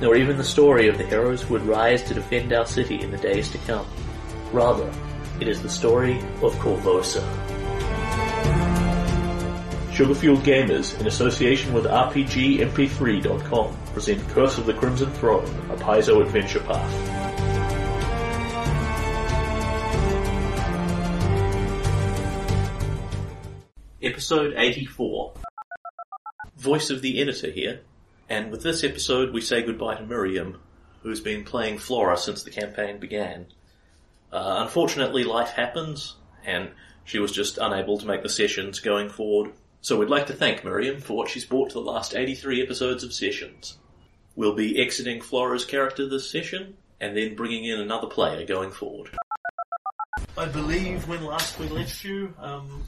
nor even the story of the heroes who would rise to defend our city in the days to come. Rather, it is the story of Korvosa. Sugarfueled Gamers, in association with RPGMP3.com, present Curse of the Crimson Throne, a Paizo adventure path. Episode 84. Voice of the Editor here, and with this episode we say goodbye to Miriam, who's been playing Flora since the campaign began. Uh, unfortunately, life happens, and she was just unable to make the sessions going forward. So we'd like to thank Miriam for what she's brought to the last 83 episodes of sessions. We'll be exiting Flora's character this session, and then bringing in another player going forward. I believe when last we left you, um,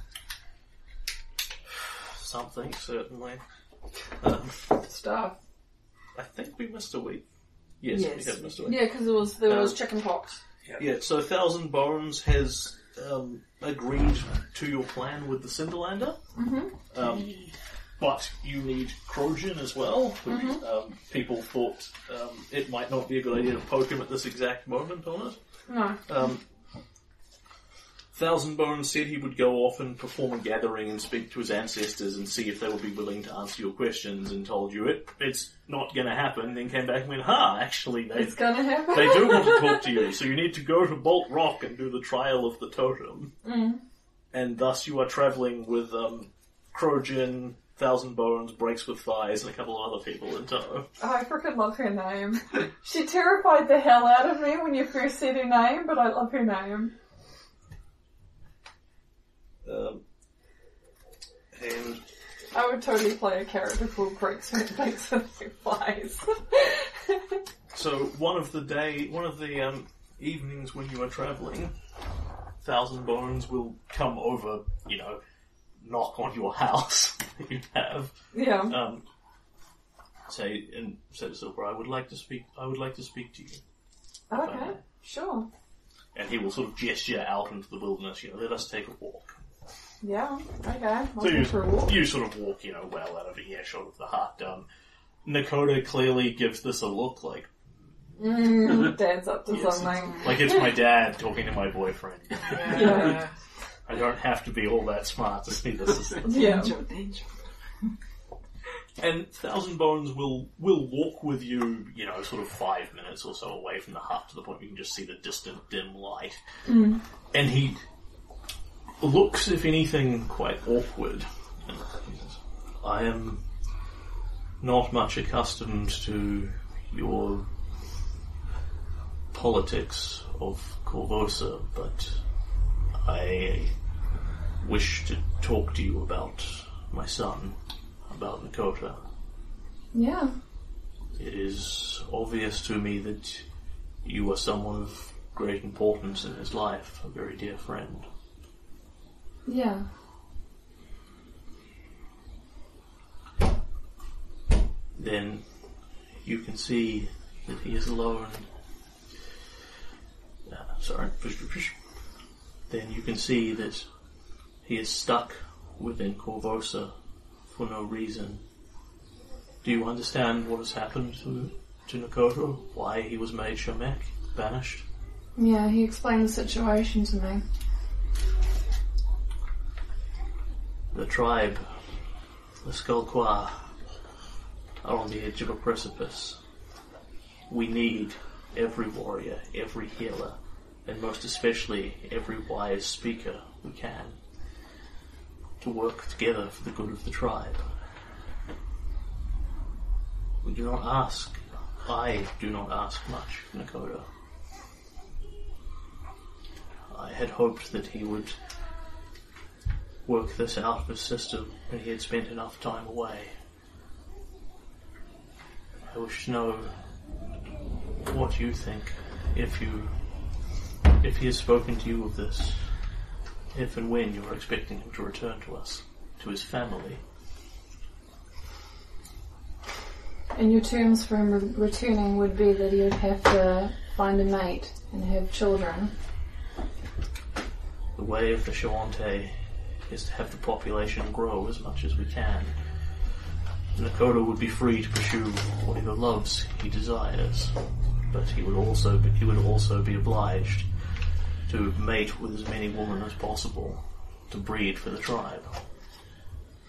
something certainly. Um, Stuff. I think we missed a week. Yes, we have missed a week. Yeah, because there was there was Um, chicken pox. Yeah, so Thousand Bones has um, agreed to your plan with the Cinderlander. Mm-hmm. Um, but you need Krojun as well. Mm-hmm. Um, people thought um, it might not be a good idea to poke him at this exact moment on it. No. Um, Thousand Bones said he would go off and perform a gathering and speak to his ancestors and see if they would be willing to answer your questions and told you it it's not going to happen. Then came back and went, "Ha! Actually, they It's gonna happen. they do want to talk to you, so you need to go to Bolt Rock and do the trial of the totem. And thus you are travelling with um, Krojun, Thousand Bones, Breaks with Thighs, and a couple of other people in tow. Oh, I freaking love her name. she terrified the hell out of me when you first said her name, but I love her name. Um, and I would totally play a character called Breaks and Breaks and Flies. so one of the day, one of the um, evenings when you are travelling, Thousand Bones will come over, you know, knock on your house that you have. yeah. um, say and say to Silver, I would like to speak. I would like to speak to you. Okay. Sure. And he will sort of gesture out into the wilderness. You know, let us take a walk. Yeah. Okay. So you, for a walk. you sort of walk, you know, well out of earshot of the hut. Um, Nakota clearly gives this a look like Mm, Dad's up to Yes, something. like it's my dad talking to my boyfriend. Yeah. I don't have to be all that smart to see this. As Yeah. And Thousand Bones will will walk with you, you know, sort of five minutes or so away from the hut to the point where you can just see the distant dim light. And he looks, if anything, quite awkward. And he says, I am not much accustomed to your politics of Korvosa, but I wish to talk to you about my son, about Nakota. Yeah. It is obvious to me that you are someone of great importance in his life, a very dear friend. Yeah. Then you can see that he is alone. Uh, sorry. Then you can see that he is stuck within Korvosa for no reason. Do you understand what has happened to, to Nakota? Why he was made Shamek, banished? Yeah, he explained the situation to me. The tribe, the Skullqua, are on the edge of a precipice. We need every warrior, every healer, and most especially every wise speaker we can to work together for the good of the tribe. We do not ask, I do not ask much of Nakota. I had hoped that he would work this out of his system when he had spent enough time away. I wish to know what you think if you if he has spoken to you of this, if and when you are expecting him to return to us, to his family. And your terms for him re- returning would be that he would have to find a mate and have children. The way of the Shoanti is to have the population grow as much as we can. Nakoda would be free to pursue whatever loves he desires, but he would also be, he would also be obliged to mate with as many women as possible to breed for the tribe.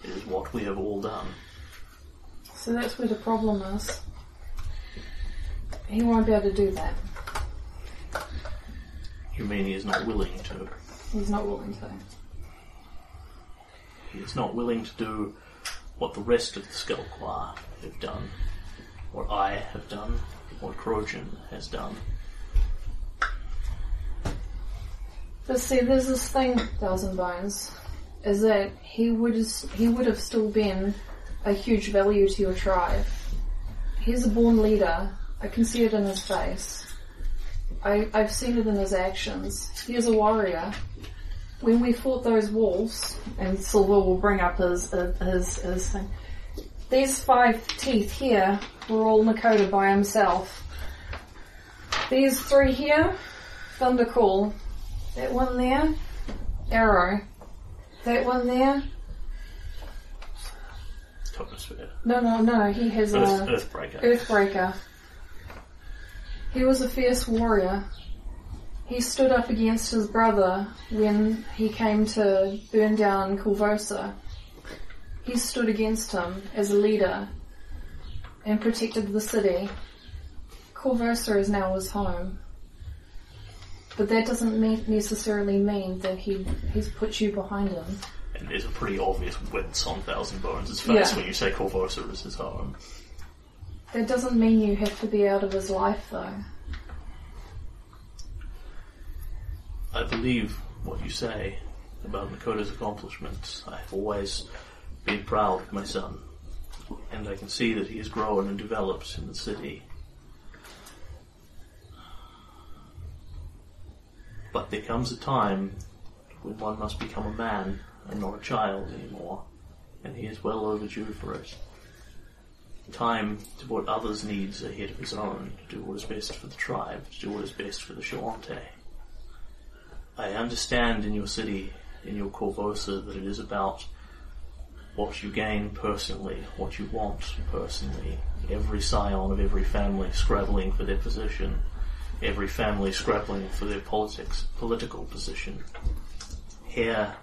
It is what we have all done. So that's where the problem is. He won't be able to do that. You mean he is not willing to? He's not willing to. He is not willing to do what the rest of the Skullquah have done, what I have done, what Krojun has done. But see, there's this thing, Thousand Bones, is that he would he would have still been a huge value to your tribe. He's a born leader. I can see it in his face. I, I've seen it in his actions. He is a warrior. When we fought those wolves, and Silver will bring up his his his thing. These five teeth here were all Nakota by himself. These three here, Thundercall, that one there, arrow. That one there. Toposphere. No, no, no. He has Earth, a Earthbreaker. Earthbreaker. He was a fierce warrior. He stood up against his brother when he came to burn down Korvosa. He stood against him as a leader and protected the city. Korvosa is now his home. But that doesn't mean, necessarily mean that he, he's put you behind him. And there's a pretty obvious wince on Thousand Bones' face Yeah. when you say Korvosa is his home. That doesn't mean you have to be out of his life though. I believe what you say about Nakota's accomplishments. I've always been proud of my son, and I can see that he has grown and developed in the city. But there comes a time when one must become a man and not a child anymore, and he is well overdue for it. Time to put others' needs ahead of his own, to do what is best for the tribe, to do what is best for the Shoanti. I understand in your city, in your Korvosa, that it is about what you gain personally, what you want personally. Every scion of every family scrabbling for their position, every family scrabbling for their politics, political position. Here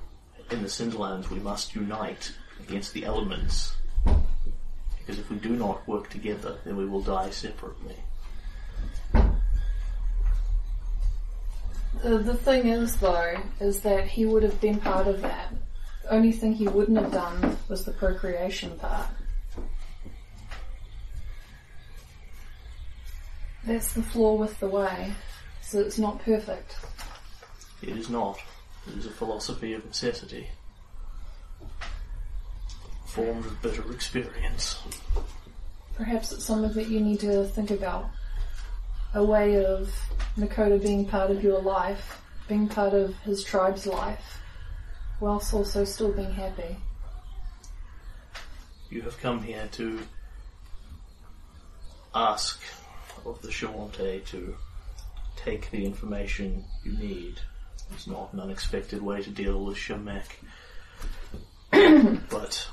in the Cinderlands, we must unite against the elements, because if we do not work together, then we will die separately. The, the thing is, though, is that he would have been part of that. The only thing he wouldn't have done was the procreation part. That's the flaw with the way. So it's not perfect. It is not. It is a philosophy of necessity, formed of bitter experience. Perhaps it's something that you need to think about. A way of Nakota being part of your life, being part of his tribe's life, whilst also still being happy. You have come here to ask of the Shoanti to take the information you need. It's not an unexpected way to deal with Shamek. but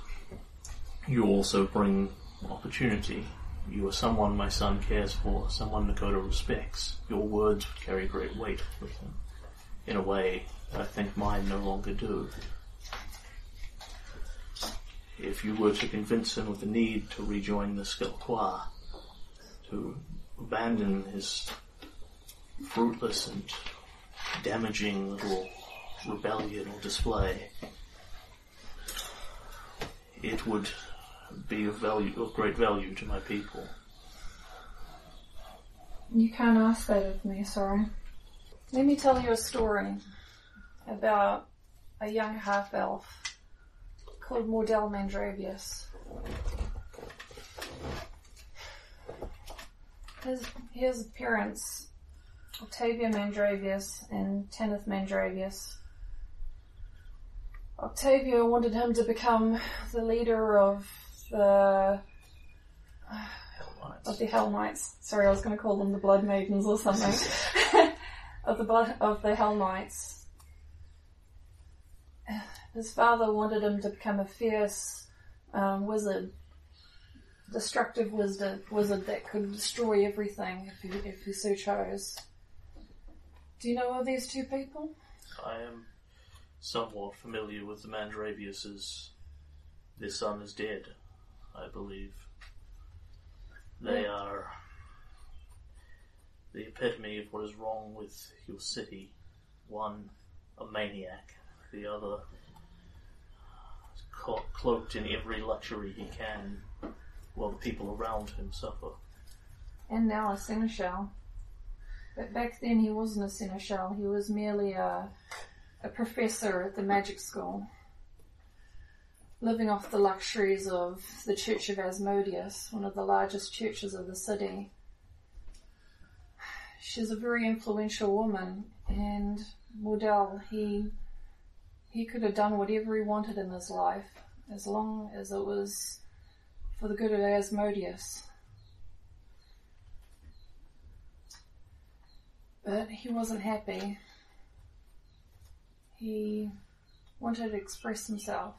you also bring opportunity. You are someone my son cares for, someone Nakota respects. Your words would carry great weight with him, in a way that I think mine no longer do. If you were to convince him of the need to rejoin the Skelquois, to abandon his fruitless and damaging little rebellion or display, it would be of value, of great value to my people. You can't ask that of me, sorry. Let me tell you a story about a young half elf called Mordell Mandravius. his his parents, Octavia Mandravius and Tanith Mandravius. Octavia wanted him to become the leader of the of the Hell Knights. Sorry, I was going to call them the Blood Maidens or something. of the blood of the Hell Knights. His father wanted him to become a fierce um, wizard, destructive wizard, wizard that could destroy everything if he, if he so chose. Do you know of these two people? I am somewhat familiar with the Mandraviuses. Their son is dead, I believe. They Yeah. are the epitome of what is wrong with your city. One, a maniac. The other, cloaked in every luxury he can, while the people around him suffer. And now a seneschal. But back then he wasn't a seneschal, he was merely a, a professor at the magic school. Living off the luxuries of the Church of Asmodeus, one of the largest churches of the city. She's a very influential woman, and Mordell, he he could have done whatever he wanted in his life, as long as it was for the good of Asmodeus. But he wasn't happy. He wanted to express himself,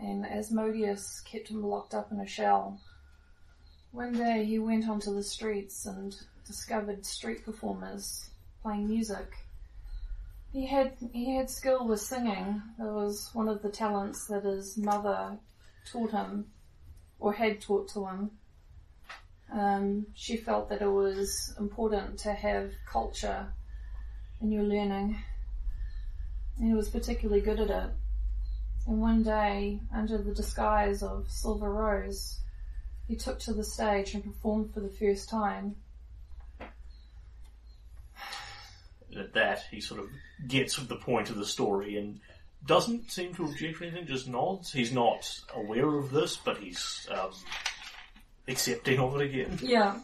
and Asmodeus kept him locked up in a shell. One day he went onto the streets and discovered street performers playing music. He had he had skill with singing. That was one of the talents that his mother taught him, or had taught to him. Um, she felt that it was important to have culture in your learning. And he was particularly good at it. And one day, under the disguise of Silver Rose, he took to the stage and performed for the first time. And at that, he sort of gets the point of the story and doesn't seem to object or anything, just nods. He's not aware of this, but he's um, accepting of it again. Yeah.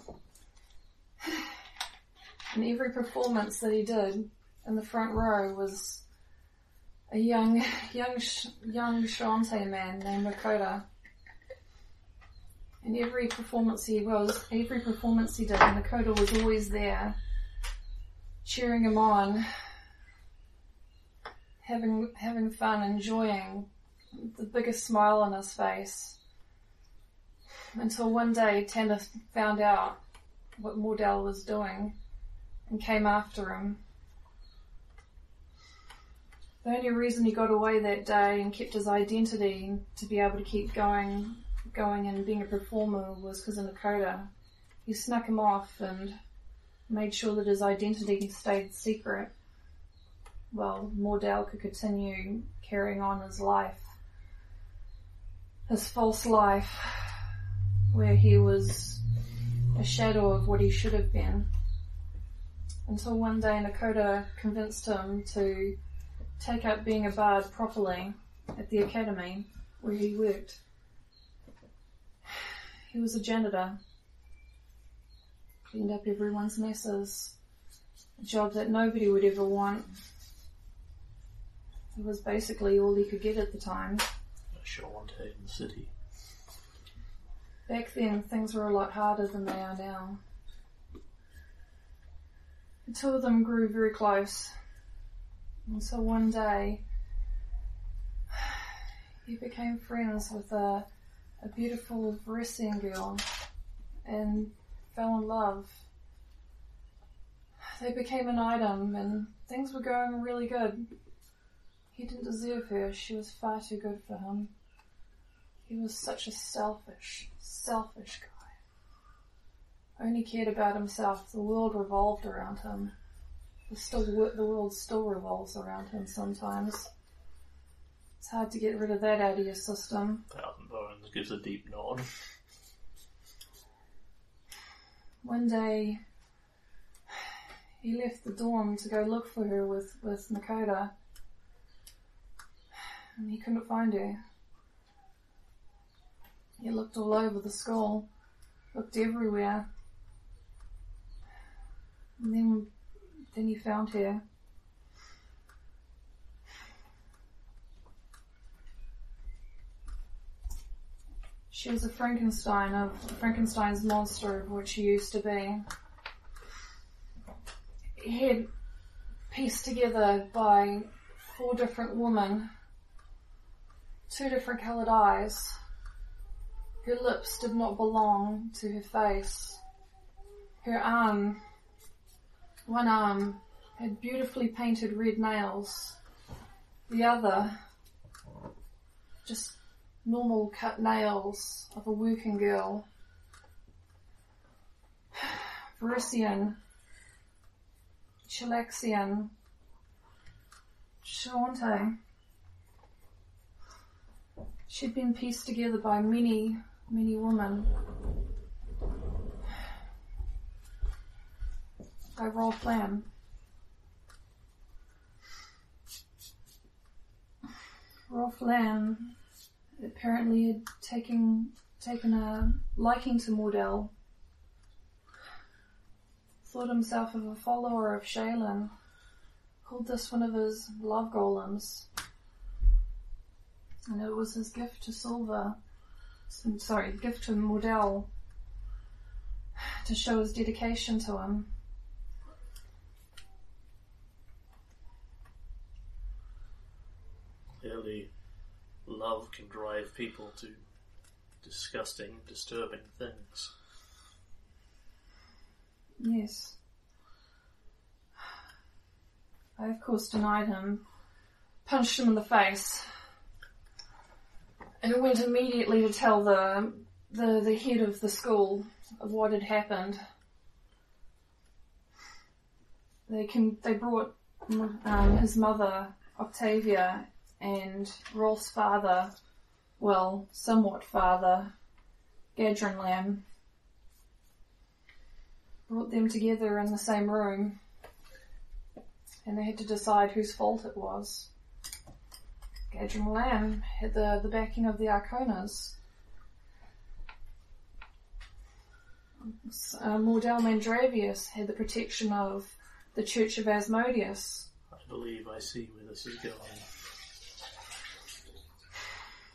And every performance that he did in the front row was a young, young, young Shoanti man named Makota. And every performance he was, every performance he did, Makota was always there, cheering him on, having having fun, enjoying, the biggest smile on his face. Until one day, Tanith found out what Mordell was doing and came after him. The only reason he got away that day and kept his identity to be able to keep going, going and being a performer was because of Nakoda. He snuck him off and made sure that his identity stayed secret. While Mordell could continue carrying on his life, his false life, where he was a shadow of what he should have been. Until one day Nakoda convinced him to take up being a bard properly at the academy where he worked. He was a janitor. Cleaned up everyone's messes. A job that nobody would ever want. It was basically all he could get at the time. A Shoanti in the city. Back then, things were a lot harder than they are now. The two of them grew very close. So one day, he became friends with a, a beautiful Varisian girl and fell in love. They became an item and things were going really good. He didn't deserve her, she was far too good for him. He was such a selfish, selfish guy. Only cared about himself. The world revolved around him. Still, the world still revolves around him sometimes. It's hard to get rid of that out of your system. Thousand Bones gives a deep nod. One day, he left the dorm to go look for her with, with Nakota. And he couldn't find her. He looked all over the school, looked everywhere, And then, then you found her. She was a Frankenstein of Frankenstein's monster of she used to be. Head pieced together by four different women, two different coloured eyes. Her lips did not belong to her face. Her arm, one arm, had beautifully painted red nails. The other, just normal cut nails of a working girl. Varisian, Chelaxian, Shoanti. She'd been pieced together by many, many women. By Rolf Lamb. Rolf Lamb apparently had taken taken a liking to Mordell. Thought himself of a follower of Shelyn. Called this one of his love golems. And it was his gift to Silver. s- Sorry, gift to Mordell. To show his dedication to him. Clearly, love can drive people to disgusting, disturbing things. Yes. I of course denied him, punched him in the face, and went immediately to tell the the, the head of the school of what had happened. They can they brought um, his mother Octavia and Rolf's father, well, somewhat father, Gadrin Lamb, brought them together in the same room and they had to decide whose fault it was. Gadrin Lamb had the, the backing of the Arkonas. Uh, Mandravius had the protection of the Church of Asmodeus. I believe I see where this is going.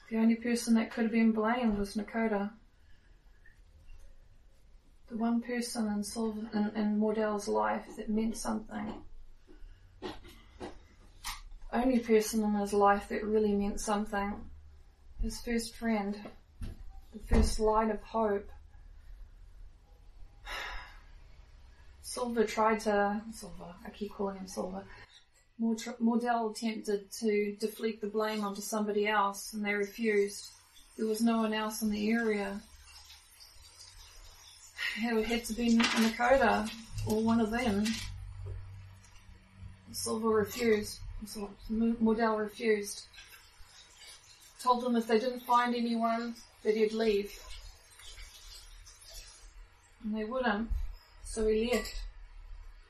The only person that could have been blamed was Nakota. The one person in, Silver, in, in Mordell's life that meant something. Only person in his life that really meant something. His first friend. The first light of hope. Silver tried to. Silver, I keep calling him Silver. Mord- Mordell attempted to deflect the blame onto somebody else, and they refused. There was no one else in the area. It had to be Nakota, or one of them. Silver refused. Mordell refused. Told them if they didn't find anyone, that he'd leave. And they wouldn't. So he left.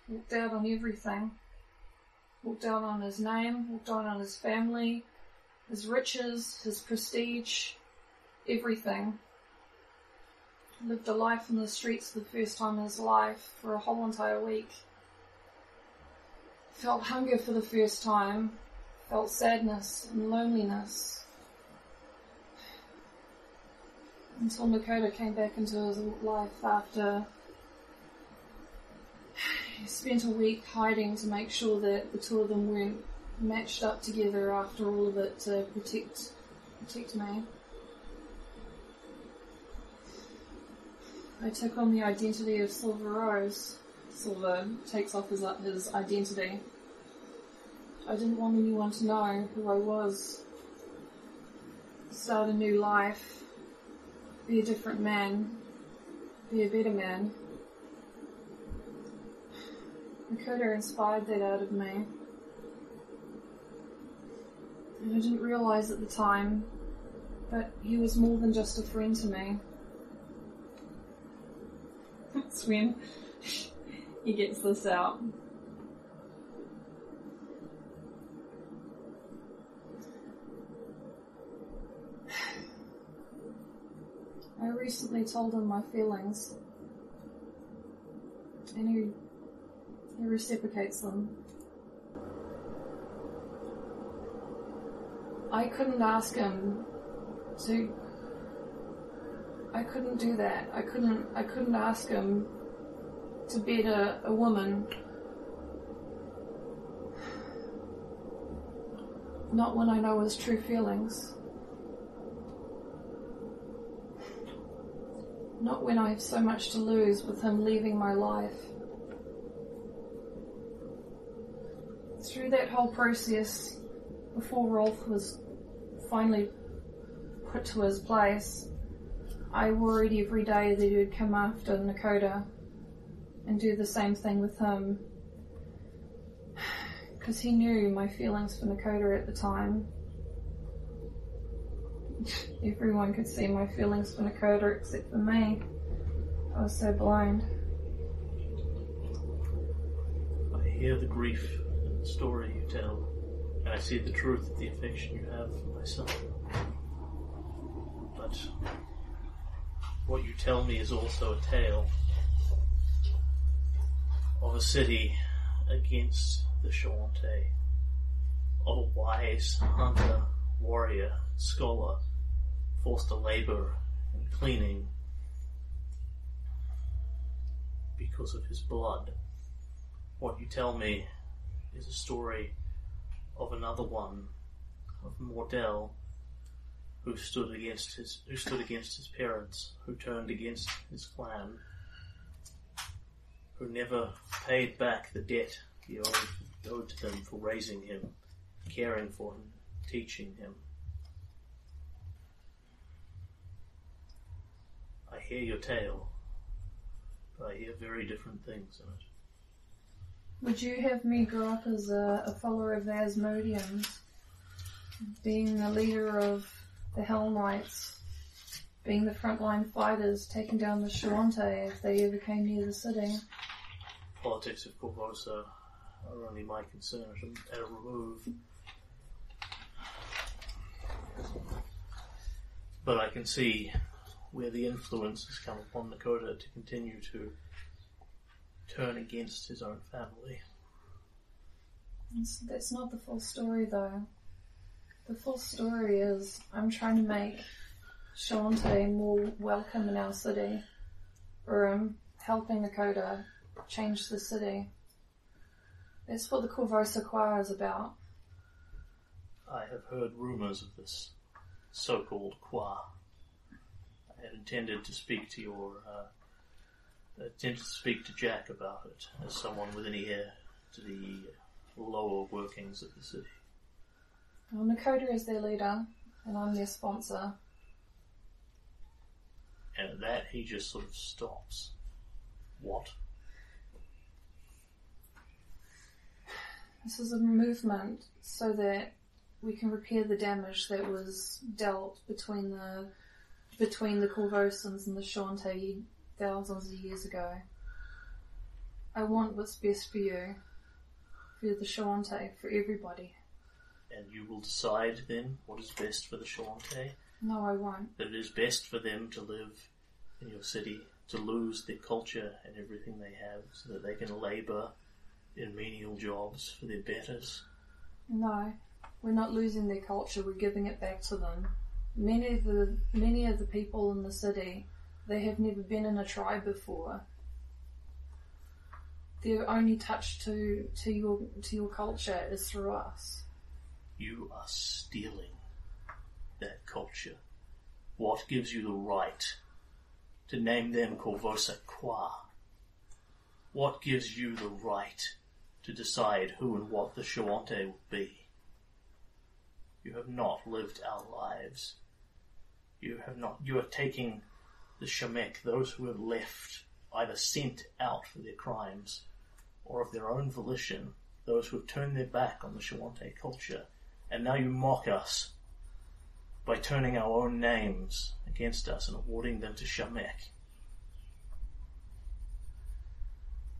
Walked out on everything. Walked down on his name, walked down on his family, his riches, his prestige, everything. Lived a life in the streets for the first time in his life for a whole entire week. Felt hunger for the first time, felt sadness and loneliness. Until Nakota came back into his life after spent a week hiding to make sure that the two of them weren't matched up together after all of it to protect protect me. I took on the identity of Silver Rose. Silver takes off his his identity. I didn't want anyone to know who I was. Start a new life. Be a different man. Be a better man. Nakota inspired that out of me. And I didn't realize at the time, that he was more than just a friend to me. That's when he gets this out. I recently told him my feelings, and he He reciprocates them. I couldn't ask him to. I couldn't do that. I couldn't. I couldn't ask him to bed a, a woman. Not when I know his true feelings. Not when I have so much to lose with him leaving my life. Through that whole process, before Rolf was finally put to his place, I worried every day that he would come after Nakota and do the same thing with him. Because he knew my feelings for Nakota at the time. Everyone could see my feelings for Nakota except for me. I was so blind. I hear the grief story you tell, and I see the truth of the affection you have for my son. But what you tell me is also a tale of a city against the Shoanti, of a wise hunter, warrior, scholar, forced to labor and cleaning because of his blood. What you tell me is a story of another one, of Mordell, who stood against his who stood against his parents, who turned against his clan, who never paid back the debt he owed, owed to them for raising him, caring for him, teaching him. I hear your tale, but I hear very different things in it. Would you have me grow up as a, a follower of the Asmodeans, being the leader of the Hell Knights, being the frontline fighters, taking down the Shoanti if they ever came near the city? Politics of Korvosa are only my concern at a, remove. But I can see where the influence has come upon Nakota to continue to turn against his own family. That's, that's not the full story though. The full story is I'm trying to make Shoanti more welcome in our city. Or I'm helping Nakota change the city. That's what the Korvosa Choir is about. I have heard rumors of this so-called Qua. I had intended to speak to your, uh, intended to speak to Jack about it as someone with an ear to the lower workings of the city. Well, Nakota is their leader, and I'm their sponsor. And at that, he just sort of stops. What? This is a movement so that we can repair the damage that was dealt between the between the Korvosans and the Shoanti thousands of years ago. I want what's best for you, for the Shoanti, for everybody. And you will decide then what is best for the Shoanti? No, I won't. That it is best for them to live in your city, to lose their culture and everything they have, so that they can labour in menial jobs for their betters. No, we're not losing their culture. We're giving it back to them. Many of the many of the people in the city, they have never been in a tribe before. Their only touch to to your to your culture is through us. You are stealing that culture. What gives you the right to name them Korvosa Qua? What gives you the right to decide who and what the Shoanti will be? You have not lived our lives. You have not, you are taking the Shamek, those who have left, either sent out for their crimes, or of their own volition, those who have turned their back on the Shoanti culture, and now you mock us by turning our own names against us and awarding them to Shamek.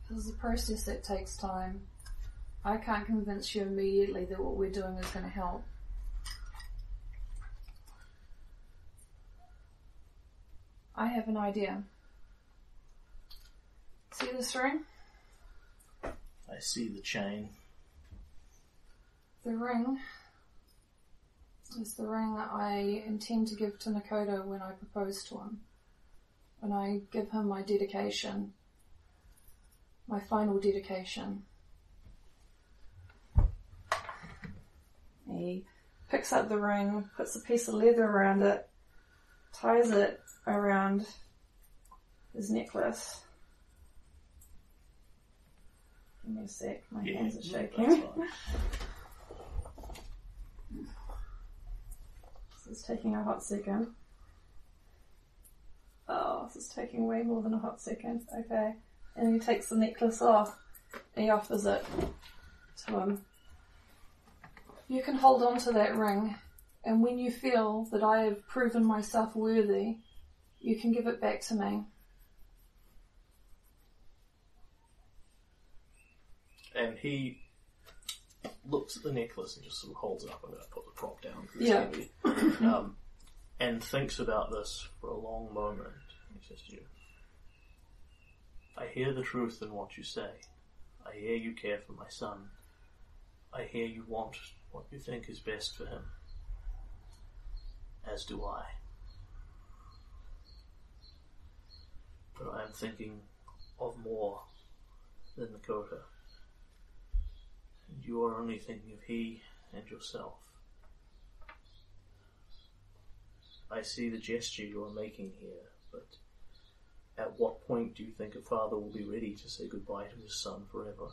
This is a process that takes time. I can't convince you immediately that what we're doing is going to help. I have an idea. See this ring? I see the chain. The ring is the ring that I intend to give to Nakoda when I propose to him. When I give him my dedication. My final dedication. He picks up the ring, puts a piece of leather around it, ties it around his necklace. Give me a sec, my Yeah, hands are shaking. This is taking a hot second. Oh, this is taking way more than a hot second. Okay. And he takes the necklace off and he offers it to him. You can hold on to that ring, and when you feel that I have proven myself worthy, you can give it back to me. And he looks at the necklace and just sort of holds it up. I'm going to put the prop down. Yeah. um, and thinks about this for a long moment. He says to you, I hear the truth in what you say. I hear you care for my son. I hear you want what you think is best for him. As do I. But I am thinking of more than Nakota. And you are only thinking of he and yourself. I see the gesture you are making here, but at what point do you think a father will be ready to say goodbye to his son forever?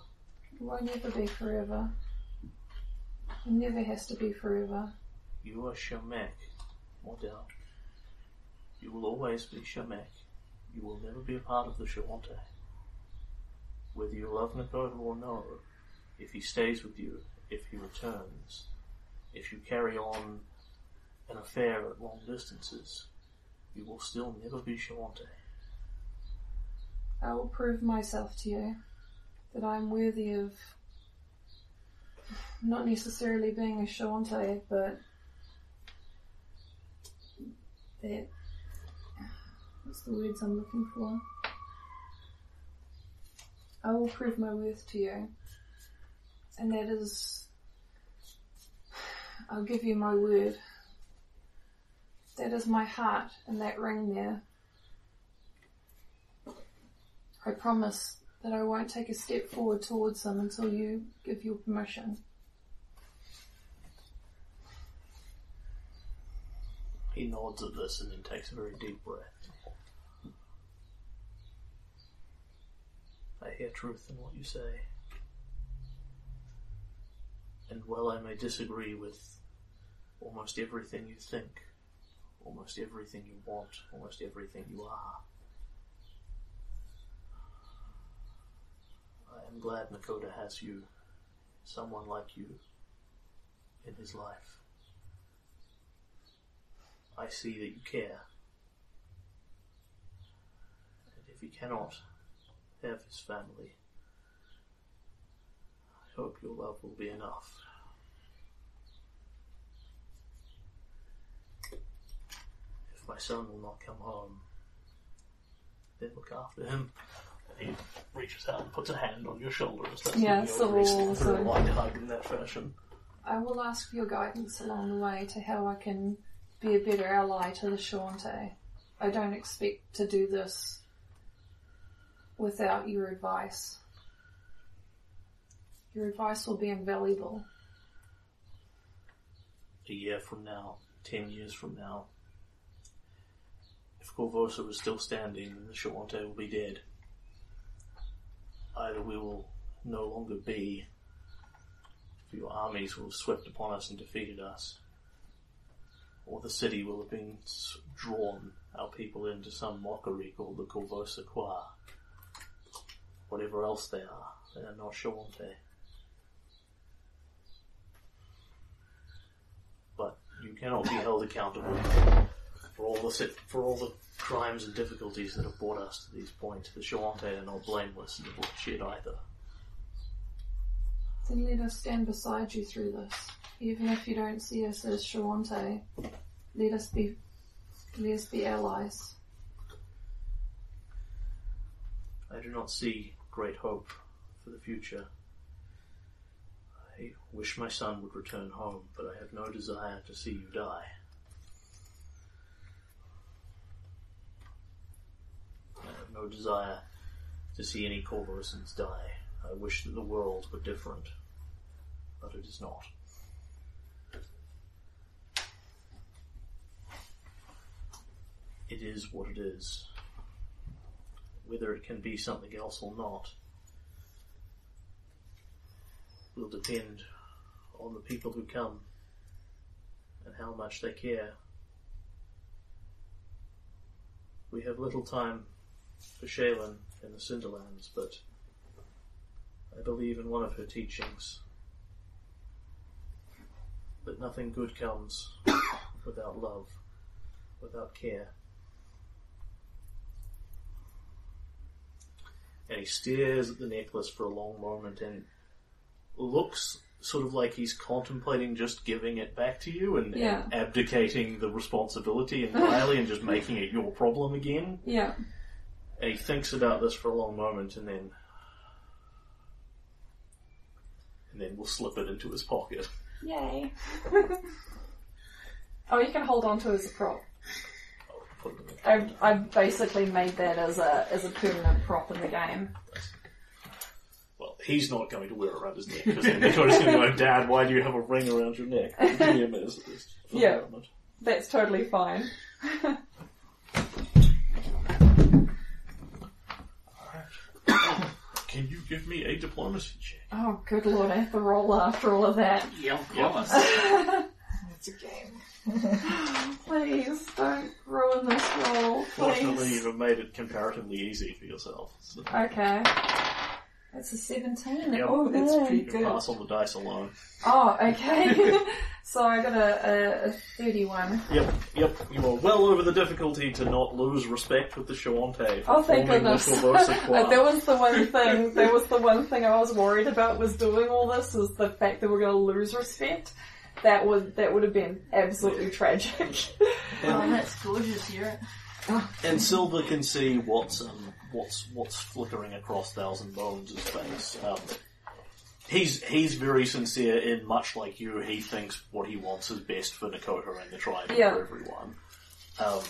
It won't never be forever. It never has to be forever. You are Shamek, Mordell. You will always be Shamek. You will never be a part of the Shoanti. Whether you love Nakota or no, if he stays with you, if he returns, if you carry on an affair at long distances, you will still never be Shoanti. I will prove myself to you that I am worthy of not necessarily being a Shoanti, but that what's the words I'm looking for? I will prove my worth to you. And that is I'll give you my word. That is my heart and that ring there. I promise that I won't take a step forward towards them until you give your permission. He nods at this and then takes a very deep breath. I hear truth in what you say. And while I may disagree with almost everything you think, almost everything you want, almost everything you are, I am glad Nakoda has you, someone like you, in his life. I see that you care. And if he cannot have his family, I hope your love will be enough. If my son will not come home, then look after him. And he reaches out and puts a hand on your shoulder as that's Yeah, so a very we'll- very so- light hug in that fashion. I will ask for your guidance along the way to how I can be a better ally to the Shoanti. I don't expect to do this without your advice. Your advice will be invaluable. a year from now, ten years from now, if Korvosa is still standing, then the Shoanti will be dead. Either we will no longer be, for your armies will have swept upon us and defeated us, or the city will have been drawn, our people, into some mockery called the Korvosa Qua. Whatever else they are, they are not Shoanti. but you cannot be held accountable for all the for all the crimes and difficulties that have brought us to these points. The Shoanti are not blameless in the bullshit either. Then let us stand beside you through this. Even if you don't see us as Shoanti, let us be let us be allies. I do not see great hope for the future I wish my son would return home, but I have no desire to see you die. I have no desire to see any Korvosans die. I wish that the world were different, but it is not. It is what it is. Whether it can be something else or not will depend on the people who come and how much they care. We have little time for Shelyn in the Cinderlands, but I believe in one of her teachings that nothing good comes without love, without care. And he stares at the necklace for a long moment and looks sort of like he's contemplating just giving it back to you and, Yeah. and abdicating the responsibility entirely and just making it your problem again. Yeah. And he thinks about this for a long moment and then and then will slip it into his pocket. Yay. oh, you can hold on to it as a prop. Put it in the- I've, I've basically made that as a as a permanent prop in the game. Well, he's not going to wear it around his neck because then Dakota's going to go, Dad, why do you have a ring around your neck? Give me a minute. just for Yeah. moment." That's totally fine. Can you give me a diplomacy check? Oh, good lord, I have to roll after all of that. Yeah, of Yep. course. It's a game. Please don't ruin this roll, Fortunately, please. you've made it comparatively easy for yourself. So Okay. That's a 17. Yep. Oh, that's Yay. pretty you good. pass on the dice alone. Oh, okay. so I got a, a, a 31. Yep, yep. You are well over the difficulty to not lose respect with the Shoanti. Oh, thank goodness. this reverse equal. that was the one thing. That was the one thing I was worried about was doing all this was the fact that we're going to lose respect. That would that would have been absolutely tragic. Oh, that's gorgeous here. And Silver can see what's um, what's what's flickering across Thousand Bones' face. Um, he's he's very sincere and much like you. He thinks what he wants is best for Nakota and the tribe and Yeah. for everyone. Um,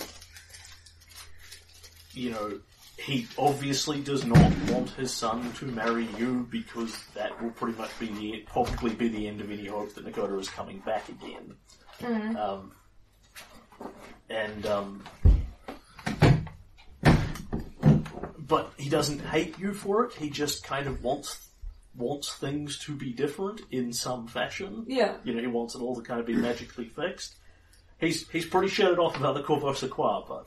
you know, he obviously does not want his son to marry you because that will pretty much be the probably be the end of any hope that Nakota is coming back again. Um, and um, but he doesn't hate you for it. He just kind of wants wants things to be different in some fashion. yeah. You know, he wants it all to kind of be magically fixed. He's he's pretty shut off about the Corvo Sequoia, but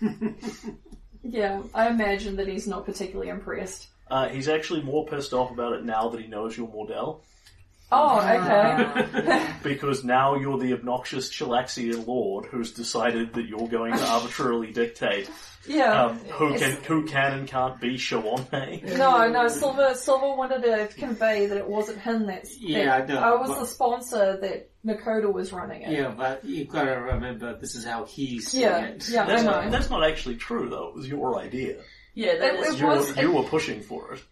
Yeah. I imagine that he's not particularly impressed. uh, he's actually more pissed off about it now that he knows you're Mordell, Oh, okay. because now you're the obnoxious Chelaxian lord who's decided that you're going to arbitrarily dictate yeah. um, who can who can and can't be Shoanti. No, no, Silver Silver wanted to convey that it wasn't him that's Yeah, that I know, I was but- the sponsor that Nakota was running it. Yeah, but you've gotta remember this is how he's seeing Yeah, it. yeah. That's I not, that's not actually true, though. It was your idea. Yeah, that It- is. it You, was- were, you were pushing for it.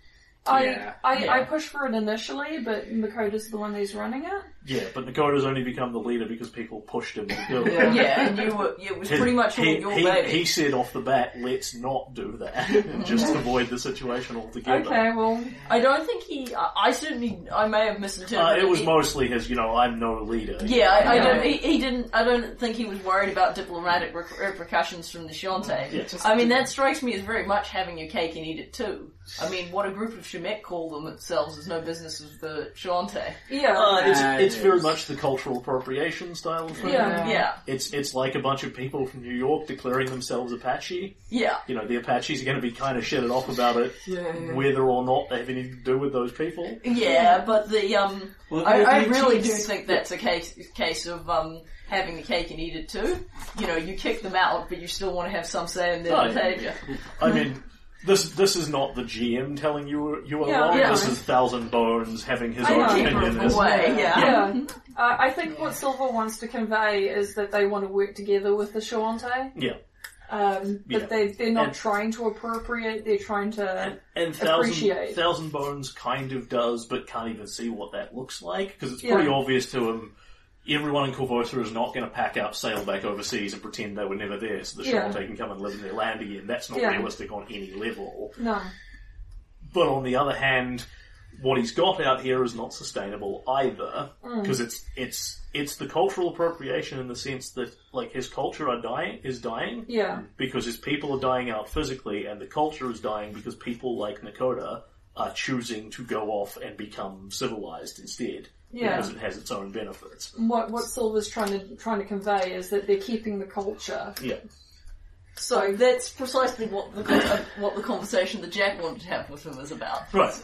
I, Yeah. I, Yeah. I pushed for it initially, but Nakota's the one who's running it. Yeah, but Nakota's only become the leader because people pushed him to do it. Yeah, and you were. It was His- pretty much all he, your he, baby. he said off the bat, let's not do that and just avoid the situation altogether. Okay, well, I don't think he. I, I certainly. I may have Uh, misinterpreted. it was He- mostly his, you know, I'm no leader. Yeah, I, I don't. He, he didn't. I don't think he was worried about diplomatic repercussions from the Shoanti. Yeah. I mean, that strikes me as very much having your cake and eat it too. I mean, what a group of Shemek call themselves is no business of the Shoanti. yeah. Uh, it's Uh, it's very much the cultural appropriation style of thing. Yeah. Yeah, It's it's like a bunch of people from New York declaring themselves Apache. yeah, You know, the Apaches are going to be kind of shitted off about it, yeah. whether or not they have anything to do with those people. yeah. But the um, Well, I, I really do think that's a case case of um having the cake and eat it too. You know, you kick them out, but you still want to have some say in their Oh, yeah. I mean, this this is not the GM telling you you are Yeah, wrong. yeah. This is Thousand Bones having his I own know. opinion. Keeper of the way, yeah. yeah. Uh, I think what Silver wants to convey is that they want to work together with the Shoanti. Yeah. Um, but Yeah. they they're not And- trying to appropriate. They're trying to. And, and Thousand, Appreciate. Thousand Bones kind of does, but can't even see what that looks like, because it's Yeah. pretty obvious to him. Everyone in Korvosa is not going to pack up, sail back overseas, and pretend they were never there, so the Yeah. Shoanti can come and live in their land again. That's not Yeah. realistic on any level. No. But on the other hand, what he's got out here is not sustainable either, Mm. because it's it's it's the cultural appropriation in the sense that like his culture are dying is dying Yeah. because his people are dying out physically, and the culture is dying because people like Nakota are choosing to go off and become civilized instead. Yeah. Because it has its own benefits. What what Silver's trying to trying to convey is that they're keeping the culture. Yeah. So that's precisely what the uh, what the conversation that Jack wanted to have with him is about. Right.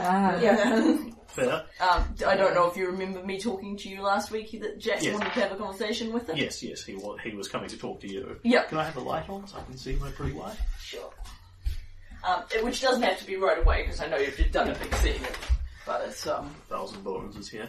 Ah. Yeah. Fair. Um, I don't know if you remember me talking to you last week that Jack Yes. wanted to have a conversation with him. Yes, yes, he was, he was coming to talk to you. Yeah. Can I have the light on so I can see my pretty light? Sure. Um, it- which doesn't have to be right away because I know you've just done a big scene, but it's um Thousand Bones is here.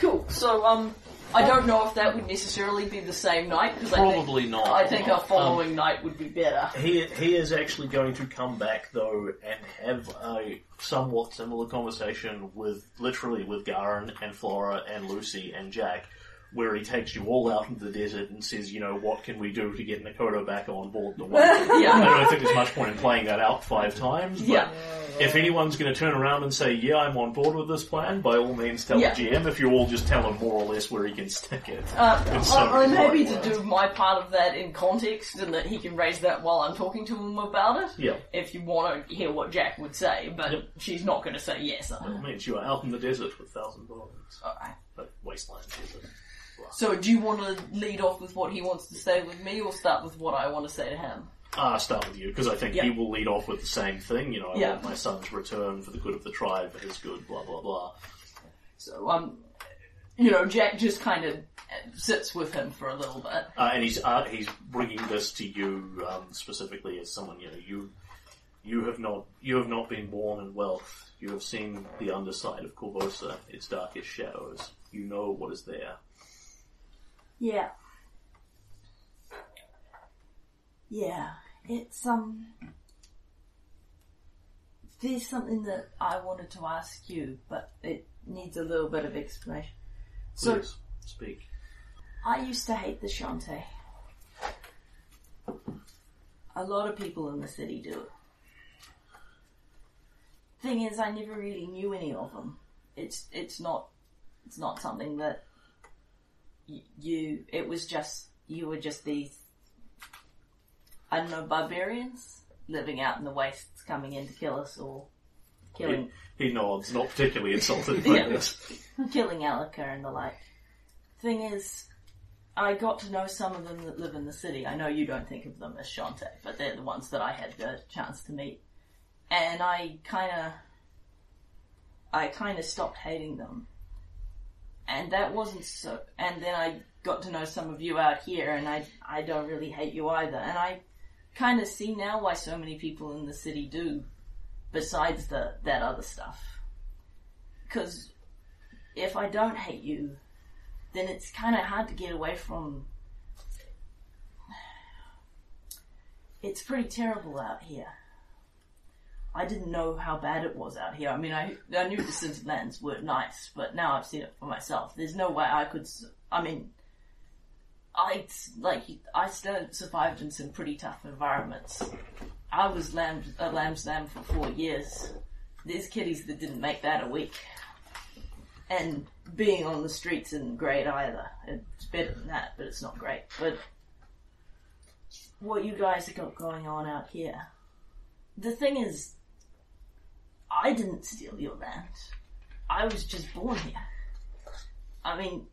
cool. So um, I don't know if that would necessarily be the same night because I Probably think, not. I think our Um, following night would be better. He he is actually going to come back though and have a somewhat similar conversation with literally with Garen and Flora and Lucy and Jack, where he takes you all out into the desert and says, you know, what can we do to get Nakota back on board the one? I don't think there's much point in playing that out five times. But Yeah. If anyone's going to turn around and say, yeah, I'm on board with this plan, by all means tell Yeah. the GM. If you all just tell him more or less where he can stick it. Uh, so I- I'm happy to do my part of that in context and that he can raise that while I'm talking to him about it. Yeah. If you want to hear what Jack would say, but Yep. she's not going to say yes. By all means, you are out in the desert with Thousand Bones. Alright. But wasteland desert. So do you want to lead off with what he wants to say with me or start with what I want to say to him? Ah, start with you, because I think Yeah. he will lead off with the same thing, you know, I Yeah. want my son's return for the good of the tribe, for his good, blah, blah, blah. So, um, you know, Jack just kind of sits with him for a little bit. Uh, and he's, uh, he's bringing this to you, um, specifically as someone, you know, you, you have not, you have not been born in wealth. You have seen the underside of Korvosa, its darkest shadows. You know what is there. Yeah. Yeah. It's, um. There's something that I wanted to ask you, but it needs a little bit of explanation. So, Please, speak. I used to hate the Shoanti. A lot of people in the city do. Thing is, I never really knew any of them. It's it's not it's not something that you. It was just you were just these. I don't know barbarians living out in the wastes, coming in to kill us or killing He nods, not particularly insulted by Yeah. this. killing Alika and the like. Thing is, I got to know some of them that live in the city. I know you don't think of them as Shoanti, but they're the ones that I had the chance to meet. And I kinda, I kinda stopped hating them. And that wasn't so, and then I got to know some of you out here and I, I don't really hate you either. And I kinda see now why so many people in the city do, besides the, that other stuff. Cause if I don't hate you, then it's kind of hard to get away from. It's pretty terrible out here. I didn't know how bad it was out here. I mean, I I knew the Cinderlands were nice, but now I've seen it for myself. There's no way I could. I mean, I like I still survived in some pretty tough environments. I was lamb, a lamb's lamb for four years. There's kiddies that didn't make that a week and being on the streets isn't great either. It's better than that, but it's not great. But what you guys have got going on out here, the thing is, I didn't steal your land. I was just born here. I mean,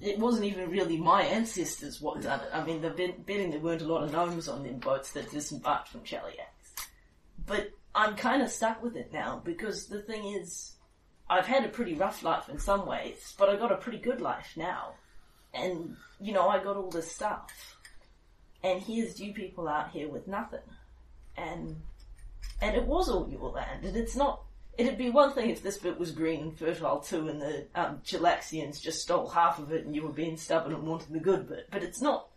it wasn't even really my ancestors what done it. I mean, the bet- betting there weren't a lot of gnomes on them boats that disembarked from Cheliax. But I'm kind of stuck with it now because the thing is, I've had a pretty rough life in some ways, but I got a pretty good life now. And, you know, I got all this stuff. And here's you people out here with nothing. And, and it was all your land, and it's not, it'd be one thing if this bit was green and fertile too, and the, um, Chelaxians just stole half of it and you were being stubborn and wanted the good bit, but it's not,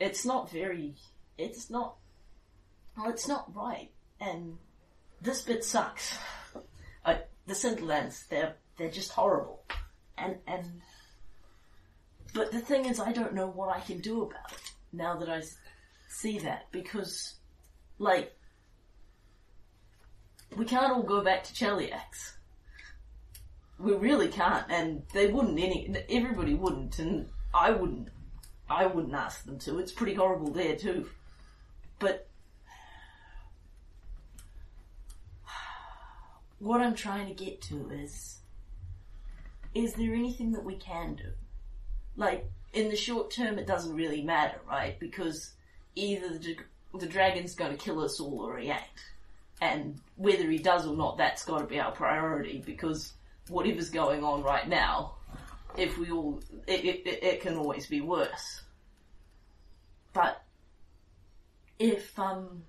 it's not very, it's not. Well, it's not right, and this bit sucks. Uh, the Cinderlands, they're they're just horrible, and and. But the thing is, I don't know what I can do about it now that I see that because, like, we can't all go back to Cheliax. We really can't, and they wouldn't. Any everybody wouldn't, and I wouldn't. I wouldn't ask them to. It's pretty horrible there too. But what I'm trying to get to is is there anything that we can do? Like in the short term it doesn't really matter, right? Because either the, the dragon's going to kill us all or he ain't. And whether he does or not, that's got to be our priority because whatever's going on right now, if we all, it, it, it, can always be worse. But if um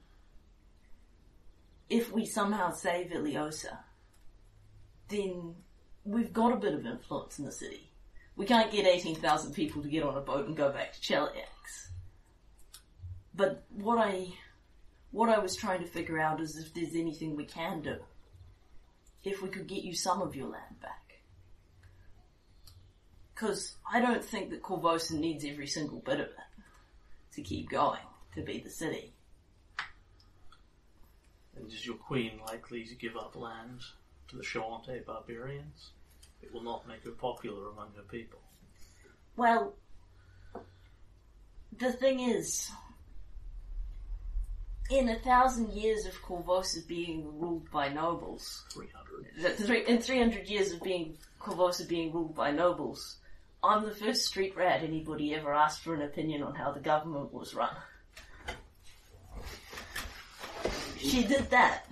if we somehow save Ileosa, then we've got a bit of influence in the city. We can't get eighteen thousand people to get on a boat and go back to Cheliax. But what I what I was trying to figure out is if there's anything we can do. If we could get you some of your land back. Because I don't think that Korvosa needs every single bit of it to keep going, to be the city. And is your queen likely to give up land to the Shoanti barbarians? It will not make her popular among her people. Well, the thing is, in a thousand years of Korvosa being ruled by nobles, 300. three- in 300 years of being Korvosa being ruled by nobles, I'm the first street rat anybody ever asked for an opinion on how the government was run. She did that.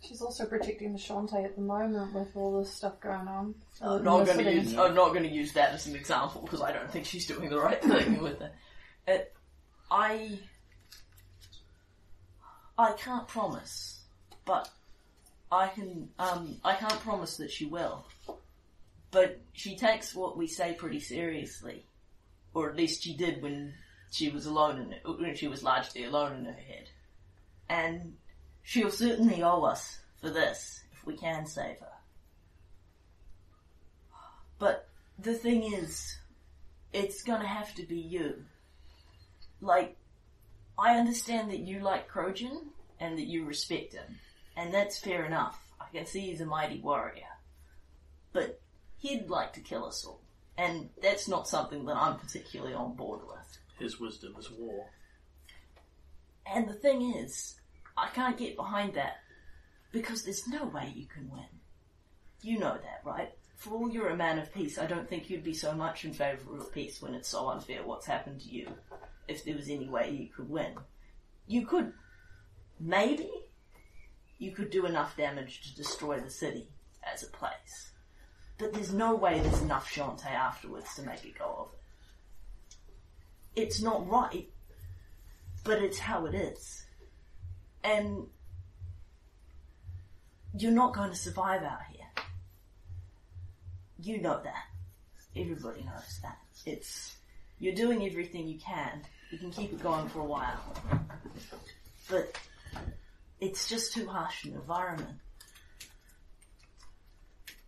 She's also protecting the Shoanti at the moment with all this stuff going on. I'm not going to use. I'm not going to use that as an example because I don't think she's doing the right thing with it. it. I. I can't promise, but I can. Um, I can't promise that she will. But she takes what we say pretty seriously, or at least she did when she was alone in when she was largely alone in her head, and she'll certainly owe us for this if we can save her. But the thing is, it's gonna have to be you. Like, I understand that you like Krojun and that you respect him, and that's fair enough. I can see he's a mighty warrior. But he'd like to kill us all, and that's not something that I'm particularly on board with. His wisdom is war. And the thing is, I can't get behind that because there's no way you can win. You know that, right? For all you're a man of peace, I don't think you'd be so much in favour of peace when it's so unfair what's happened to you. If there was any way you could win, you could, maybe, you could do enough damage to destroy the city as a place. But there's no way there's enough Shoanti afterwards to make it go of it. It's not right, but it's how it is. And you're not going to survive out here. You know that. Everybody knows that. It's you're doing everything you can. You can keep it going for a while. But it's just too harsh an environment.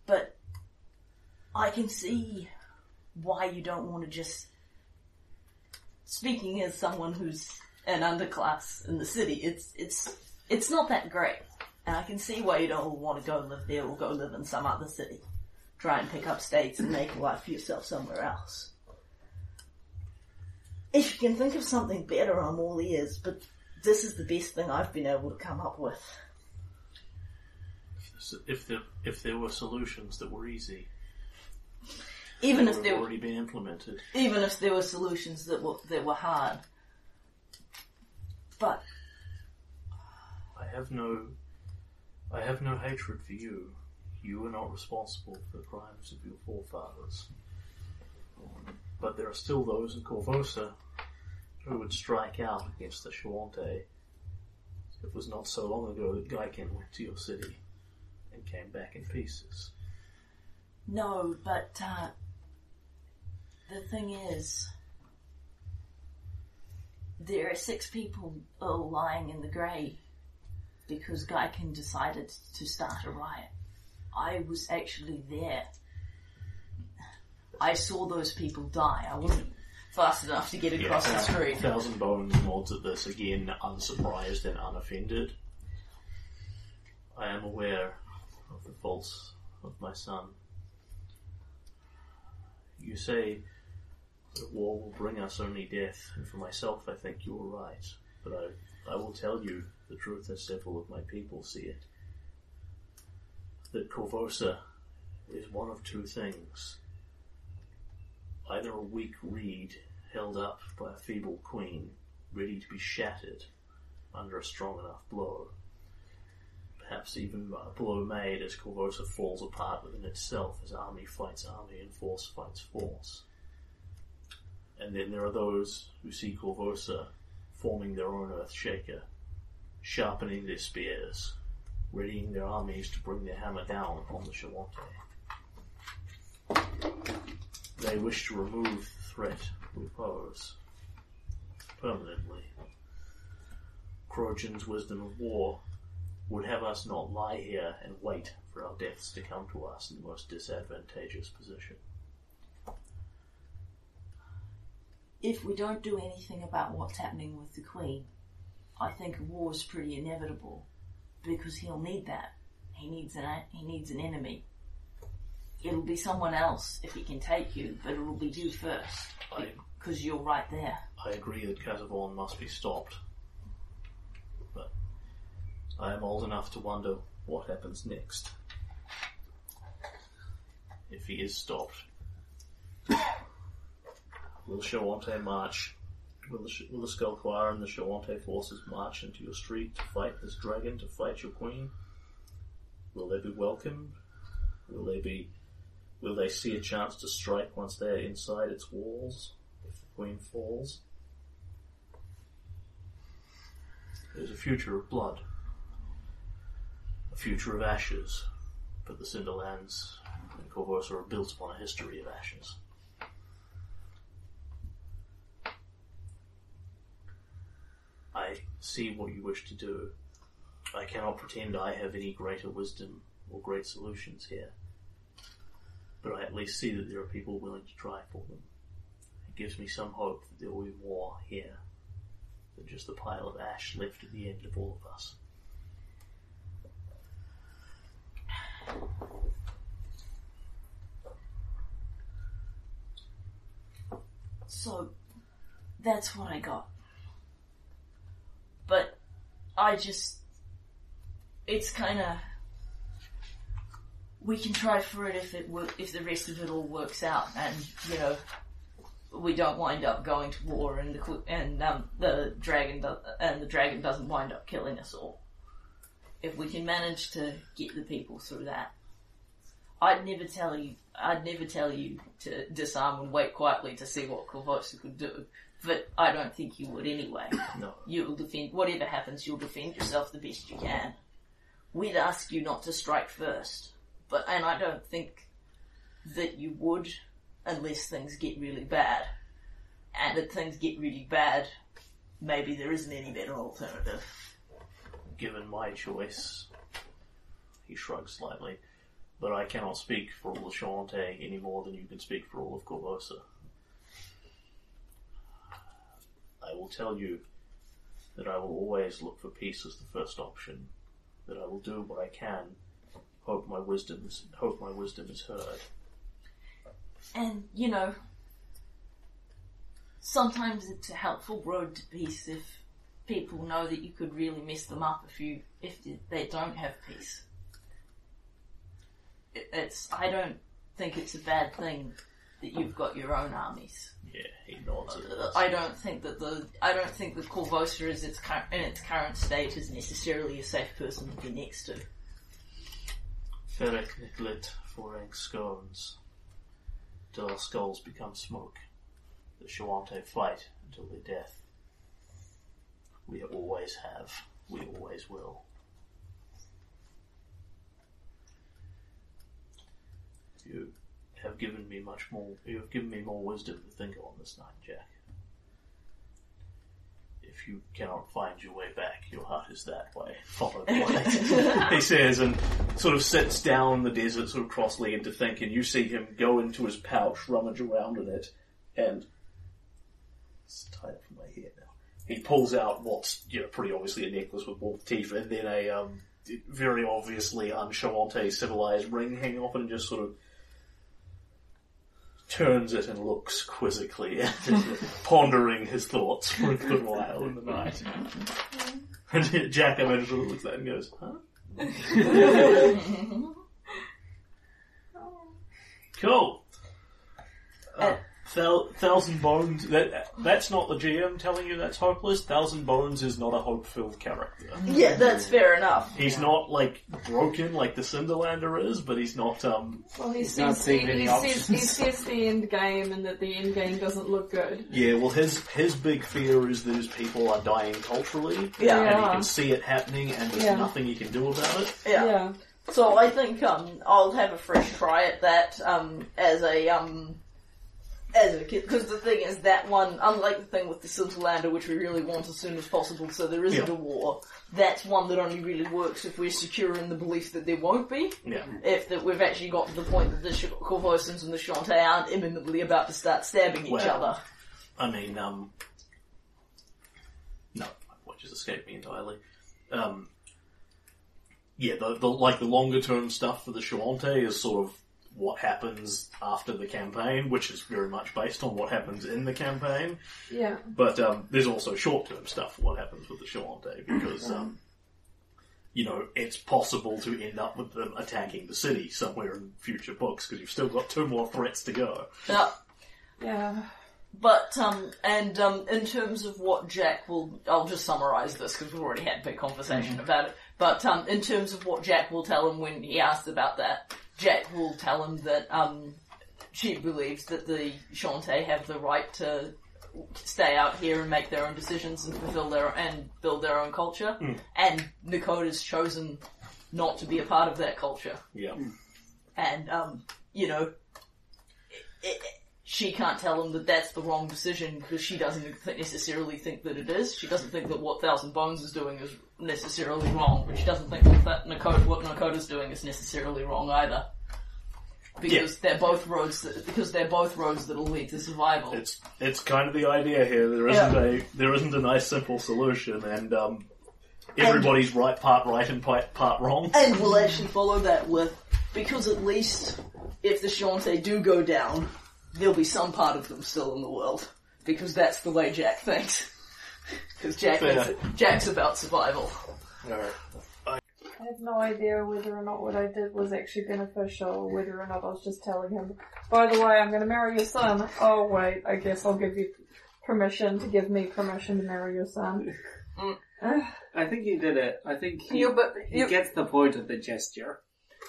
But I can see why you don't want to just speaking as someone who's an underclass in the city, it's it's it's not that great. And I can see why you don't want to go live there or go live in some other city. Try and pick up states and make a life for yourself somewhere else. If you can think of something better, I'm all ears, but this is the best thing I've been able to come up with. If there, if there were solutions that were easy, Even if there already been implemented, even if there were solutions that were that were hard. But I have no, I have no hatred for you. You are not responsible for the crimes of your forefathers. But there are still those in Korvosa who would strike out against the Shoanti. It was not so long ago that Gaekhen went to your city and came back in pieces. No, but uh, the thing is, there are six people all lying in the grave because Gaekhen decided to start a riot. I was actually there. I saw those people die. I wasn't fast enough to get across the Thousand- street. Thousand Bones nods at this again, unsurprised and unoffended. I am aware of the faults of my son. You say that war will bring us only death, and for myself, I think you are right. But I, I will tell you the truth as several of my people see it. That Korvosa is one of two things either a weak reed held up by a feeble queen, ready to be shattered under a strong enough blow. Perhaps even by a blow made as Korvosa falls apart within itself as army fights army and force fights force. And then there are those who see Korvosa forming their own earth shaker, sharpening their spears, readying their armies to bring their hammer down on the Shoanti. They wish to remove the threat we pose permanently. Krojun's wisdom of war would have us not lie here and wait for our deaths to come to us in the most disadvantageous position. If we don't do anything about what's happening with the Queen, I think war is pretty inevitable because he'll need that. He needs an he needs an enemy. It'll be someone else if he can take you, but it'll be you first I, because you're right there. I agree that Kazavon must be stopped. But I am old enough to wonder what happens next. If he is stopped. Will Shoanti march? Will the, will the and the Shoanti forces march into your street to fight this dragon, to fight your queen? Will they be welcomed? Will they be Will they see a chance to strike once they are inside its walls, if the Queen falls? There's a future of blood, a future of ashes, but the Cinderlands and Korvosa are built upon a history of ashes. I see what you wish to do. I cannot pretend I have any greater wisdom or great solutions here but I at least see that there are people willing to try for them. It gives me some hope that there will be more here than just the pile of ash left at the end of all of us. So that's what I got. But I just. It's kind of. We can try for it if it work, if the rest of it all works out, and you know, we don't wind up going to war, and the and um, the dragon do- and the dragon doesn't wind up killing us all. If we can manage to get the people through that, I'd never tell you. I'd never tell you to disarm and wait quietly to see what Korvosa could do. But I don't think you would anyway. No, You'll defend whatever happens. You'll defend yourself the best you can. We'd ask you not to strike first, but and I don't think that you would unless things get really bad. And if things get really bad, maybe there isn't any better alternative. given my choice, he shrugs slightly, but I cannot speak for all of Shoanti any more than you can speak for all of Korvosa. I will tell you that I will always look for peace as the first option, that I will do what I can, hope my wisdom is, hope my wisdom is heard. And, you know, sometimes it's a helpful road to peace if people know that you could really mess them up if you if they don't have peace. It's I don't think it's a bad thing that you've got your own armies. Yeah, he nods. I don't think that the I don't think that Korvosa is its in its current state is necessarily a safe person to be next to. Ferric Nicklet Forang scones till our skulls become smoke. The Shoanti fight until their death. We always have. We always will. You have given me much more. You have given me more wisdom to think on this night, Jack. If you cannot find your way back, your heart is that way. Follow the light. he says, and sort of sits down in the desert, sort of cross-legged to think, and you see him go into his pouch, rummage around in it, and it's tied up from my hair now. He pulls out what's, you know, pretty obviously a necklace with wolf teeth, and then a, um, very obviously un-Shoanti civilized ring hanging off it, and just sort of turns it and looks quizzically at it, pondering his thoughts for a good while in the night. And Jack, I imagine, sort of looks at it and goes, huh? cool. Uh, thou- Thousand Bones, that, that's not the GM telling you that's hopeless. Thousand Bones is not a hope-filled character. Yeah, that's fair enough. He's not, like, broken like the Cinderlander is, but he's not, um, Well, he not says, he, seeing any he, says, he options. says the end game and that the end game doesn't look good. Yeah, well, his his big fear is that his people are dying culturally, Yeah. and he Yeah. can see it happening, and there's Yeah. nothing he can do about it. Yeah. So I think um, I'll have a fresh try at that um, as a um, as a kid. Because the thing is that one, unlike the thing with the Cinderlander, which we really want as soon as possible, so there isn't Yeah. a war. That's one that only really works if we're secure in the belief that there won't be. Yeah, If that we've actually got to the point that the Sh- Korvosans and the Shoanti aren't imminently about to start stabbing each other. I mean, um, no, my point just escaped me entirely. Um, yeah, the, the like the longer term stuff for the Shoanti is sort of what happens after the campaign, which is very much based on what happens in the campaign. Yeah. But um, there's also short-term stuff what happens with the Shoanti because, um, you know, it's possible to end up with them attacking the city somewhere in future books because you've still got two more threats to go. Yeah. Yeah. But um, and um, in terms of what Jack will, I'll just summarise this because we've already had a big conversation about it. But um, in terms of what Jack will tell him when he asks about that, Jack will tell him that um, she believes that the Shoanti have the right to stay out here and make their own decisions and fulfill their and build their own culture. And Nakota's chosen not to be a part of that culture Yeah. and um, you know, it, it, she can't tell him that that's the wrong decision because she doesn't necessarily think that it is. She doesn't think that what Thousand Bones is doing is necessarily wrong, but she doesn't think that, what Nakota's doing is necessarily wrong either. Because they're both roads that, because they're both roads that'll lead to survival. It's it's kind of the idea here. There isn't a there isn't a nice simple solution, and um, everybody's right part right and part part wrong. And we'll actually follow that with, because at least if the Shoanti do go down, there'll be some part of them still in the world. Because that's the way Jack thinks. Because Jack Fair. thinks Jack's about survival. I have no idea whether or not what I did was actually beneficial or whether or not I was just telling him, by the way, I'm going to marry your son. Oh, wait, I guess I'll give you permission to give me permission to marry your son. Mm. I think he did it. I think he, You, but he you, gets the point of the gesture.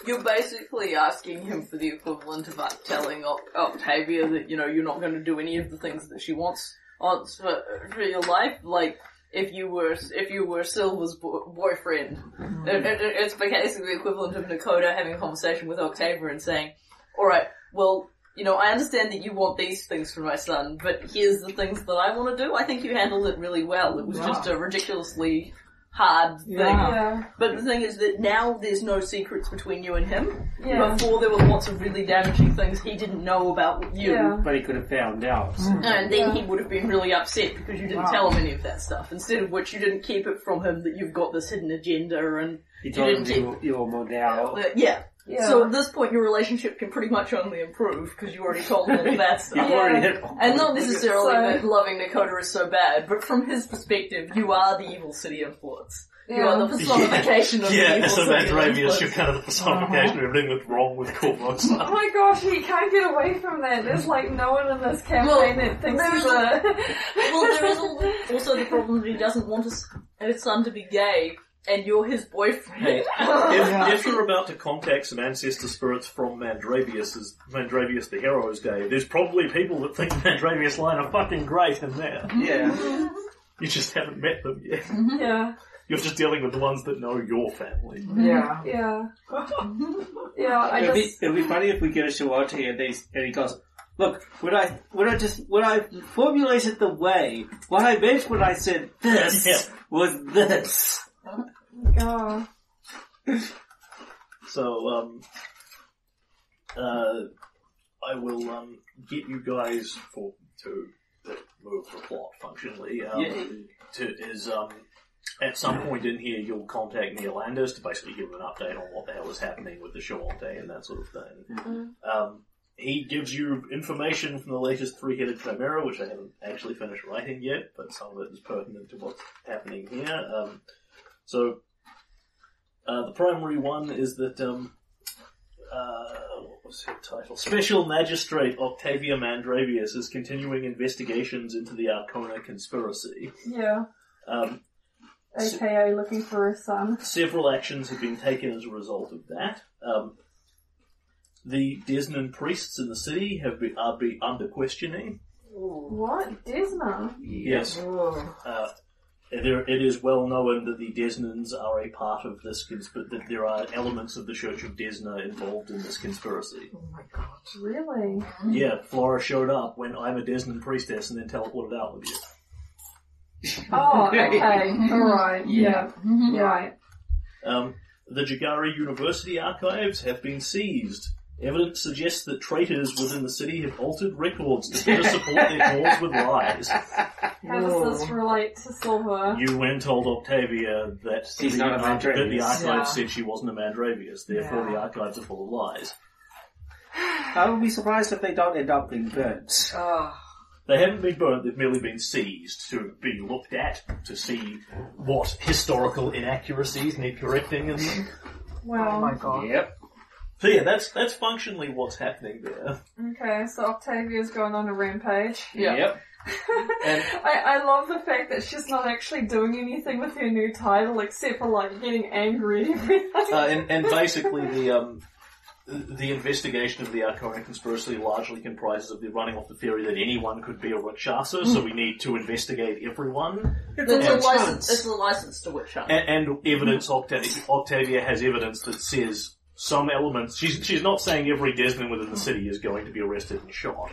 you're basically asking him for the equivalent of like, telling Oc- Octavia that, you know, you're not going to do any of the things that she wants on, for, uh, for life. Like, if you were, if you were Silver's bo- boyfriend, mm-hmm. it, it, it's basically the equivalent of Nakota having a conversation with Octavia and saying, alright, well, you know, I understand that you want these things for my son, but here's the things that I want to do. I think you handled it really well. It was just a ridiculously hard thing. Yeah. But the thing is that now there's no secrets between you and him. Yeah. Before there were lots of really damaging things he didn't know about you. Yeah. But he could have found out. And then Yeah. he would have been really upset because you didn't tell him any of that stuff. Instead of which you didn't keep it from him that you've got this hidden agenda and He you told him didn't you, keep. you were Model. Uh, yeah. Yeah. So at this point your relationship can pretty much only improve because you already told him all of that You've stuff. Yeah. already hit And not necessarily So- that loving Dakota is so bad, but from his perspective, you are the evil city of influence. You are the Yeah. personification of the Yeah, evil so city Mandravius, influence. you're kind of the personification of everything that's wrong with Corvox. Oh my gosh, he can't get away from that. There's like no one in this campaign that thinks he's a... Well, there is al- also the problem that he doesn't want his, his son to be gay, and you're his boyfriend. Hey, if, if you're about to contact some ancestor spirits from Mandravius, as Mandravius the hero's Day, there's probably people that think Mandravius line are fucking great in there. Yeah. You just haven't met them yet. yeah. You're just dealing with the ones that know your family. Yeah. Yeah. Yeah, I It'd be, it'd be funny if we get a Shoanti and, they, and he goes, Look, when I when I just when I formulated the way, what I meant when I said this Yeah. was this. Oh, So, um, uh, I will um, get you guys for to, to move the plot functionally. Um, Yeah. to, is um, at some point in here, you'll contact Neolandus to basically give him an update on what the hell is happening with the Shoanti and that sort of thing. Um, he gives you information from the latest three-headed chimera, which I haven't actually finished writing yet, but some of it is pertinent to what's happening here. Um, so, uh, the primary one is that, um, uh, what was her title? Special Magistrate Octavia Mandravius is continuing investigations into the Arkona conspiracy. yeah. Um, AKA looking for a son. several actions have been taken as a result of that. Um, the Desnan priests in the city have been, are be under questioning. What? Desna? Yes. Uh, there, it is well known that the Desnans are a part of this conspiracy, that there are elements of the Church of Desna involved in this conspiracy. Oh my god. Really? Yeah, Flora showed up when I'm a Desnan priestess and then teleported out with you. Oh, okay. Alright. Yeah. Right. Um, the Jeggare University archives have been seized. Evidence suggests that traitors within the city have altered records to better support their cause with lies. How does this relate to Silver? You went told Octavia that She's the, not a that the Mandravius. archives Yeah. said she wasn't a Mandravius, therefore Yeah. the archives are full of lies. I would be surprised if they don't end up being burnt. They haven't been burnt, they've merely been seized to be looked at to see what historical inaccuracies need correcting in them. Well, oh god. Yep. So yeah, that's that's functionally what's happening there. okay, so Octavia's going on a rampage. Yeah. Yep. And I, I love the fact that she's not actually doing anything with her new title except for like getting angry at everything. Uh, and, and basically the um, the investigation of the Arkona conspiracy largely comprises of the running off the theory that anyone could be a Rakshasa, so we need to investigate everyone. It's, It's a a license. It's a license to witch hunt. And, and evidence, Octa- Octavia has evidence that says some elements, she's, she's not saying every Desnan within the city is going to be arrested and shot,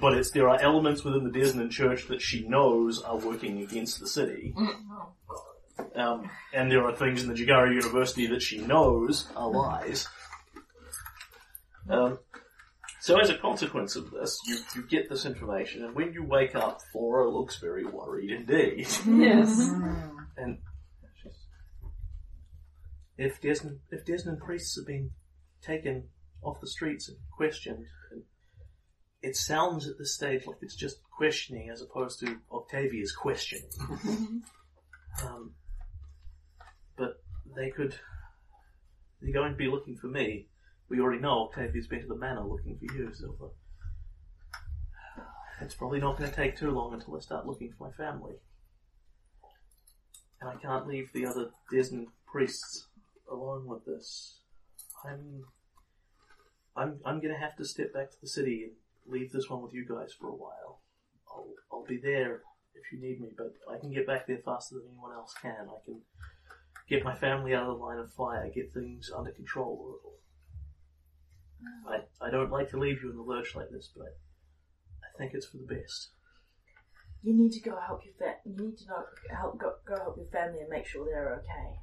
but it's, there are elements within the Desnan church that she knows are working against the city. Um, and there are things in the Jeggare University that she knows are lies. Um, so as a consequence of this, you, you get this information, and when you wake up, Flora looks very worried indeed. yes. And if Desnan, if Desnan priests have been taken off the streets and questioned, it sounds at this stage like it's just questioning as opposed to Octavia's questioning. um, but they could. They're going to be looking for me. We already know Octavia's been to the manor looking for you, Silver. It's probably not going to take too long until I start looking for my family and I can't leave the other Desnan priests alone with this. I'm, I'm, I'm gonna have to step back to the city and leave this one with you guys for a while. I'll, I'll be there if you need me, but I can get back there faster than anyone else can. I can get my family out of the line of fire, get things under control a little. I, I don't like to leave you in the lurch like this, but I, think it's for the best. You need to go help your fa- You need to help go, go help your family and make sure they're okay.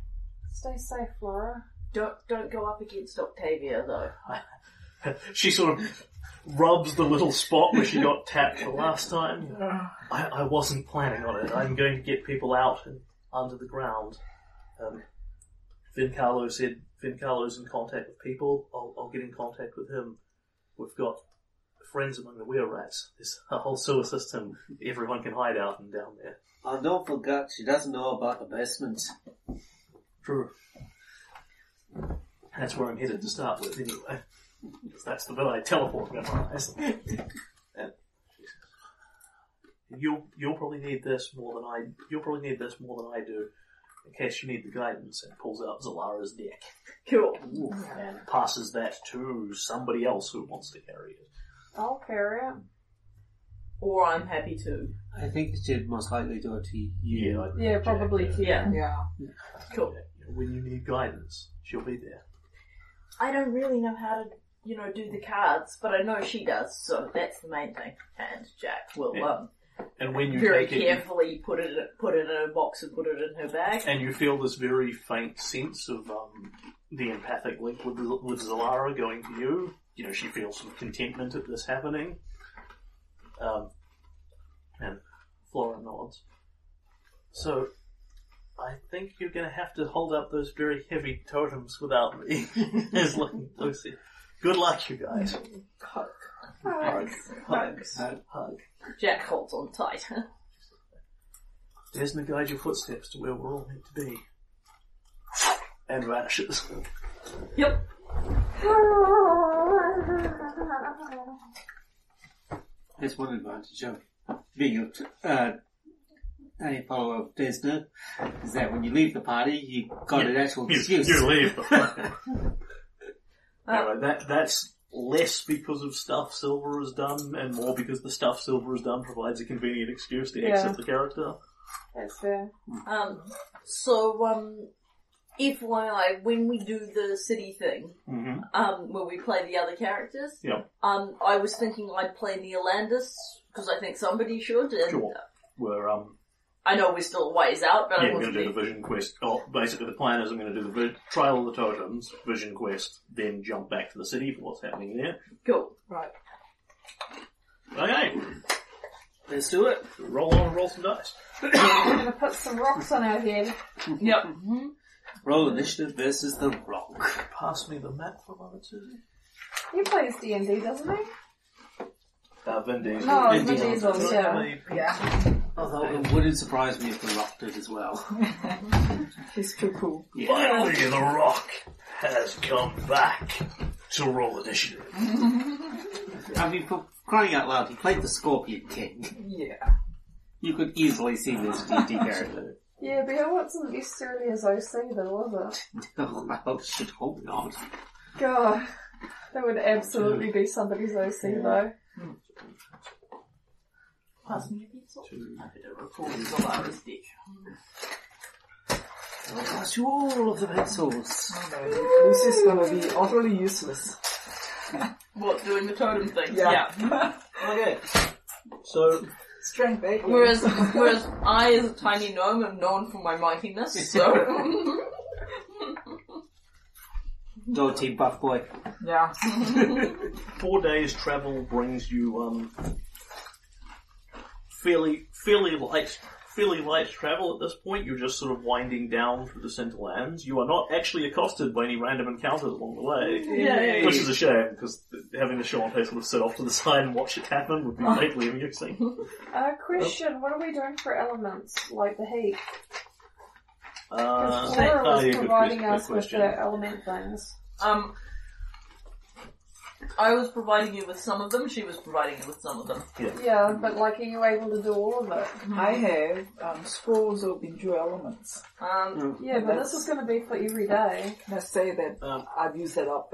Stay safe, Flora. Don't don't go up against Octavia though. she sort of rubs the little spot where she got tapped the last time. I, I wasn't planning on it. I'm going to get people out and under the ground. Um, Vencarlo said Vencarlo's in contact with people. I'll, I'll get in contact with him. We've got friends among the were rats. There's a whole sewer system everyone can hide out and down there. Oh, don't forget, she doesn't know about the basement. True. That's where I'm headed to start with, anyway. 'Cause that's the bit I teleport memorize. And you'll you'll probably need this more than I. You'll probably need this more than I do, in case you need the guidance. And pulls out Zellara's deck Cool. and passes that to somebody else who wants to carry it. I'll carry it. Or I'm happy to. I think it should most likely do it to you. Yeah, I- Yeah, probably yeah. Yeah. Yeah. Cool. When you need guidance, she'll be there. I don't really know how to you know, do the cards, but I know she does, so that's the main thing. And Jack will Yeah. um, And when you very take it, you- carefully put it put it in a box and put it in her bag. and you feel this very faint sense of um, the empathic link with, with Zellara going to you. You know, she feels some contentment at this happening. Um, and Flora nods. So, I think you're going to have to hold up those very heavy totems without me. Is looking Lucy. Good luck, you guys. Hug. Hug. Hugs. Hug. Hug. Jack holds on tight. Desna guide your footsteps to where we're all meant to be. And vanishes. yep. There's one advantage of being a, uh, a follower of Desna, is that when you leave the party, you got an actual You, excuse. you leave. anyway, that that's less because of stuff Silver has done, and more because the stuff Silver has done provides a convenient excuse to Yeah. exit the character. That's fair. Um, so, um, FYI, when we do the city thing, Mm-hmm. um, where we play the other characters, Yep. um, I was thinking I'd play Neolandus, because I think somebody should, and Sure. We're um I know we're still a ways out, but yeah, I we're want going to to do the vision quest. Oh, basically the plan is I'm going to do the vi- trial of the totems, vision quest, then jump back to the city for what's happening there. Cool. Right. Okay, Let's do it. roll on and roll some dice. We're gonna put some rocks on our head. Yep. Roll initiative versus the rock. Pass me the map for a moment, Susie. He plays D and D, doesn't he? Uh, Vin Diesel. No, Vin Vin Diesel. Diesel. Yeah. Yeah. Although it wouldn't surprise me if the rock did as well. He's too cool. Yeah. Finally, the Rock has come back to roll initiative. I mean, for crying out loud, he played the Scorpion King. Yeah. You could easily see this D&D character. Yeah, but it wasn't necessarily as OC though, was it? Oh, I should hope not. God, that would absolutely be somebody's OC though. Pass me your pencil. I don't recall Zellara's dick. I'll pass you all of the pencils. Oh, no. Lucy's gonna be utterly useless. What, doing the totem thing? Yeah. Okay. So, Strength 8. Whereas, whereas I, as a tiny gnome, am known for my mightiness, so... Go team buff boy. Yeah. four days travel brings you, um, fairly, fairly light, fairly light travel at this point. You're just sort of winding down through the Cinderlands. You are not actually accosted by any random encounters along the way. Yay. Which is a shame, because having the Sean sort of sit off to the side and watch it happen would be greatly amusing. Uh, question, what are we doing for elements, like the heat? Uh, Because Flora oh, was yeah, good providing question, good us with question. the element things. Um, I was providing you with some of them, she was providing you with some of them. Yeah, Yeah, but like, are you able to do all of it? I have um, scrolls of endure elements. Um, Yeah, but this is going to be for every day. Can I say that Um, I've used that up?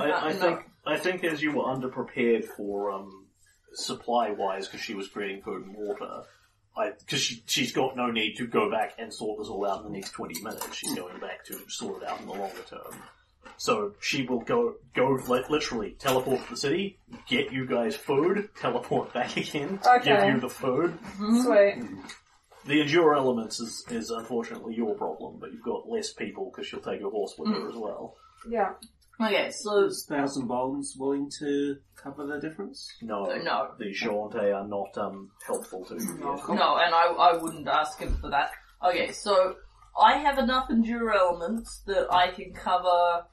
I, I think I think as you were underprepared for um, supply wise because she was creating food and water. I because she, she's got no need to go back and sort this all out in the next 20 minutes. She's going back to sort it out in the longer term. So she will go, go li- literally teleport to the city, get you guys food, teleport back again, to give you the food. Sweet. The endure elements is, is unfortunately your problem, but you've got less people because she'll take your horse with her as well. Yeah. okay, so, Is Thousand Bones willing to cover the difference? No, no. the Shoanti are not um, helpful to you. No. yet. no, and I, I wouldn't ask him for that. Okay, so, I have enough endure elements that I can cover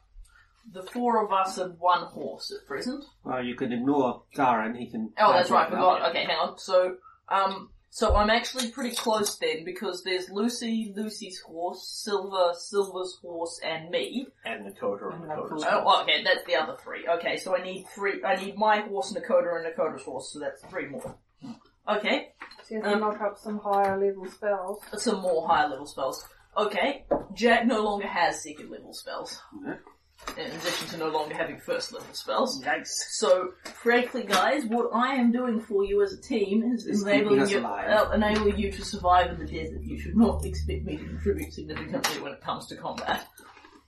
the four of us and one horse at present. Well, you can ignore Garen, he can... Oh, that's right, I Yeah. forgot. Okay, hang on. So, um, so I'm actually pretty close then because there's Lucy, Lucy's horse, Silver, Silver's horse, and me. And Nakota and And Nakota's Nakota. Oh, okay, that's the other three. Okay, so I need three. I need my horse, Nakota, and Nakota's horse. So that's three more. Okay, So you have to Um, knock up some higher level spells. some more higher level spells. Okay, Jack no longer has second level spells. Yeah. In addition to no longer having first level spells. Yikes. So, frankly, guys, what I am doing for you as a team is Is enabling us you, alive. uh, enabling you to survive in the desert. You should not expect me to contribute significantly when it comes to combat.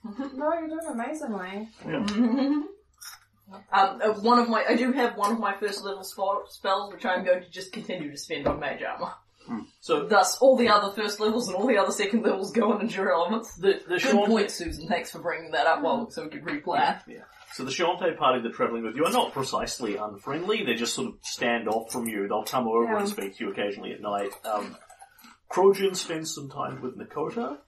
No, you're doing amazingly. Um, uh, one of my, I do have one of my first level spell, spells, which I'm going to just continue to spend on mage armor. So Thus, all the other first levels and all the other second levels go on endure elements. the the Good Shoanti, point, Susan. Thanks for bringing that up while so we could replay. Yeah. So the Shoanti party that are travelling with you are not precisely unfriendly. They just sort of stand off from you. They'll come over Yeah. and speak to you occasionally at night. Um, Krojun spends some time with Nakota.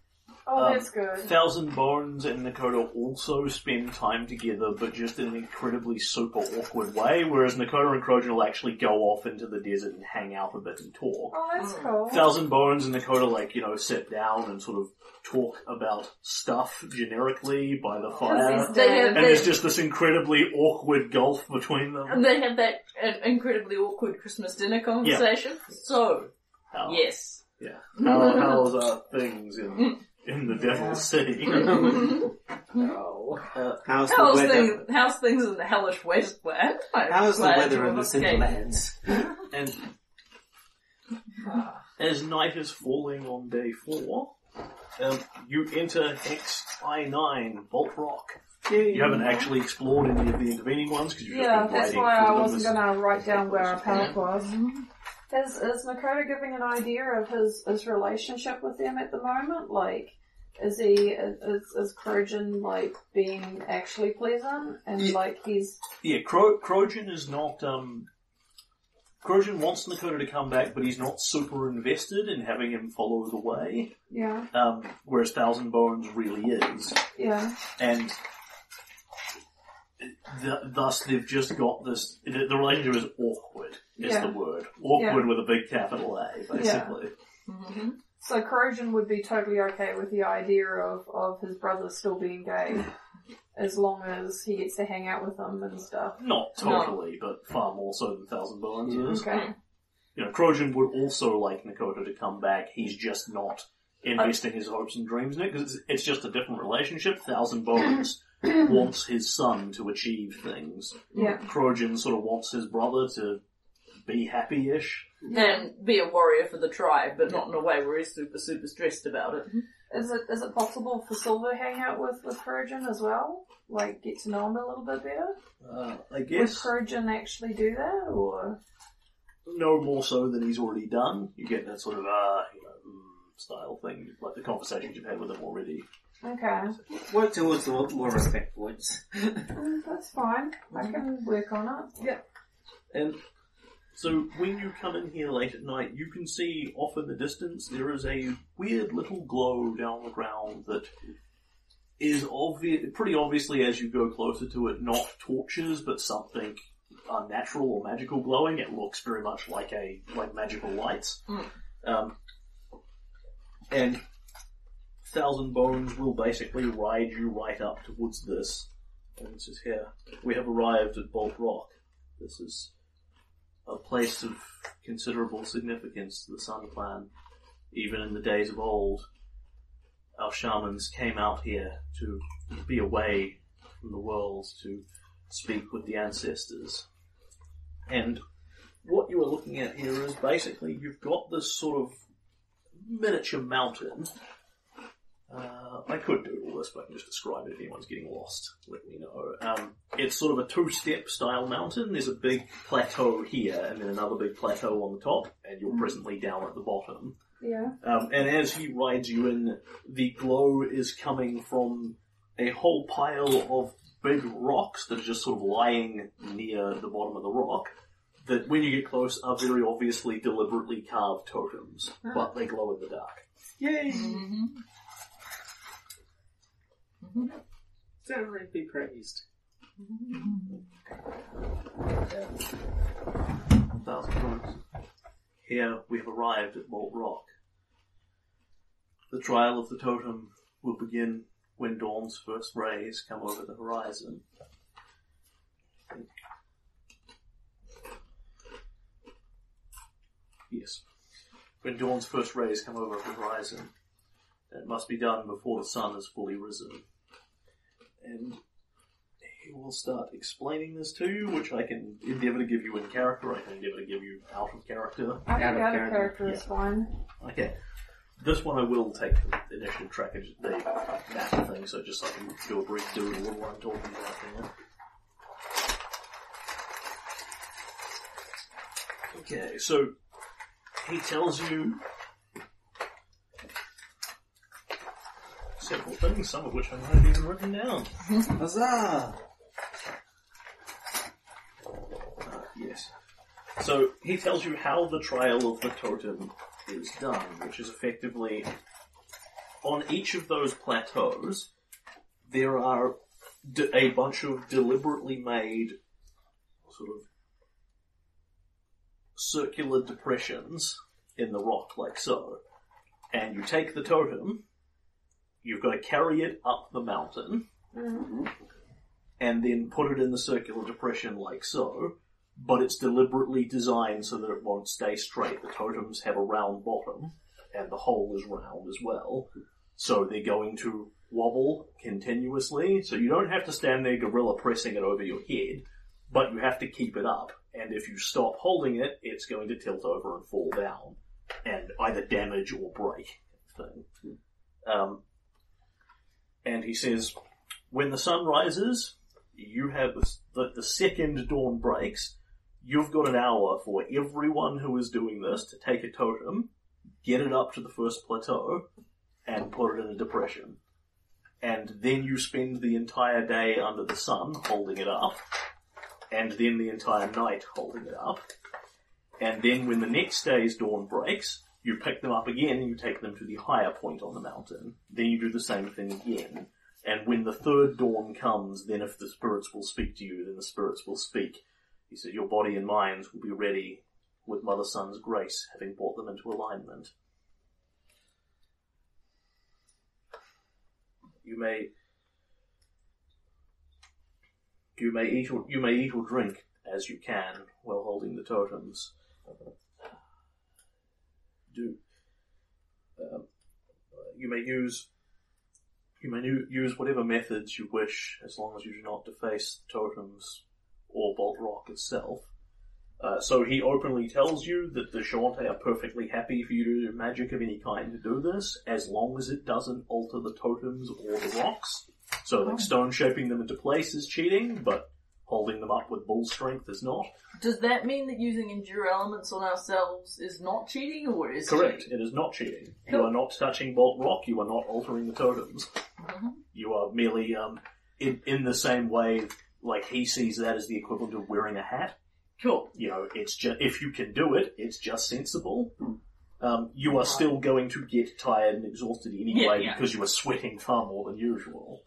Oh, Um, that's good. Thousand Bones and Nakota also spend time together, but just in an incredibly super awkward way, whereas Nakota and Krojun will actually go off into the desert and hang out a bit and talk. Oh, that's cool. Thousand Bones and Nakota, like, you know, sit down and sort of talk about stuff generically by the fire. They have, And they, there's just this incredibly awkward gulf between them. and they have that uh, incredibly awkward Christmas dinner conversation. So, How, yes. Yeah. How, how's uh, things in, in the Devil's City? No. Uh, How's the How's weather? things, how's things in the hellish wasteland? I'm How's the glad weather you in the have escaped. Cinderlands? and as night is falling on day four, um, you enter XI9, Bolt Rock. You haven't actually explored any of the intervening ones because you've just Yeah, been that's waiting why for I them wasn't as- gonna write down where our paddock was. Is, is Nakota giving an idea of his, his relationship with them at the moment? Like, is he, is, is Krojun, like, being actually pleasant? And, Yeah. like, he's, Yeah, Kro- Krojun is not. Um, Krojun wants Nakota to come back, but he's not super invested in having him follow the way. yeah, Um, whereas Thousand Bones really is, yeah, and th- thus they've just got this. The, the relationship is awkward. Is Yeah. the word awkward with a big capital A, basically. Mm-hmm. So Krojun would be totally okay with the idea of, of his brother still being gay, as long as he gets to hang out with them and stuff. Not totally, but far more so than Thousand Bones is. Okay. You know, Krojun would also like Nakota to come back. He's just not investing his hopes and dreams in it because it's, it's just a different relationship. Thousand Bones wants his son to achieve things. Yeah. Krojun sort of wants his brother to be happy-ish. And be a warrior for the tribe, but not in a way where he's super, super stressed about it. Is it is it possible for Silver to hang out with with Krojun as well? Like get to know him a little bit better? Uh, I Would guess Krojun actually do that, or no more so than he's already done. You get that sort of uh, you know, mm, style thing, like the conversations you've had with him already. Okay? Work towards more more respect towards. Mm, that's fine. I can work on it. Yeah. And so when you come in here late at night, you can see off in the distance there is a weird little glow down the ground that is obvi- pretty obviously as you go closer to it, not torches, but something unnatural or magical glowing. It looks very much like a like magical lights. Um, and Thousand Bones will basically ride you right up towards this. And it says here, we have arrived at Bolt Rock. This is a place of considerable significance to the Sun Clan. Even in the days of old, our shamans came out here to be away from the world to speak with the ancestors. And what you are looking at here is basically you've got this sort of miniature mountain. Uh, I could do all this, but I can just describe it if anyone's getting lost. Let me know. Um, it's sort of a two-step style mountain. There's a big plateau here, and then another big plateau on the top, and you're presently down at the bottom. Yeah. Um, and as he rides you in, the glow is coming from a whole pile of big rocks that are just sort of lying near the bottom of the rock. That when you get close are very obviously deliberately carved totems, but they glow in the dark. Yay! Certainly be praised. Here we have arrived at Bolt Rock. The trial of the totem will begin when dawn's first rays come over the horizon. Yes. When dawn's first rays come over the horizon. It must be done before the sun has fully risen and he will start explaining this to you, which I can endeavour to give you in character. I can endeavour to give you out of character. I think out of character, is fine. Okay. This one I will take the initial of the map thing, so just so I can do a brief doodle of what I'm talking about there. Okay, so he tells you several things, some of which I might have even written down. Huzzah! Uh, yes. So he tells you how the trial of the totem is done, which is effectively on each of those plateaus there are d- a bunch of deliberately made sort of circular depressions in the rock, like so. And you take the totem, you've got to carry it up the mountain, and then put it in the circular depression, like so. But it's deliberately designed so that it won't stay straight. The totems have a round bottom, and the hole is round as well. So they're going to wobble continuously, so you don't have to stand there gorilla pressing it over your head, but you have to keep it up. And if you stop holding it, it's going to tilt over and fall down, and either damage or break. Thing. Um, and he says, when the sun rises, you have the, the, the second dawn breaks. You've got an hour for everyone who is doing this to take a totem, get it up to the first plateau, and put it in a depression. And then you spend the entire day under the sun holding it up, and then the entire night holding it up. And then when the next day's dawn breaks, you pick them up again you take them to the higher point on the mountain. Then you do the same thing again. And when the third dawn comes, then if the spirits will speak to you, then the spirits will speak. He said, your body and mind will be ready with Mother Sun's grace, having brought them into alignment. You may you may eat or you may eat or drink as you can while holding the totems. Do um, you may use you may use whatever methods you wish as long as you do not deface the totems or Bolt Rock itself. Uh, so he openly tells you that the Shoanti are perfectly happy for you to do magic of any kind to do this, as long as it doesn't alter the totems or the rocks. So like stone shaping them into place is cheating, but holding them up with bull strength is not. Does that mean that using endure elements on ourselves is not cheating, or is Correct. cheating? It is not cheating. You are not touching Bolt Rock. You are not altering the totems. Mm-hmm. You are merely um, in, in the same way, like he sees that as the equivalent of wearing a hat. Cool. You know, it's just if you can do it, it's just sensible. Um, you are still going to get tired and exhausted anyway Yeah, yeah. because you are sweating far more than usual.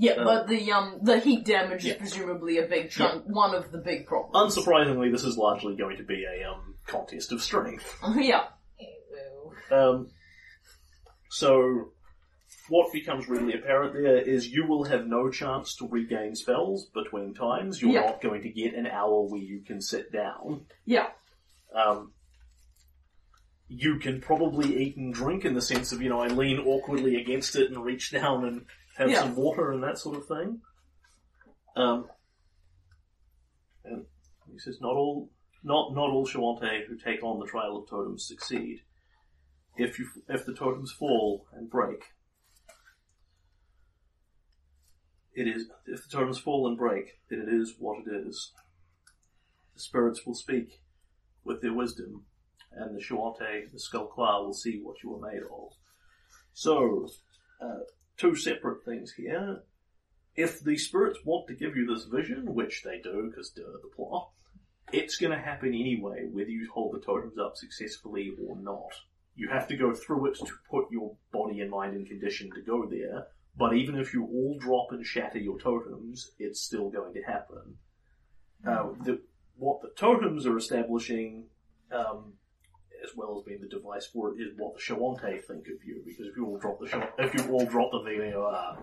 Yeah, Uh, but the um the heat damage yeah. is presumably a big chunk, one of the big problems. Unsurprisingly, this is largely going to be a um, contest of strength. yeah. Um, so, what becomes really apparent there is you will have no chance to regain spells between times. You're Yeah. not going to get an hour where you can sit down. Yeah. Um, you can probably eat and drink in the sense of, you know, I lean awkwardly against it and reach down and have Yeah. some water and that sort of thing. Um, and he says, not all, not, not all Shoanti who take on the trial of totems succeed. If you, if the totems fall and break, it is, if the totems fall and break, then it is what it is. The spirits will speak with their wisdom, and the Shoanti, the Sklar-Quah, will see what you are made of. So, uh, two separate things here. If the spirits want to give you this vision, which they do, because duh, the plot, it's going to happen anyway, whether you hold the totems up successfully or not. You have to go through it to put your body and mind in condition to go there, but even if you all drop and shatter your totems, it's still going to happen. Uh, the, what the totems are establishing, um, as well as being the device for it, is what the Shoanti think of you. Because if you all drop the Shaw- if you all drop them, they are.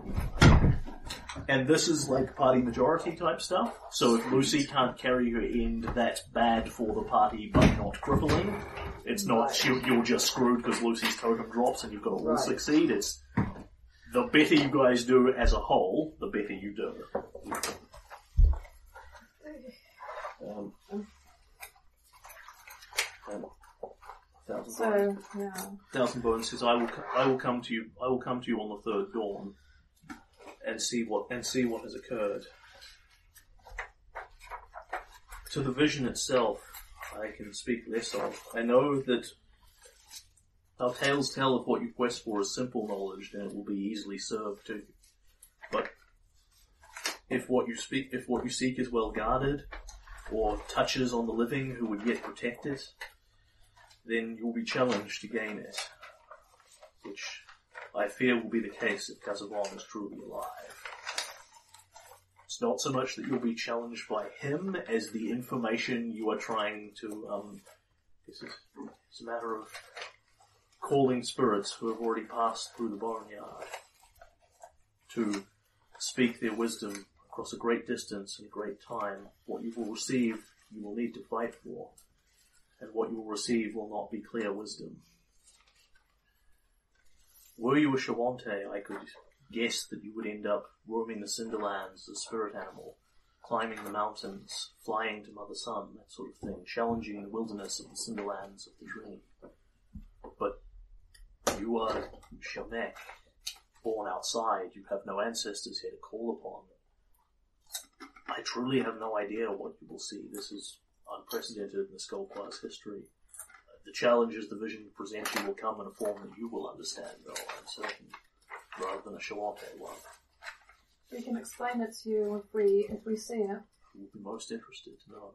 And this is like party majority type stuff. So if Lucy can't carry her end, that's bad for the party, but not crippling. It's not you- you're just screwed because Lucy's totem drops and you've got to all Right. succeed. It's the better you guys do as a whole, the better you do. Um, um, thousand So, yeah. Thousand Bones says, "I will, I will come to you. I will come to you on the third dawn, and see what and see what has occurred." To the vision itself, I can speak less of. I know that our tales tell of what you quest for is simple knowledge, then it will be easily served to you. But if what you speak, if what you seek is well guarded, or touches on the living who would yet protect it, then you'll be challenged to gain it, which I fear will be the case if Kazavon is truly alive. It's not so much that you'll be challenged by him as the information you are trying to, um, this is, it's a matter of calling spirits who have already passed through the Boneyard to speak their wisdom across a great distance and a great time. What you will receive, you will need to fight for, and what you will receive will not be clear wisdom. Were you a Shoanti, I could guess that you would end up roaming the Cinderlands a spirit animal, climbing the mountains, flying to Mother Sun, that sort of thing, challenging the wilderness of the Cinderlands of the dream. But you are Shamek, born outside, you have no ancestors here to call upon. I truly have no idea what you will see. This is unprecedented in the Skullclass history. Uh, the challenges the vision presents you will come in a form that you will understand, though, I'm certain, rather than a Shoanti one. We can explain it to you if we if we see it. You will be most interested to know.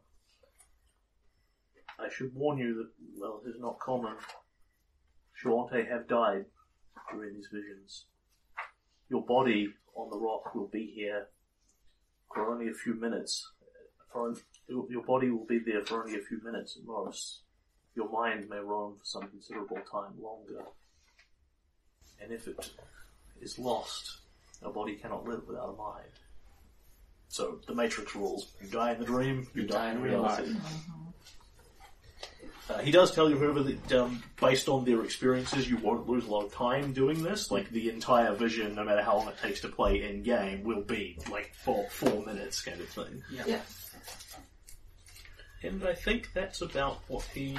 I should warn you that, well, it is not common. Shoanti have died during these visions. Your body on the rock will be here for only a few minutes. For, your body will be there for only a few minutes at most. Your mind may roam for some considerable time longer. And if it is lost, a body cannot live without a mind. So the Matrix rules: you die in the dream, you, die in reality. Uh, he does tell you, however, that um, based on their experiences, you won't lose a lot of time doing this. Like the entire vision, no matter how long it takes to play in game, will be like four four minutes kind of thing. Yeah. And I think that's about what he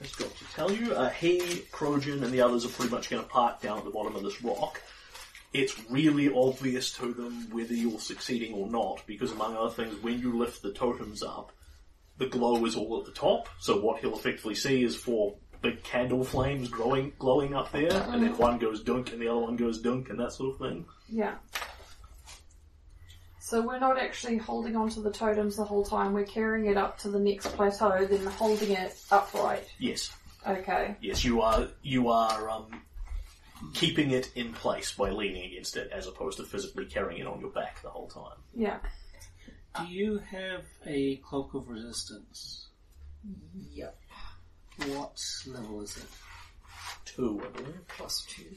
has got to tell you. Uh, he, Krojun, and the others are pretty much going to park down at the bottom of this rock. It's really obvious to them whether you're succeeding or not, because among other things, when you lift the totems up, the glow is all at the top. So what he'll effectively see is four big candle flames growing, glowing up there, and then one goes dunk and the other one goes dunk, and that sort of thing. Yeah. So we're not actually holding onto the totems the whole time. We're carrying it up to the next plateau, then holding it upright. Yes, Okay. yes, you are you are um, keeping it in place by leaning against it, as opposed to physically carrying it on your back the whole time. Yeah. Do you have a cloak of resistance? Yep. What level is it? Two, I believe. Plus two.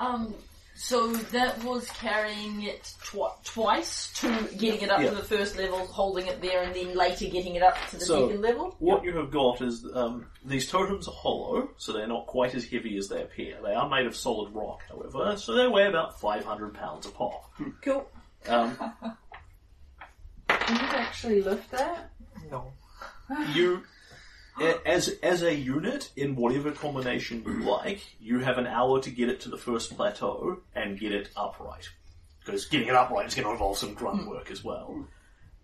Um, so that was carrying it twi- twice to getting it up Yeah. to the first level, holding it there, and then later getting it up to the So- second level. What you have got is um, these totems are hollow, so they're not quite as heavy as they appear. They are made of solid rock, however, so they weigh about 500 pounds a pop. Cool. Um, Can you actually lift that? No. you, a- as as a unit, in whatever combination you like, you have an hour to get it to the first plateau and get it upright. Because getting it upright is going to involve some grunt work as well.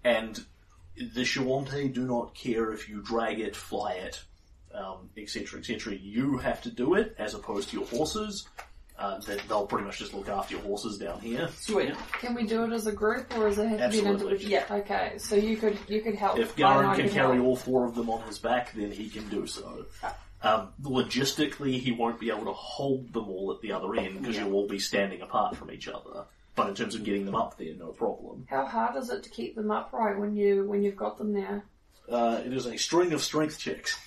And the Shoanti do not care if you drag it, fly it, um, etc., etc. You have to do it, as opposed to your horses. Uh, that they'll pretty much just look after your horses down here. Sweet. Can we do it as a group, or does it have to be an Absolutely. individual? Yeah. Okay. So you could you could help. If I know Garen can carry help. all four of them on his back, then he can do so. Um, logistically, he won't be able to hold them all at the other end because you'll all be standing apart from each other. But in terms of getting them up there, no problem. How hard is it to keep them upright when you when you've got them there? Uh, it is a string of strength checks.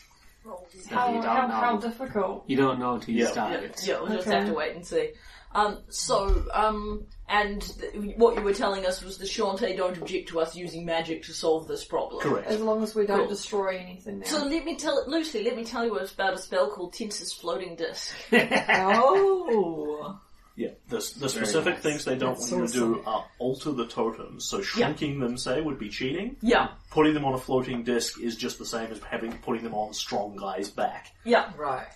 How you don't how, know. how difficult? You don't know until you Yeah. start Yeah, it. yeah, we'll just Okay. have to wait and see. Um, so, um, and th- what you were telling us was the Shoanti don't object to us using magic to solve this problem. Correct. As long as we don't Cool. destroy anything there. So let me tell Lucy, let me tell you about a spell called Tenser's Floating Disc. oh. Yeah, the, the specific nice. things they don't That's want you to do are alter the totems. So shrinking them, say, would be cheating. Yeah, Putting them on a floating disc is just the same as having putting them on strong guy's back. yeah. Right.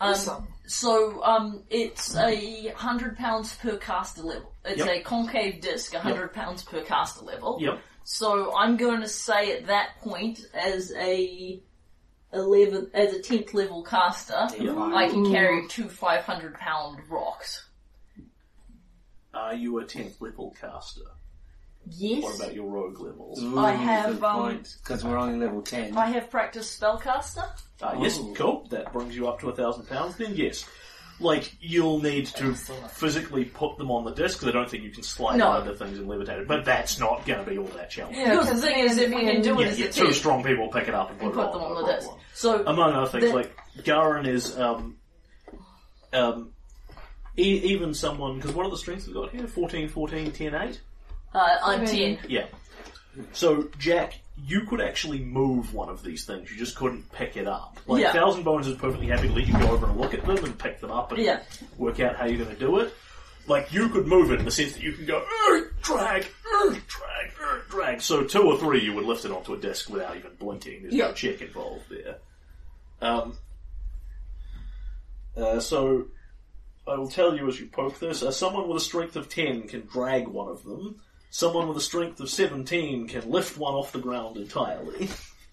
Um, Awesome. so um, it's a hundred pounds per caster level. It's Yep. a concave disc, a hundred pounds per caster level. Yep. So I'm going to say at that point, as a eleven, as a tenth level caster, I can carry two five hundred pound rocks. Are you a 10th level caster? Yes. What about your rogue levels? I have, um, because we're only level ten. I have practiced spellcaster. Uh, yes, cool. That brings you up to a thousand pounds. Then yes, like you'll need to physically put them on the disc because I don't think you can slide No. them into things and levitate it. But that's not going to be all that challenging. Yeah, Because the thing is, if you can do it Yeah, yeah, two team, strong people pick it up and put, and put it them on, on no the disc. So Among other things, The- like Garin is um, um, e- even someone because what are the strengths we've got here? 14, 14, 10, 8? uh, I'm ten. Yeah. So, Jack, you could actually move one of these things. You just couldn't pick it up. Like, Yeah. Thousand Bones is perfectly happy to let you go over and look at them and pick them up and Yeah. work out how you're going to do it. Like, you could move it in the sense that you can go, "Urgh, drag, urgh, drag, urgh, drag. So, two or three, you would lift it onto a disc without even blinking. There's no Yeah. check involved there. Um, uh, so, I will tell you as you poke this, uh, someone with a strength of 10 can drag one of them. Someone with a strength of 17 can lift one off the ground entirely.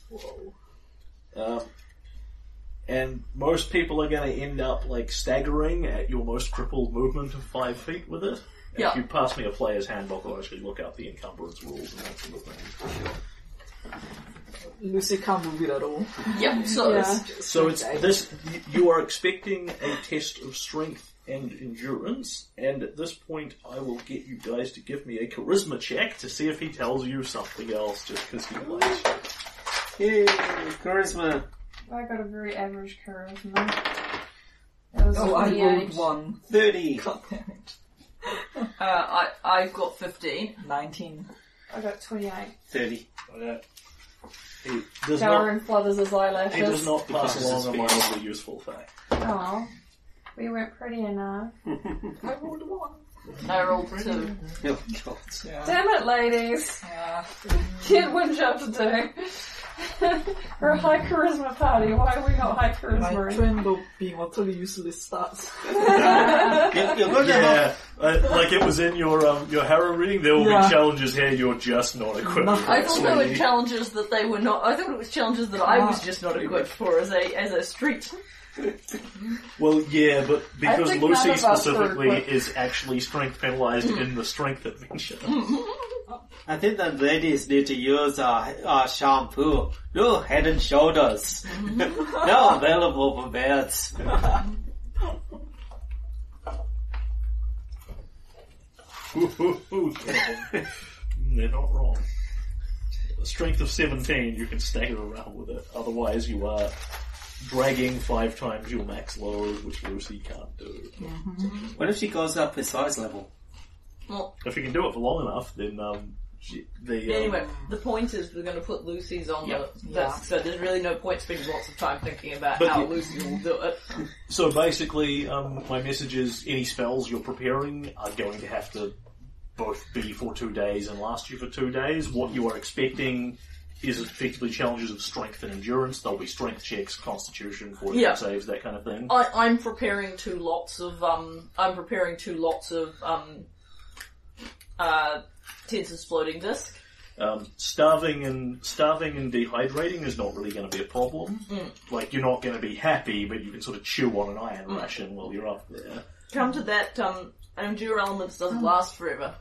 Whoa. Um, and most people are going to end up like staggering at your most crippled movement of five feet with it. And Yeah. If you pass me a player's handbook, I'll actually look up the encumbrance rules and that sort of thing. Lucy can't move it at all. Yep. So Yeah. So it's this. You are expecting a test of strength and endurance, and at this point, I will get you guys to give me a charisma check to see if he tells you something else, just because he likes you. Yay, charisma. I got a very average charisma. That was Oh, I 28. rolled one. 30. God damn it. uh, I I've got fifteen. 19. I got 28. 30. Uh, he does not. Darren flutters his eyelashes. He does not pass Because along a it's mildly useful fact. Oh, we weren't pretty enough. I rolled one. I rolled two. Oh, God. Yeah. Damn it, ladies! Yeah. She had one job to do. We're a high charisma party. Why are we not high My charisma? trend of being utterly useless starts. You're, you're going to have Yeah, uh, like it was in your um, your Harrow reading. There will Yeah. be challenges here you're just not equipped. Nothing. for, I thought there were challenges that they were not. I thought it was challenges that I was Ah. just not equipped for as a as a street. Well, yeah, but because think Lucy of us were specifically equipped. is actually strength penalized in the strength adventure. I think the ladies need to use uh, uh, shampoo. No, head and shoulders. now available for beds. They're not wrong. A strength of 17, you can stagger around with it. Otherwise, you are dragging five times your max load, which Lucy can't do. What if she goes up a size level? Well, If you can do it for long enough, then um, she, the um, anyway, the point is we're going to put Lucy's on Yeah. the Yeah. so there's really no point spending lots of time thinking about But how you- Lucy will do it. So basically, um, my message is any spells you're preparing are going to have to both be for two days and last you for two days. What you are expecting is effectively challenges of strength and endurance. There'll be strength checks, constitution, fortitude Yeah. saves, that kind of thing. I, I'm preparing two lots of um. I'm preparing two lots of um. Uh, Tenser's floating disc. Um, starving and starving and dehydrating is not really going to be a problem. Like you're not going to be happy, but you can sort of chew on an iron ration while you're up there. Come to that, um, endure elements doesn't last forever.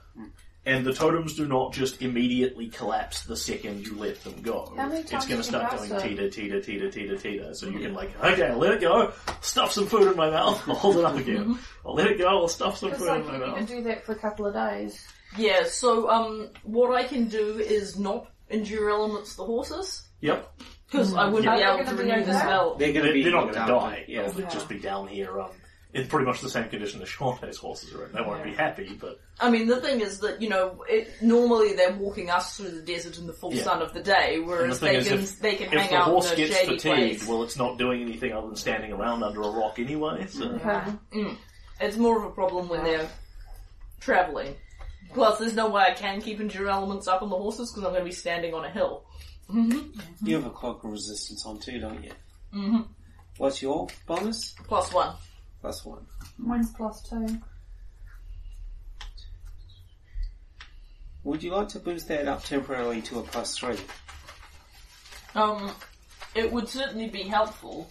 And the totems do not just immediately collapse the second you let them go. It's going to start cast going teeter, teeter, teeter, teeter, teeter. So you can like, okay, I'll let it go, stuff some food in my mouth, I'll hold it up again. I'll let it go, I'll stuff some food like in my you can mouth. do that for a couple of days. Yeah, so um, what I can do is not endure elements the horses Yep. because I wouldn't Are be able gonna to renew the spell. They're going to be they're not going to down. die. Yeah. They'll just be down here, um, in pretty much the same condition as Shoanti's horses are in. They won't be happy, but I mean, the thing is that you know, it, normally they're walking us through the desert in the full Yeah. sun of the day, whereas thing they is, can if- they can if hang the out horse in a gets shady fatigued, place. well, it's not doing anything other than standing around under a rock anyway. So. Okay. It's more of a problem when they're traveling. Plus, there's no way I can keep endure elements up on the horses because I'm going to be standing on a hill. Mm-hmm. You have a cloak of resistance on too, don't you? Mm-hmm. What's your bonus? Plus one. Plus one. Mine's plus two. Would you like to boost that up temporarily to a plus three? Um, it would certainly be helpful.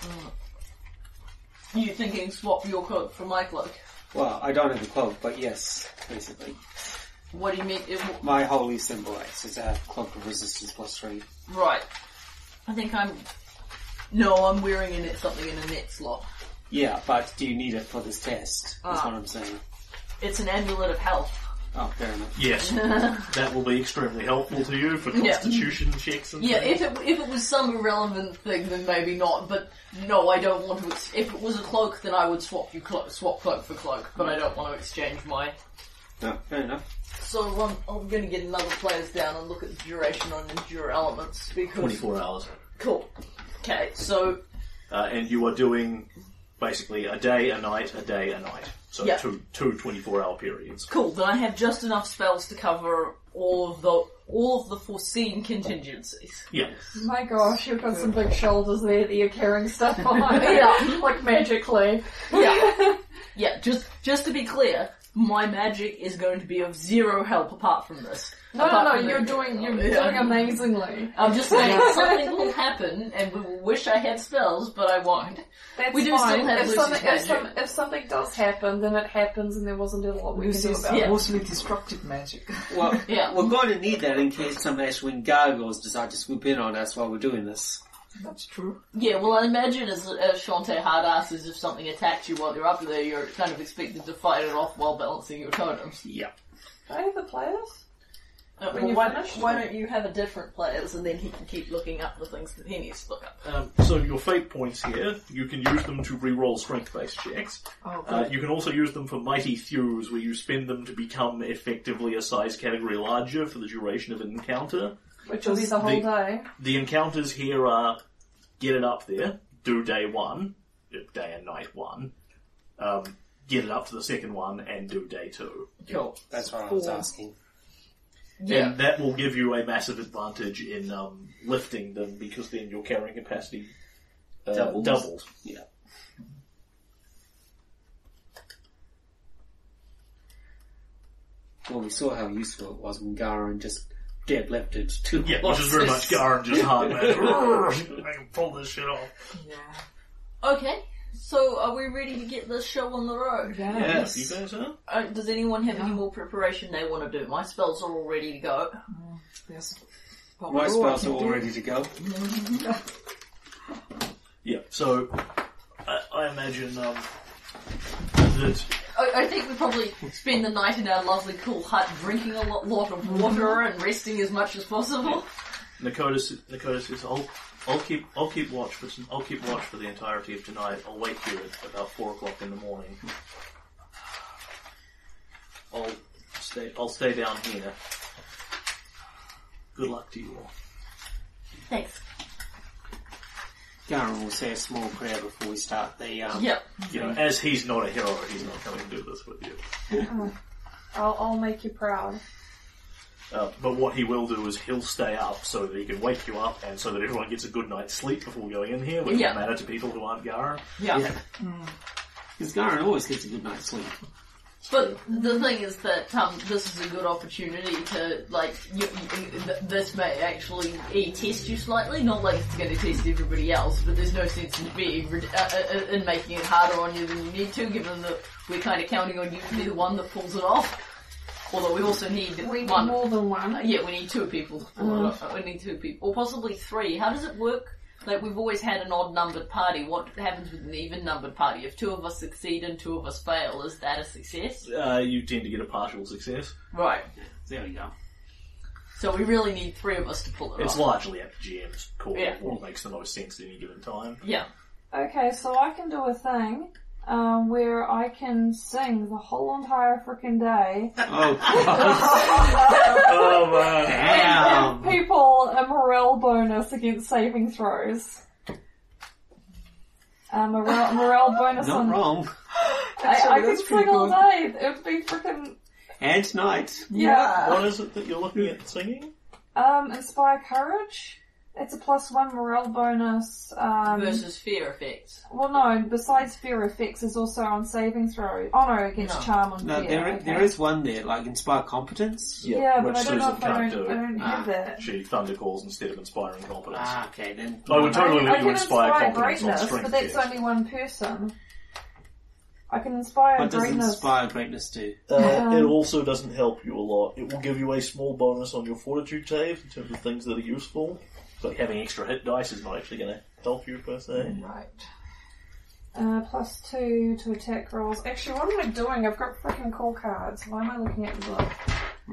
Mm. You thinking swap your cloak for my cloak? Well, I don't have a cloak, but yes, basically. What do you mean? It, My holy symbol X is a cloak of resistance plus three. right. I think I'm. No, I'm wearing in it something in a net slot. Yeah, but do you need it for this test? That's Ah. what I'm saying. It's an amulet of health. Oh, fair enough. Yes, that will be extremely helpful to you for Yeah. constitution checks and Yeah, things. if it if it was some irrelevant thing, then maybe not. But no, I don't want to. Ex- if it was a cloak, then I would swap you clo- swap cloak for cloak. But I don't want to exchange my. No, fair enough. So um, I'm going to get another players down and look at the duration on endure elements because 24 hours. cool. Okay, so Uh, and you are doing basically a day, a night, a day, a night. So Yeah. two, two 24 hour periods. cool. Then I have just enough spells to cover all of the all of the foreseen contingencies. Yeah. My gosh, you've got some big shoulders there that you're carrying stuff on. Yeah. like magically. Yeah, yeah. Just just to be clear, my magic is going to be of zero help apart from this. No, Apart no, no, you're the- doing, you're Yeah. doing amazingly. I'm just saying something will happen, and we will wish I had spells, but I won't. That's We do fine. still have if, Lucy's something, if, some, if something does happen, then it happens and there wasn't a lot we can do Lucy's about it. mostly destructive magic. Well, Yeah. we're going to need that in case some Ashwin gargoyles decide to swoop in on us while we're doing this. That's true. Yeah, well, I imagine as, as Shoanti hard asses, if something attacks you while you're up there, you're kind of expected to fight it off while balancing your totems. Yeah. Do I have the players? Uh, When you why, finish? why don't you have a different players, and then he can keep looking up the things that he needs to look up. Um, so your fate points here, you can use them to re-roll strength-based checks. Oh, Uh, good. you can also use them for mighty thews, where you spend them to become effectively a size category larger for the duration of an encounter. Which will be the whole The- day. The encounters here are get it up there, do day one, uh, day and night one, um, get it up to the second one, and do day two. Cool. That's what I was asking. Yeah. And that will give you a massive advantage in um, lifting them because then your carrying capacity uh, Doubles. doubles. Yeah. Well, we saw how useful it was when Garan just deadlifted two Yeah, which is very much bosses. Garen just hard man. I can pull this shit off. Yeah. Okay, so are we ready to get this show on the road? Yes. You guys are? Uh, does anyone have any more preparation they want to do? My spells are all ready to go. Yes. My spells are all ready to go. Yeah, so I, I imagine um, that I, I think we probably spend the night in our lovely cool hut drinking a lot, lot of water and resting as much as possible. Nakota, s- Nakota says, "I'll, I'll keep, I'll keep watch for, some, I'll keep watch for the entirety of tonight. I'll wake you at about four o'clock in the morning. I'll stay, I'll stay down here. Good luck to you all." Thanks. Garan will say a small prayer before we start the. Um, Yep. You know, as he's not a hero, he's not coming to do this with you. I'll, I'll make you proud. Uh, but what he will do is he'll stay up so that he can wake you up and so that everyone gets a good night's sleep before going in here, which Yeah. will matter to people who aren't Gara. Yeah. Yeah. Because Garan always gets a good night's sleep. But the thing is that um, this is a good opportunity to, like, you, you, this may actually e test you slightly. Not like it's going to test everybody else, but there's no sense in being uh, uh, uh, in making it harder on you than you need to, given that we're kind of counting on you to be the one that pulls it off. Although we also need We need one. more than one. Uh, Yeah, we need two people. to pull it off. We need two people, or possibly three. How does it work? Like we've always had an odd-numbered party. What happens with an even-numbered party? If two of us succeed and two of us fail, is that a success? Uh, you tend to get a partial success. Right. There we go. So we really need three of us to pull it It's off. largely up to GM's call Yeah. what makes the most sense at any given time. Yeah. Okay, so I can do a thing um, where I can sing the whole entire freaking day Oh, Oh man! damn! give people a morale bonus against saving throws. A morale, morale bonus Not on. wrong. I, I Actually, can sing all day. It would be freaking And night. yeah. What is it that you're looking at singing? Um, inspire courage. It's a plus one morale bonus. Um, Versus fear effects. well, no. Besides fear effects, is also on saving throw. Oh no, against No. charm on No, fear. there, okay. there is one there, like inspire competence. Yeah, which but I don't know Susan if I don't, do. I don't have Ah. that. She thunder calls instead of inspiring competence. Ah, okay then. I would totally I, let I you can inspire inspire competence on greatness, strength but that's checks. only one person. I can inspire What does greatness. inspire greatness do? Uh, Um, it also doesn't help you a lot. It will give you a small bonus on your fortitude save in terms of things that are useful, but having extra hit dice is not actually going to help you per se. Right. Uh, plus two to attack rolls. Actually, what am I doing? I've got freaking call cards. Why am I looking at the book?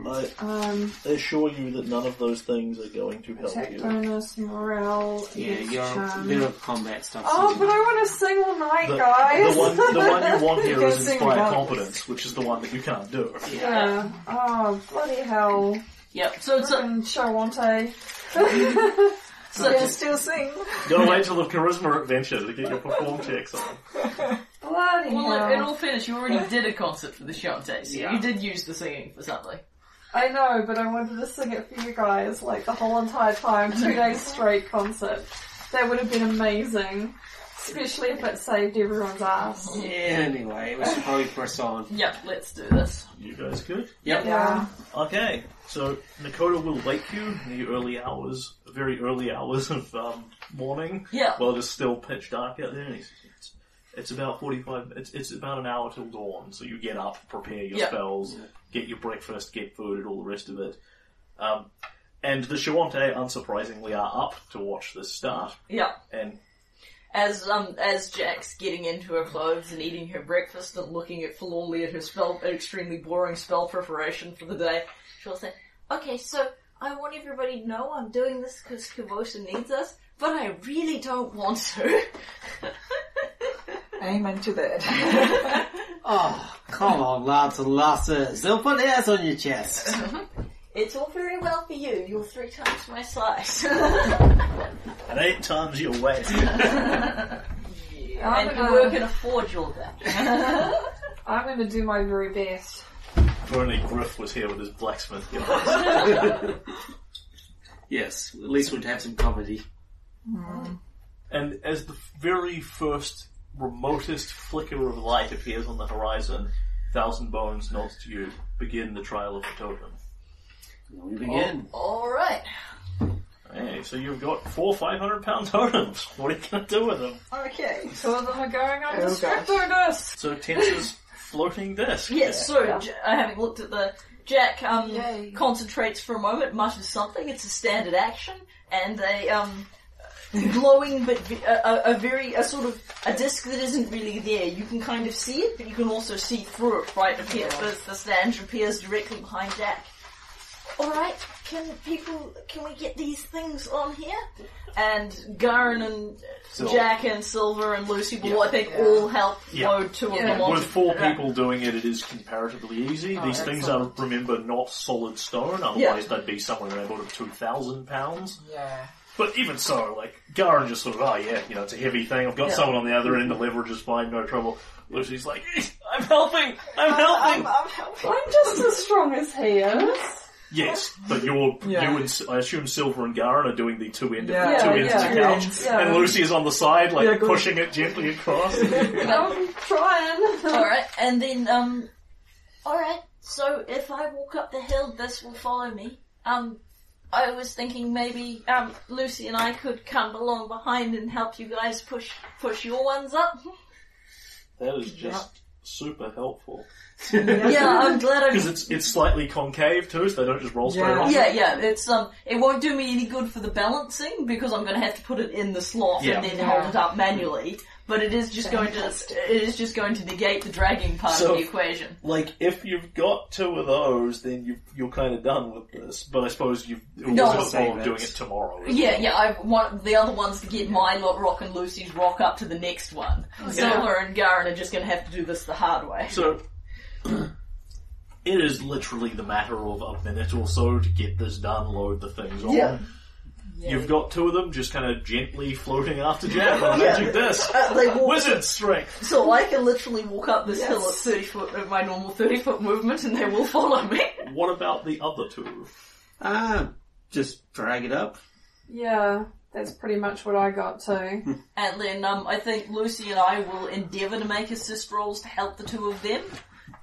I Um, assure you that none of those things are going to help attack you. bonus, morale, Yeah, against your charm. bit of combat stuff. Oh, but I want to sing all night, The, guys. the one, the one you want here You is inspire about competence, which is the one that you can't do. yeah. Oh, bloody hell. Yep. So it's a, Freaking Shoanti. so Can still sing. Gotta wait till the charisma adventure to get your perform checks on. bloody well, in hell. all fairness, you already did a concert for the Shoanti, so Yeah. you did use the singing for something. I know, but I wanted to sing it for you guys, like the whole entire time, two days straight concert. That would have been amazing. Especially if it saved everyone's ass. Yeah, anyway, we should probably press on. Yep. Let's do this. You guys good? Yep. Yeah. Okay, so Nakota will wake you in the early hours, very early hours of um, morning, Yeah. while it's still pitch dark out there. And he's, it's, it's about forty-five. It's, it's about an hour till dawn. So you get up, prepare your Yeah. spells, get your breakfast, get food, and all the rest of it. Um, and the Shoanti, unsurprisingly, are up to watch this start. Yeah. And As um as Jack's getting into her clothes and eating her breakfast and looking at forlornly at her spell, extremely boring spell preparation for the day, she'll say, "Okay, so I want everybody to know I'm doing this because Korvosa needs us, but I really don't want to." Amen to that. Oh, come on, lads and lasses. They'll put hairs on your chest. it's all very well for you. You're three times my size, and eight times your weight. I'm and you gonna, work in a forge all day. I'm gonna do my very best. If only Griff was here with his blacksmith guys. yes, at least we'd have some comedy. Hmm. And as the very first remotest flicker of light appears on the horizon, Thousand Bones nods to you. Begin the trial of the totem. We begin. Oh. all right. Hey, so you've got four 500 pound totems. What are you going to do with them? okay. Two of them are going on Oh, the stricto disc. So Tenser's floating disc. Yes, so Yeah. J- uh, having looked at the Jack um, Yay. concentrates for a moment, mutters something. It's a standard action, and a um, glowing but a very a sort of a disc that isn't really there. You can kind of see it, but you can also see through it. Right, appear, the, the stand appears directly behind Jack. All right, can people can we get these things on here? And Garen and Silver. Jack and Silver and Lucy will, I think, all help Yeah. load two of them onto With four Right. people doing it, it is comparatively easy. Oh, These things are, excellent. remember, not solid stone, otherwise they'd be somewhere around about 2,000 pounds. Yeah. But even so, like, Garen just sort of, oh yeah, you know, it's a heavy thing, I've got Yeah. someone on the other end, the leverage is fine, no trouble. Lucy's like, I'm helping! I'm helping! I'm, I'm helping. I'm just as strong as he is. Yes, but you're, Yeah. you and, I assume Silver and Garen are doing the two, end, Yeah, two yeah, ends yeah. of the couch, yeah. and Lucy is on the side, like, Yeah, good. pushing it gently across. I'm trying. Alright, and then, um, alright, so if I walk up the hill, this will follow me. Um, I was thinking maybe, um, Lucy and I could come along behind and help you guys push, push your ones up. that is just super helpful. Yeah, I'm glad I Because it's, it's slightly concave too, so they don't just roll straight Yeah. off. Yeah, yeah, it's, um, it won't do me any good for the balancing because I'm gonna have to put it in the slot Yeah. and then Yeah. hold it up manually. But it is just going to, it is just going to negate the dragging part So- of the equation. Like, if you've got two of those, then you you're kind of done with this. But I suppose you've No. no, Save of it. doing it tomorrow. isn't Yeah, it? yeah. I want the other ones to get my lot rock and Lucy's rock up to the next one. Silver and Garen are just going to have to do this the hard way. So it is literally the matter of a minute or so to get this done. Load the things on. Yeah. You've got two of them just kind of gently floating after Jack on a magic disc. Uh, they walk, Wizard strength. so I can literally walk up this hill at thirty foot of my normal thirty foot movement, and they will follow me. What about the other two? Ah, just drag it up. Yeah, that's pretty much what I got too. And then um, I think Lucy and I will endeavour to make assist rolls to help the two of them.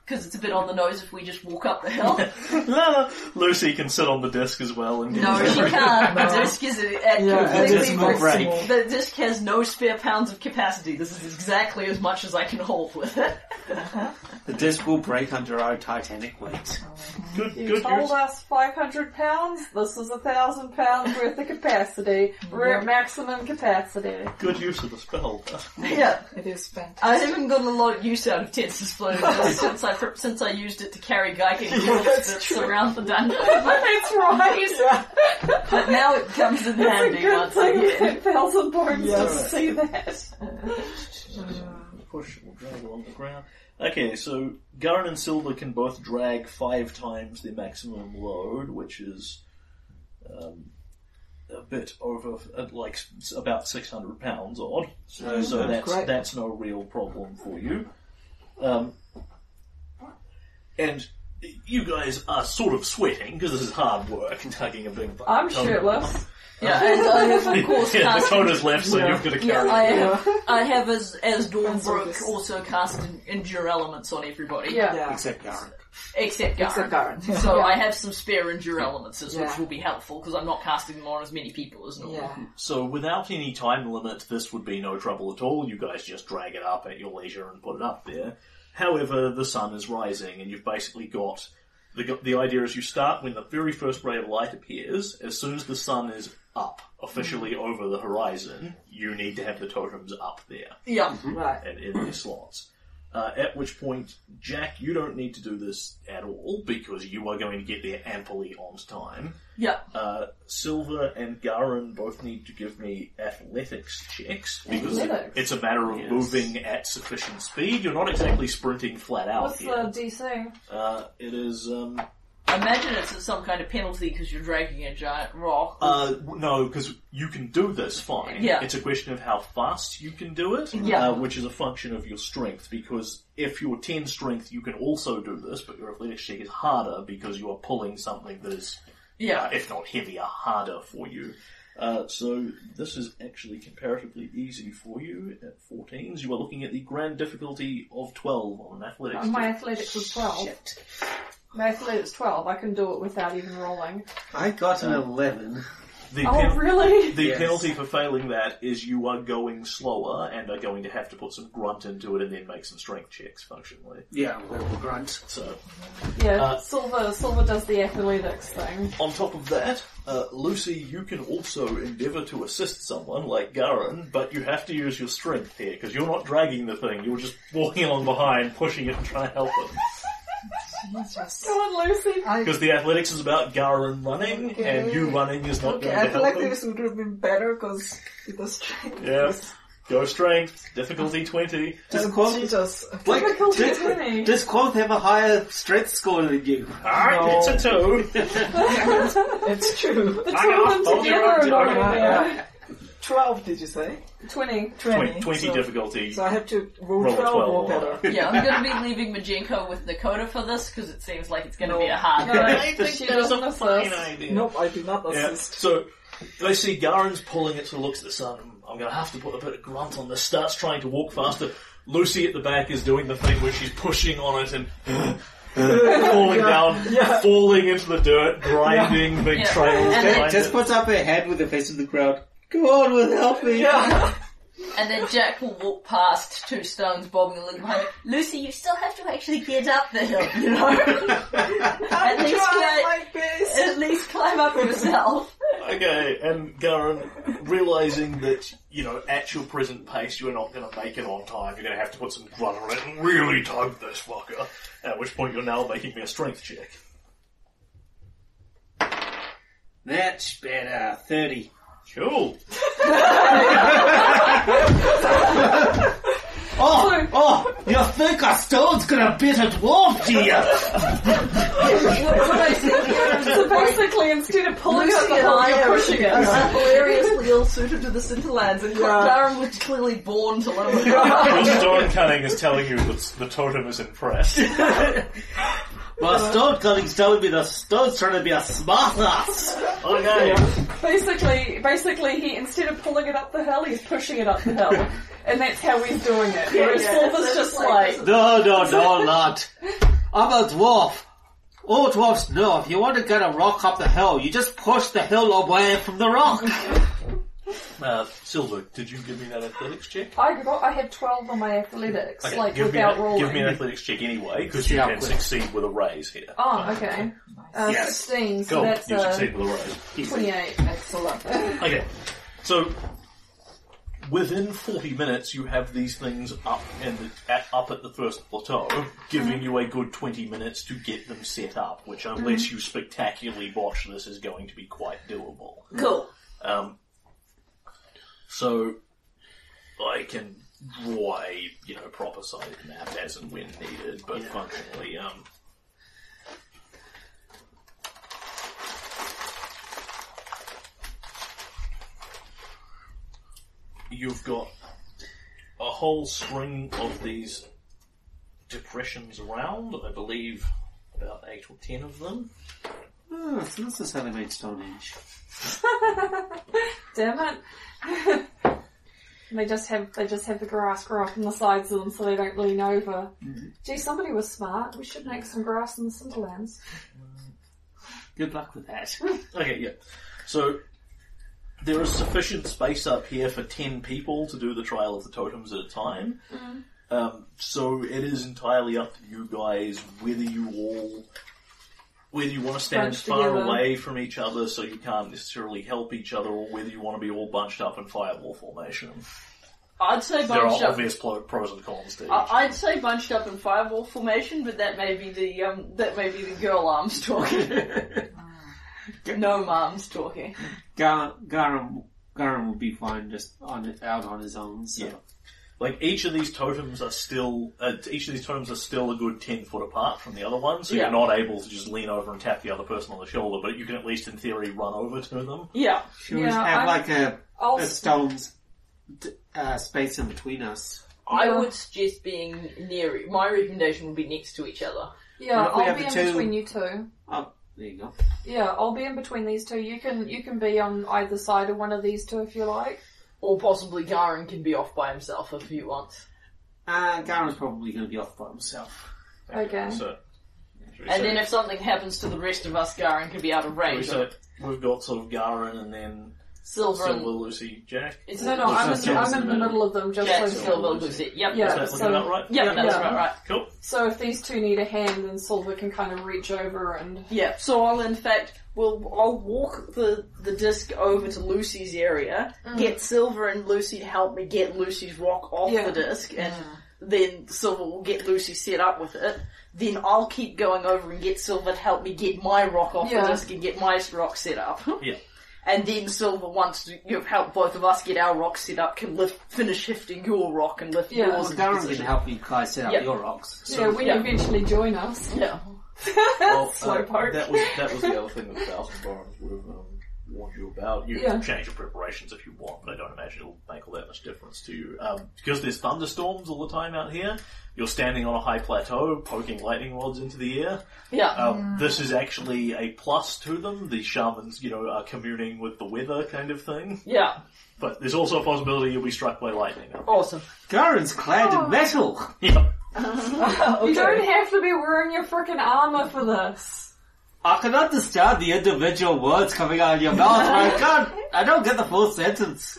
Because it's a bit on the nose if we just walk up the hill. La- Lucy can sit on the disc as well and No, she can't. The disc is at Yeah, completely it's decimal break. The disc has no spare pounds of capacity. This is exactly as much as I can hold with it. The disc will break under our titanic weight. good, You good told use. us 500 pounds, this is a thousand pounds worth of capacity. We're at maximum capacity. Good use of the spell. Yeah. It is fantastic. I haven't gotten a lot of use out of Tenser's floating disc since I since I used it to carry Gaekhen cords that surround the dungeon. That's right. But now it comes in handy Good once thing again. that thousand points Yes. to see that. Push or drag along the ground. Okay, so Garen and Silver can both drag five times their maximum load, which is um, a bit over, uh, like about six hundred pounds odd. So, so that's great. that's no real problem for you. Um, and you guys are sort of sweating because this is hard work, and tugging a big. I'm totem. shirtless. Yeah, and I have of course yeah, the cast. coda's left, so you've got to Yeah, carry. I it. have. I have as as Dawnbrook Yes. also cast en- endure elements on everybody. Yeah. Yeah. Except Garen. Except Garen. Except Garen. So Yeah. I have some spare endure elements, which will be helpful because I'm not casting them on as many people as normal. Yeah. So without any time limit, this would be no trouble at all. You guys just drag it up at your leisure and put it up there. However, the sun is rising, and you've basically got the the idea is you start when the very first ray of light appears. As soon as the sun is up, officially over the horizon, you need to have the totems up there Yeah. Right. and in their slots. Uh, at which point, Jack, you don't need to do this at all because you are going to get there amply on time. Yeah. Uh, Silver and Garen both need to give me athletics checks because it- Athletics? it's a matter of Yes. moving at sufficient speed. You're not exactly sprinting flat out What's the. DC? Uh, it is um, I imagine it's some kind of penalty because you're dragging a giant rock. uh, no, because you can do this fine. Yeah. It's a question of how fast you can do it, Yeah. uh, which is a function of your strength. Because if you're ten strength, you can also do this, but your athletics check is harder because you are pulling something that is yeah. uh, if not heavier, harder for you. Uh, so this is actually comparatively easy for you at 14s. You are looking at the grand difficulty of 12 on an athletics. Oh, my athletics was 12. Shit. My athletics 12. I can do it without even rolling. I got an 11. The, Oh, pen- really? the Yes. penalty for failing that is you are going slower and are going to have to put some grunt into it and then make some strength checks functionally. Yeah, with the grunt. So Yeah, Uh, Silver Silver does the athletics thing. On top of that, uh, Lucy, you can also endeavour to assist someone like Garen, but you have to use your strength here because you're not dragging the thing. You're just walking along behind, pushing it, and trying to help it. Go on, Lucy. Because the athletics is about Garen running, Okay. and you running is not Okay, going I to feel help like them. this would have been better because it was strength. Yes. Go strength, difficulty twenty. Does Oh, quote, Jesus. wait, Difficulty does, 20. does quote have a higher strength score than you? Alright, No. Ah, it's a two. It's true. The two I of know. them together are not Yeah, in there. 12, did you say? 20. 20. 20 so, difficulty. So I have to roll, Roll 12, 12 or or better. Yeah, I'm going to be leaving Majenko with Nakota for this because it seems like it's going to No. be a hard No, I think she that's doesn't a fine assist. idea. Nope, I do not Yeah, assist. so they see Garen's pulling it, so looks at the sun. I'm going to have to put a bit of grunt on this. Starts trying to walk faster. Lucy at the back is doing the thing where she's pushing on it and falling down, yeah. falling into the dirt, grinding big Yeah. trails And then- behind Just puts up her head with the face of the crowd. Come on, will help me. Yeah. And then Jack will walk past two stones bobbing a little behind it. Lucy, you still have to actually get up the hill, you know? at, I'm least trying climb, my best. at least climb up yourself. Okay, and Garen, realizing that, you know, at your present pace you're not going to make it on time, you're going to have to put some grunt on it and really tug this fucker. At which point you're now making me a strength check. That's better. Uh, 30. Cool. Oh, oh, you think a stone's gonna beat a dwarf, do you? What I think here is the Basically, instead of pulling Lucy up the and you're pushing it. are hilariously ill suited to the Cinderlands, and Yeah. Darren was clearly born to live with Your stone cunning is telling you that the totem is impressed. Well, Stone Cunning's telling me the stone's trying to be a smart ass. Okay. Basically, basically, he instead of pulling it up the hill, he's pushing it up the hill, and that's how he's doing it. Whereas yeah, Silver's it's just like- like, No, no, no, lad. I'm a dwarf. All dwarfs know if you want to get a rock up the hill, you just push the hill away from the rock. Uh, Silver, did you give me that athletics check? I got, I had twelve on my athletics, Okay, like give, me without a, rolling. give me an athletics check anyway, because you Yeah, can quick. succeed with a raise here. Oh, okay. Uh, Yes. Sixteen, so Go, that's you uh, succeed with a raise. twenty-eight. Excellent. Okay, so within 40 minutes you have these things up and at, up at the first plateau, giving you a good 20 minutes to get them set up, which unless you spectacularly botch this is going to be quite doable. Cool. Um, so I can draw a you know proper sized map as and when needed, but functionally, um, you've got a whole string of these depressions around. I believe about eight or ten of them. Oh, so this is how they made Stonehenge. Damn it. They just have they just have the grass grow up on the sides of them so they don't lean over. Gee, somebody was smart. We should make some grass in the Cinderlands. Good luck with that. Okay, yeah. So there is sufficient space up here for ten people to do the trial of the totems at a time. Um, so it is entirely up to you guys whether you all whether you want to stand Bunch far together. away from each other so you can't necessarily help each other, or whether you want to be all bunched up in fireball formation. I'd say There bunched are up. obvious pros and cons to each. I- I'd say bunched up in fireball formation, but that may be the um, that may be the girl arms talking. no moms talking. Gar- Garum, Garum will be fine just on out on his own. So. Yeah. Like each of these totems are still, uh, each of these totems are still a good ten foot apart from the other one, so Yeah. you're not able to just lean over and tap the other person on the shoulder, but you can at least in theory run over to them. Yeah. Should we Yeah, have I'm- like a, I'll a stone's d- uh, space in between us? I would suggest being near. My recommendation would be next to each other. yeah, If we I'll have be the in two- between you two. Oh, there you go. Yeah, I'll be in between these two. You can you can be on either side of one of these two if you like. Or possibly Garen can be off by himself if he wants. Uh, Garum's probably going to be off by himself. Okay. So, should we And say- then if something happens to the rest of us, Garen can be out of should we range. say we've got sort of Garen and then Silver Silver, and Lucy, Jack. It's No, no, Or I'm in, I'm in the middle of them just Jack, so. Silver, Lucy. Yep. Yeah. Is that so- about right? Yep, that's Yeah. right, right. Cool. So if these two need a hand, then Silver can kind of reach over and Yeah, so I'll in fact, will I'll walk the, the disc over to Lucy's area, mm. get Silver and Lucy to help me get Lucy's rock off Yeah. the disc, and then Silver will get Lucy set up with it. Then I'll keep going over and get Silver to help me get my rock off Yeah. the disc and get my rock set up. Yeah. And then Silver, once you've helped both of us get our rock set up, can lift, finish shifting your rock and lift Yeah. yours Well, into Garum can help you guys set up Yeah. your rocks. yeah, when yeah. you eventually join us. Yeah. Well, Slow uh, part. That was that was the other thing that Thousand Bones would have um, warned you about. You Yeah. can change your preparations if you want, but I don't imagine it'll make all that much difference to you. Um, because there's thunderstorms all the time out here. You're standing on a high plateau, poking lightning rods into the air. Yeah. Um, This is actually a plus to them. The shamans, you know, are communing with the weather kind of thing. Yeah. But there's also a possibility you'll be struck by lightning. Awesome. Garum's clad in metal! Yeah. You don't have to be wearing your freaking armor for this. I can understand the individual words coming out of your mouth, but I can't, I don't get the full sentence.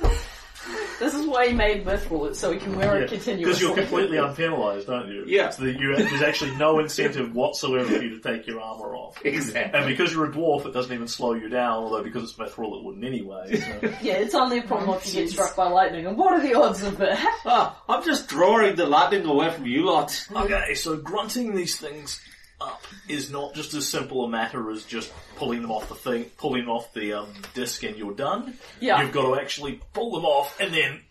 This is why he made Mithril, so he can wear it Because continuously. you're completely unpenalised, aren't you? Yeah. So that you, there's actually no incentive whatsoever for you to take your armour off. Exactly. And because you're a dwarf, it doesn't even slow you down, although because it's mithril, it wouldn't anyway. So. Yeah, it's only a problem if you get struck by lightning. And what are the odds of that? Ah, I'm just drawing the lightning away from you lot. okay, so grunting these things up is not just as simple a matter as just pulling them off the thing, pulling off the um, disc and you're done. Yeah. You've got to actually pull them off and then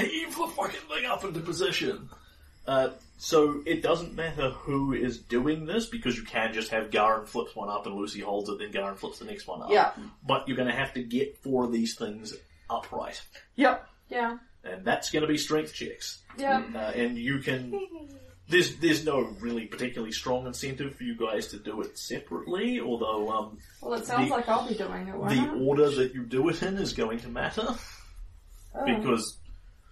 heave the fucking thing up into position. Uh, So it doesn't matter who is doing this because you can just have Garen flips one up and Lucy holds it, then Garen flips the next one up. Yeah. But you're going to have to get four of these things upright, Yep. Yeah. and that's going to be strength checks. Yeah. Uh, and you can. There's there's no really particularly strong incentive for you guys to do it separately, although um, Well, it sounds The- like I'll be doing it, won't the it? order that you do it in is going to matter Oh. because.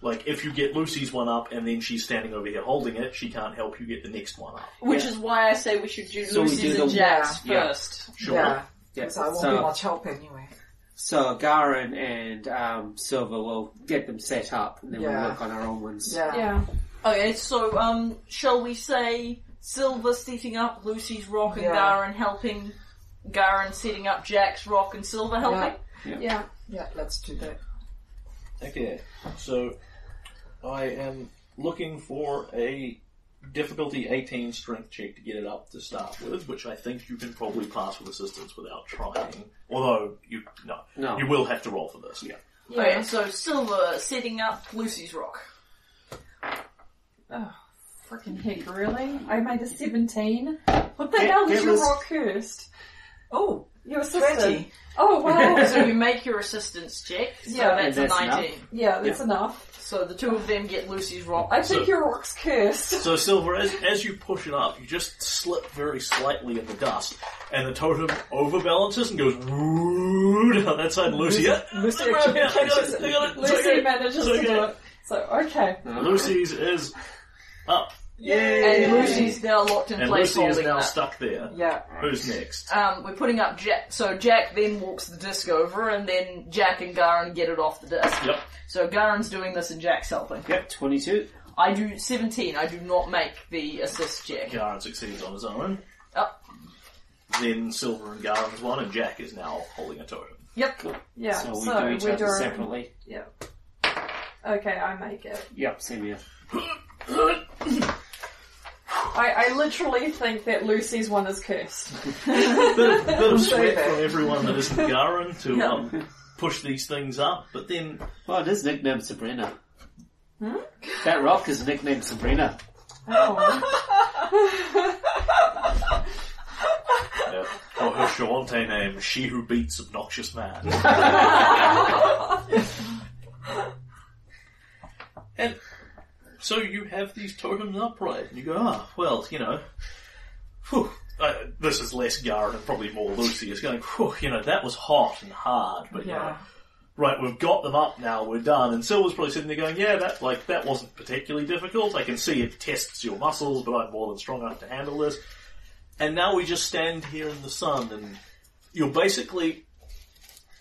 Like, if you get Lucy's one up and then she's standing over here holding it, she can't help you get the next one up. Which Yeah. is why I say we should do So Lucy's do and the- Jack's yeah. first. Sure. Yeah, Yeah. so I won't So- be much help anyway. So Garen and um, Silver will get them set up, and then Yeah. we'll work on our own ones. Yeah. Yeah. Okay, so um, shall we say Silver setting up Lucy's rock and Yeah. Garen helping, Garen setting up Jack's rock and Silver helping? Yeah. Yeah, let's do that. Okay, so I am looking for a difficulty 18 strength check to get it up to start with, which I think you can probably pass with assistance without trying. Although, you, no, No. you will have to roll for this. Yeah. Okay, so Silver setting up Lucy's rock. Oh, freaking heck, really? I made a 17. What the It- hell is it your was- rock cursed? Oh, You assisted. 20. Oh, wow. so you make your assistance check, so Yeah. that's, that's a 19. yeah, that's enough. So the two of them get Lucy's rock. I think So- your rock's cursed. So, Silver, as, as you push it up, you just slip very slightly in the dust, and the totem overbalances and goes woo down that side. and Lucy, yeah, Lucy I'm actually around here, I got catches it, it. got it, it's Lucy okay, manages it's to okay. do it. So, okay. Lucy's is up, Yeah. And Lucy's now locked in and place Lucy is holding now that. stuck there. Yeah. Who's next? Um, we're putting up Jack. So Jack then walks the disc over, and then Jack and Garen get it off the disc. Yep. So Garen's doing this, and Jack's helping. Yep, 22. I do 17. I do not make the assist check. Garen succeeds on his own. Up. Then Silver and Garen's one, and Jack is now holding a totem. Yep. Yeah, So we so do each other separately. Yeah. Okay, I make it. Yep, same here. I, I literally think that Lucy's one is cursed. bit, of, bit of sweat that. from everyone that isn't Garen to Yeah. um, push these things up, but then Well, it is nicknamed Sabrina. That rock is nicknamed Sabrina. Oh. uh, for her Shoanti name, She Who Beats Obnoxious Man. And so you have these totems upright, and you go, ah, well, you know, whew, uh, this is less Garen and probably more Lucy. Is going, whew, you know, that was hot and hard, but you know, Yeah. right, we've got them up now, we're done. And Silver's probably sitting there going, yeah, that like that wasn't particularly difficult. I can see it tests your muscles, but I'm more than strong enough to handle this. And now we just stand here in the sun, and you're basically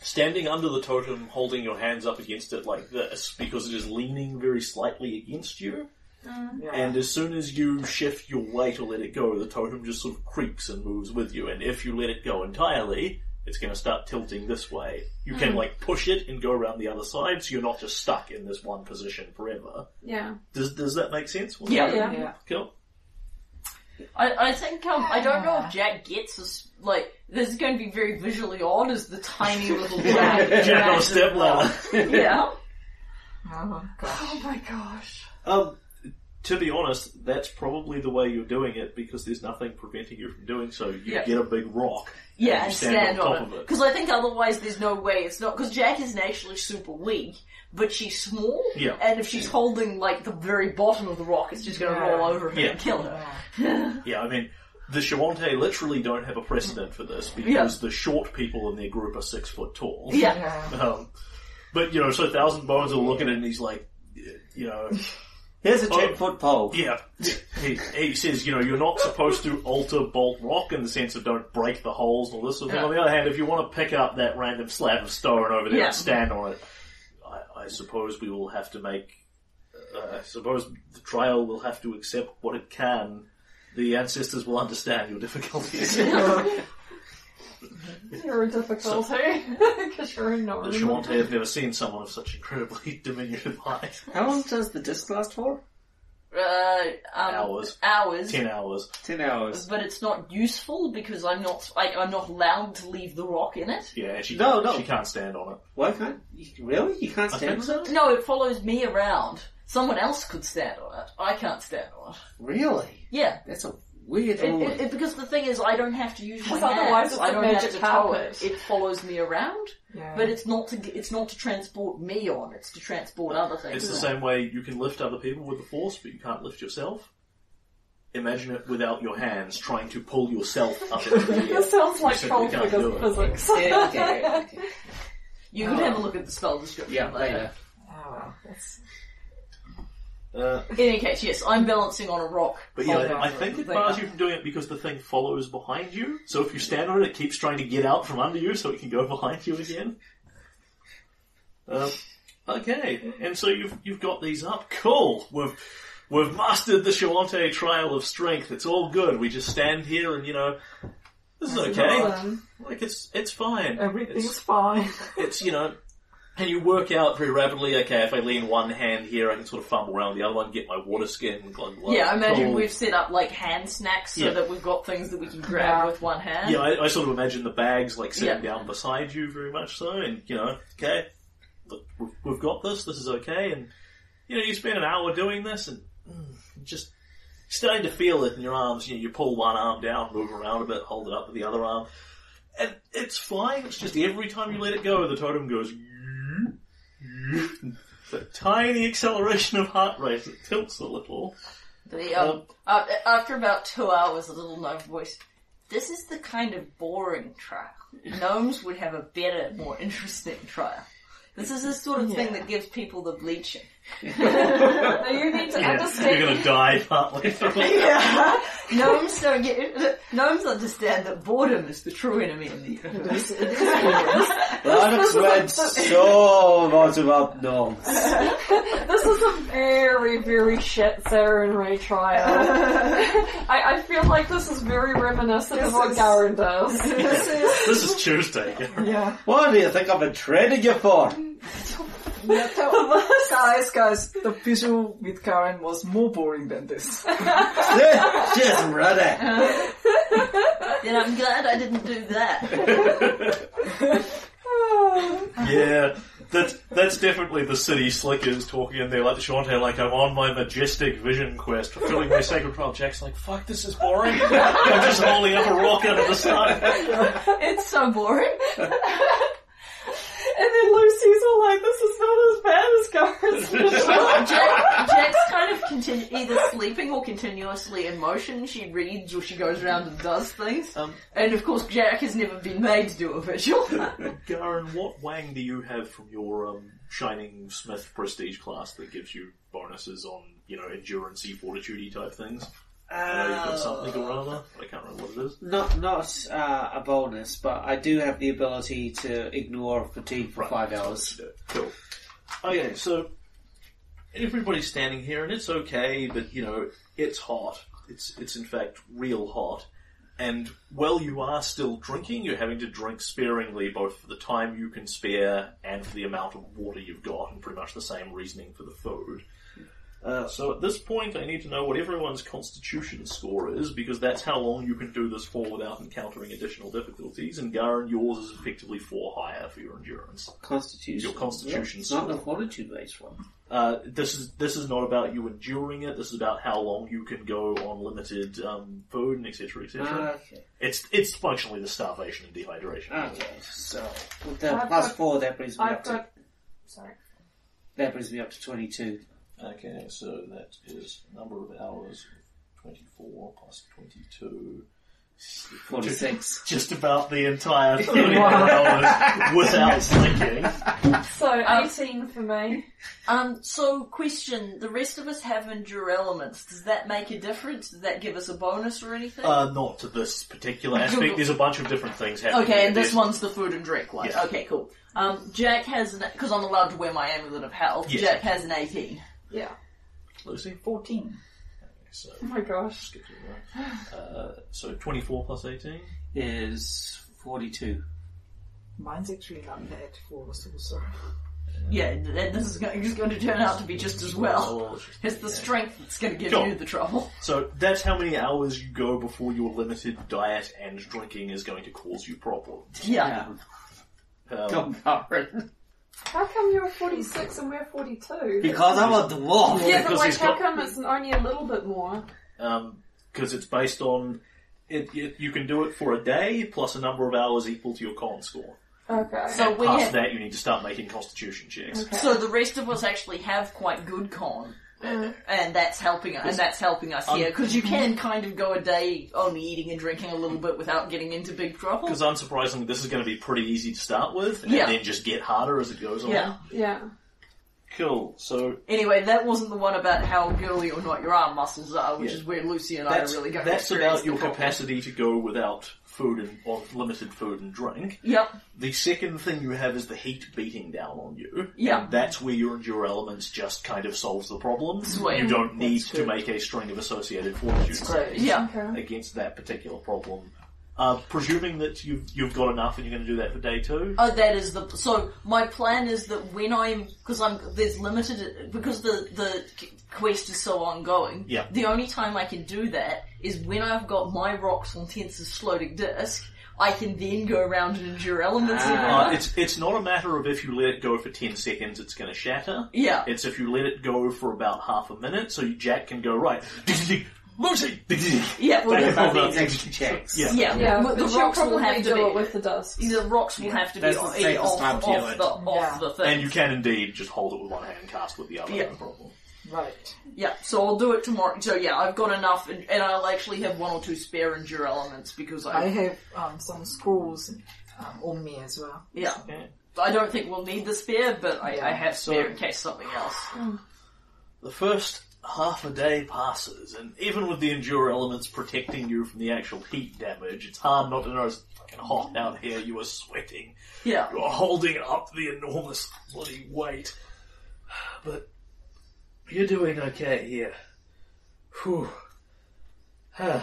standing under the totem, holding your hands up against it like this, because it is leaning very slightly against you. Yeah. And as soon as you shift your weight or let it go, the totem just sort of creaks and moves with you. And if you let it go entirely, it's going to start tilting this way. You can like push it and go around the other side, so you're not just stuck in this one position forever. Yeah. Does does that make sense? Yeah. Yeah. Yeah. Cool. I, I think um I don't know if Jack gets this like this is going to be very visually odd as the tiny little Jack. Jack on step ladder. yeah. Oh, gosh. Oh my gosh. Um, to be honest, that's probably the way you're doing it because there's nothing preventing you from doing so. You Yeah. get a big rock. Yeah, you and stand stand, on on, top of it. it. Because I think otherwise there's no way it's not. Because Jack isn't actually super weak, but she's small. Yeah. And if she's holding like the very bottom of the rock, it's just going to Yeah. roll over her Yeah. and kill her. Yeah, I mean, the Shoanti literally don't have a precedent for this because the short people in their group are six foot tall. Yeah. Yeah. Um, but you know, so Thousand Bones are looking at it and he's like, you know, Here's a Oh. 10 foot pole. yeah. He, he says, you know, you're not supposed to alter bolt rock in the sense of don't break the holes and all this sort of thing. Yeah. On the other hand, if you want to pick up that random slab of stone over there Yeah. and stand on it, I, I suppose we will have to make. Uh, I suppose the trial will have to accept what it can. The ancestors will understand your difficulties. You're a difficulty. Because you're a The gnome. Shoanti have never seen someone of such incredibly diminutive height. How long does the disc last for? Uh, um, Hours. Hours. Ten hours. 10 hours. But it's not useful because I'm not like I'm not allowed to leave the rock in it. Yeah, and she, No, can't, no. she can't stand on it. Why can't you? Really? You can't I stand on so. that? No, it follows me around. Someone else could stand on it. I can't stand on it. Really? Yeah. That's a weird It, rule. it, it- because the thing is, I don't have to use my Because otherwise hands. it's I a don't have magic to tow carpet. it. It follows me around, Yeah. but it's not to it's not to transport me on. It's to transport other things. It's the on. same way you can lift other people with the force, but you can't lift yourself. Imagine it without your hands, trying to pull yourself up into the air. This sounds like You troll simply figures physics. Yeah, okay, okay. You could have a look at the spell description Yeah, later. later. Oh, that's Uh, In any case, yes, I'm balancing on a rock. but yeah, I think it bars you from doing it because the thing follows behind you. So if you stand on it, it keeps trying to get out from under you so it can go behind you again. Um, okay, and so you've you've got these up. Cool. We've we've mastered the Shoanti trial of strength. It's all good. We just stand here and you know this is okay. Like it's it's fine. everything's It's, fine. it's you know, and you work out very rapidly. Okay, if I lean one hand here, I can sort of fumble around the other one, get my water skin. Glug, glug, Yeah, I imagine cool. we've set up like hand snacks so Yeah. that we've got things that we can grab with one hand. Yeah, I, I sort of imagine the bags like sitting Yeah. down beside you, very much so, and you know, okay, look, we've, we've got this. This is okay, and you know, you spend an hour doing this, and mm, just starting to feel it in your arms. You know, you pull one arm down, move around a bit, hold it up with the other arm, and it's fine. It's just every time you let it go, the totem goes. The tiny acceleration of heart rate, it tilts a little. The, um, uh, after about two hours, a little gnome voice. This is the kind of boring trial. Gnomes would have a better, more interesting trial. This is the sort of thing that gives people the bleaching. Now you need to Yeah, understand. you're gonna die partly through it. Yeah. Gnomes don't get. Gnomes understand that boredom is the true enemy in the universe. Alex read so much about gnomes. This is a very, very shit Sarah and Ray trial. I, I feel like this is very reminiscent of what Garen does. this is This is Tuesday. yeah. What do you think I've been training you for? Yeah tell, guys, guys, the visual with Karen was more boring than this. Just ready. then I'm glad I didn't do that. yeah, that's that's definitely the city slickers talking in there like the Shoanti, like I'm on my majestic vision quest, fulfilling my sacred trial. Jack's like, fuck, this is boring. I'm just holding up a rock out of the sun. It's so boring. And then Lucy's all like, this is not as bad as Garen's. Jack, Jack's kind of continu- either sleeping or continuously in motion. She reads or she goes around and does things. Um, And of course, Jack has never been made to do a visual. Garen, what wang do you have from your um, Shining Smith prestige class that gives you bonuses on, you know, endurance fortitude type things? I know you've got something or other, I can't remember what it is. Not not uh, a bonus, but I do have the ability to ignore fatigue for five hours. Cool. Okay, so everybody's standing here and it's okay, but you know, it's hot. It's it's in fact real hot. And while you are still drinking, you're having to drink sparingly both for the time you can spare and for the amount of water you've got, and pretty much the same reasoning for the food. Uh, so at this point, I need to know what everyone's constitution score is, because that's how long you can do this for without encountering additional difficulties, and Garen, yours is effectively four higher for your endurance. Constitution. Your constitution It's not score. the fortitude based one. Uh, this is this is not about you enduring it. This is about how long you can go on limited um, food and etc. etc. Ah, okay. it's it's functionally the starvation and dehydration. Okay. So with the plus got- four, that brings me I've up to. Sorry. that brings me up to twenty-two. Okay, so that is number of hours, twenty four plus twenty two. Forty-six. Just about the entire 30 hours without sleeping. So, 18 for me. um, so question, the rest of us have endure elements. Does that make a difference? Does that give us a bonus or anything? Uh, not to this particular aspect. There's a bunch of different things happening. Okay, and this There's- one's the food and drink one. Yeah. Okay, cool. Um, Jack has, because I'm allowed to wear my amulet of health, Yes. Jack has an 18. Yeah. Lucy. 14. So, Oh my gosh. skip to that. Uh, so 24 plus 18. Is forty-two. Mine's actually not bad for a sorcerer. Yeah, and and this is going, is going to turn out to be just as well. It's the strength that's going to give Cool. you the trouble. So that's how many hours you go before your limited diet and drinking is going to cause you problems. Yeah. Um, Don't cover it. How come you're 46 and we're 42? Because I'm a dwarf. yeah, but because like, he's how got- come it's only a little bit more? Um, because it's based on it, it. You can do it for a day plus a number of hours equal to your con score. Okay. So we Past have, that, you need to start making Constitution checks. Okay. so the rest of us actually have quite good con. Uh-huh. And that's helping us, and that's helping us here, because you can kind of go a day only eating and drinking a little bit without getting into big trouble. Because unsurprisingly, this is going to be pretty easy to start with, and Yeah. then just get harder as it goes on. Yeah. yeah. Cool. So Anyway, that wasn't the one about how girly or not your arm muscles are, which Yeah. is where Lucy and I that's are really going to that's about your capacity to go without food and or limited food and drink. Yep. The second thing you have is the heat beating down on you. Yeah. And that's where your endure elements just kind of solves the problem. Sweet. You don't need That's to good. make a string of associated fortitude saves Yeah. Okay. against that particular problem. Uh, presuming that you've you've got enough and you're going to do that for day two. Oh, that is the so. My plan is that when I'm because I'm there's limited because the the quest is so ongoing. Yeah. The only time I can do that is when I've got my rocks on Tenser's floating disc. I can then go around and endure elements. Ah. Uh, it's it's not a matter of if you let it go for ten seconds, it's going to shatter. yeah. It's if you let it go for about half a minute, so you, Jack can go right. Lucy. Yeah. Well, Back the- and About extra checks. Yeah. yeah. Yeah, the, but the she'll rocks will probably have to do be. it with the dust. the rocks will have to be That's the on, safest off, time to off it. the off Yeah. the thing. And you can indeed just hold it with one hand, cast with the other. Yeah. No problem. Right. Yeah, so I'll do it tomorrow. So yeah, I've got enough, and, and I'll actually have one or two spare endure elements because I, I have um, some scrolls um, on me as well. yeah, Okay. I don't think we'll need the spare, but I, I have spare So- in case something else. The first half a day passes, and even with the endure elements protecting you from the actual heat damage, it's hard not to notice it's fucking hot out here. You are sweating. Yeah, You're holding up the enormous bloody weight. But you're doing okay here. Whew. uh,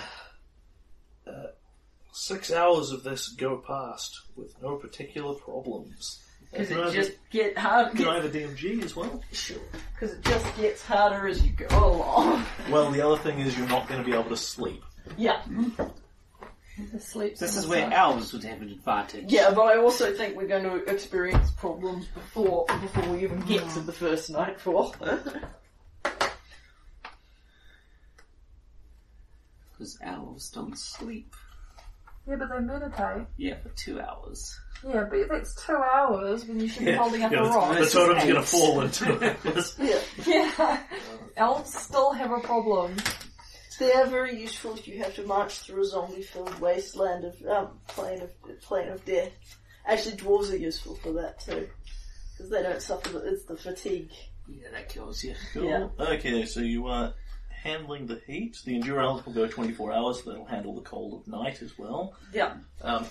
six hours of this go past with no particular problems. Because it just a- get hard. can I have a DMG as well? Sure. Because it just gets harder as you go along. Well, the other thing is you're not going to be able to sleep. Yeah, The sleep This is sensor. where elves would have an advantage. yeah, but I also think we're going to experience problems before before we even get to the first nightfall. Because elves don't sleep. Yeah, but they meditate. Yeah, for two hours. Yeah, but that's two hours when you should be holding up Yeah, a the- rock. The This is totem's going to eight. fall into it. yeah. Yeah. Elves still have a problem. They are very useful if you have to march through a zombie-filled wasteland of um, plane of plane of death. Actually, dwarves are useful for that too, because they don't suffer. The, it's the fatigue. Yeah, that kills you. Cool. Yeah. Okay, so you are handling the heat. The endure element will go 24 hours. They'll handle the cold of night as well. Yeah. Um,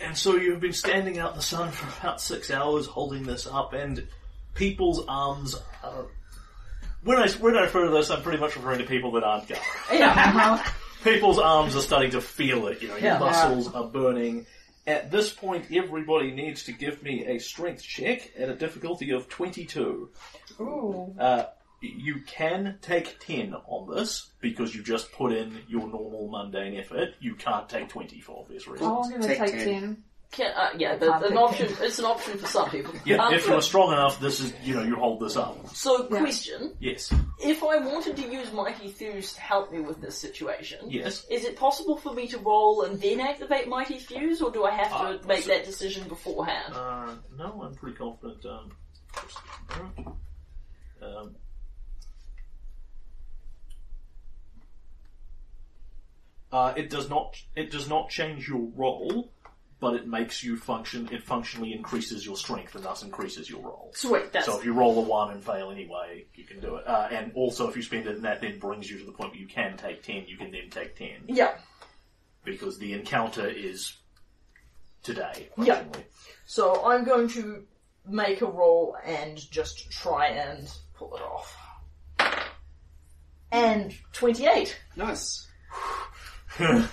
and so you've been standing out in the sun for about six hours holding this up, and people's arms are. When I, when I refer to this, I'm pretty much referring to people that aren't going. Yeah. People's arms are starting to feel it, you know, your Yeah. muscles are burning. At this point, everybody needs to give me a strength check at a difficulty of 22. Ooh. Uh, you can take 10 on this because you just put in your normal mundane effort. You can't take 20 for obvious reasons. Oh, I'm gonna Take take, ten. 10. Can, uh, yeah, can't but an take option. It's an option for some people. Yeah, Um, if you're strong enough, this is, you know, you hold this up. So, Yeah. question: Yes. If I wanted to use Mighty Thews to help me with this situation, Yes. is it possible for me to roll and then activate Mighty Thews, or do I have to Uh, make so- that decision beforehand? Uh, no, I'm pretty confident. Um, um, uh, it does not. It does not change your roll, but it makes you function. It functionally increases your strength and thus increases your roll. Sweet, that's So if you roll a one and fail anyway, you can do it. Uh, and also, if you spend it, and that then brings you to the point where you can take ten. You can then take ten yeah. because the encounter is today. Yeah. functionally. So I'm going to make a roll and just try and pull it off. And twenty-eight. Nice. Uh,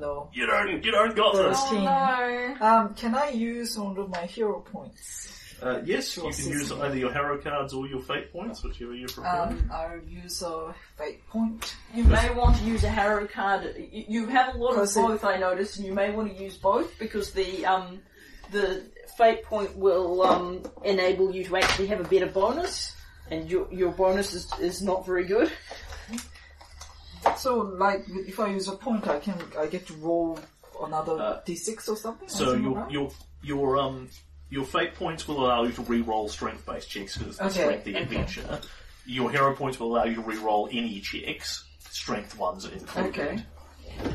no. You don't, you don't got this. Oh no. Um, can I use one of my hero points? Uh, yes, you can use me. either your hero cards or your fate points, whichever you prefer. Um, I'll use a fate point. You may want to use a hero card. You you have a lot of Because it- both, I noticed, and you may want to use both because the um the fate point will um enable you to actually have a better bonus, and your your bonus is, is not very good. So, like, if I use a point, I can I get to roll another Uh, d6 or something. so Something your like your your um your fate points will allow you to re-roll strength-based checks because it's the Okay, strength the okay. adventure. Your hero points will allow you to re-roll any checks, strength ones included. Okay.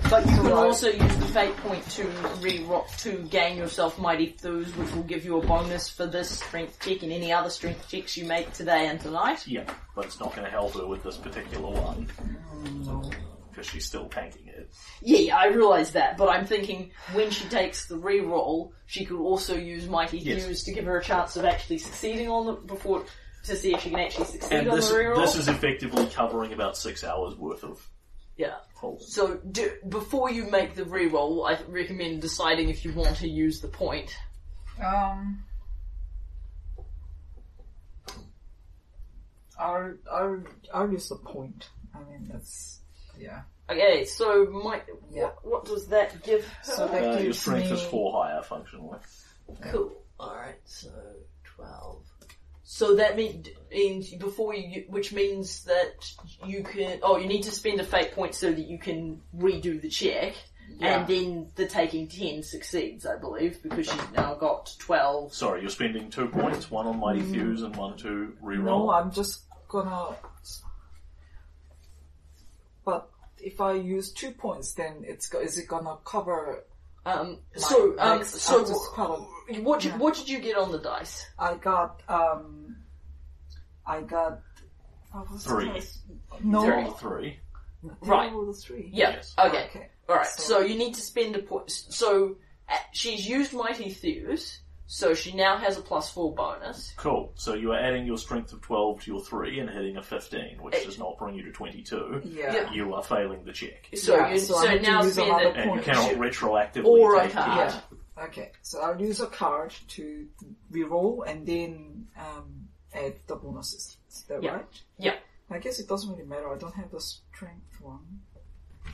But you can also use the fate point to re to gain yourself mighty thews, which will give you a bonus for this strength check and any other strength checks you make today and tonight. Yeah, but it's not going to help her with this particular one mm. because she's still tanking it. Yeah, I realise that, but I'm thinking when she takes the re-roll, she could also use Mighty Yes. Thews to give her a chance of actually succeeding on the before to see if she can actually succeed And on this the re-roll. this is effectively covering about six hours worth of yeah. holding. So do, before you make the re-roll, I recommend deciding if you want to use the point. Um. I'll, I'll, I'll use the point. I mean, that's, yeah. Okay, so my Yeah. what, what does that give her? So that Uh, your strength me... is four higher functionally. Cool. Alright, so 12. So that mean- means before you, which means that you can, oh, you need to spend a fate point so that you can redo the check. Yeah. And then the taking 10 succeeds, I believe, because she's now got 12. Sorry, you're spending two points, one on Mighty Thews and one to reroll. No, I'm just gonna. But if I use two points, then it's go- is it gonna cover? Um, my so, um, next- so I'll just cover. what, did- yeah. what did you get on the dice? I got um, I got what was Three. it? No, Three. Three. Right. The three. Yeah, Yes. okay. Okay. Alright, So- so you need to spend a point. So uh, she's used Mighty Thews, so she now has a plus four bonus. Cool. So you are adding your strength of 12 to your 3 and hitting a 15, which Eight. does not bring you to 22. Yeah. Yeah. You are failing the check. So Yeah, you so so, have to now use spend another it. And you point. cannot retroactively Or a take card. Yeah. Okay. So I'll use a card to reroll and then um, add the bonuses. Is that Yeah. right? Yeah. I guess it doesn't really matter. I don't have the strength one.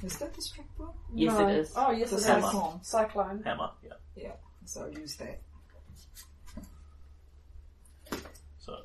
Is that the strength one? Yes, No. it is. Oh, yes, The it is. Cyclone. Cyclone. Hammer, yeah. Yeah. So I'll use that. So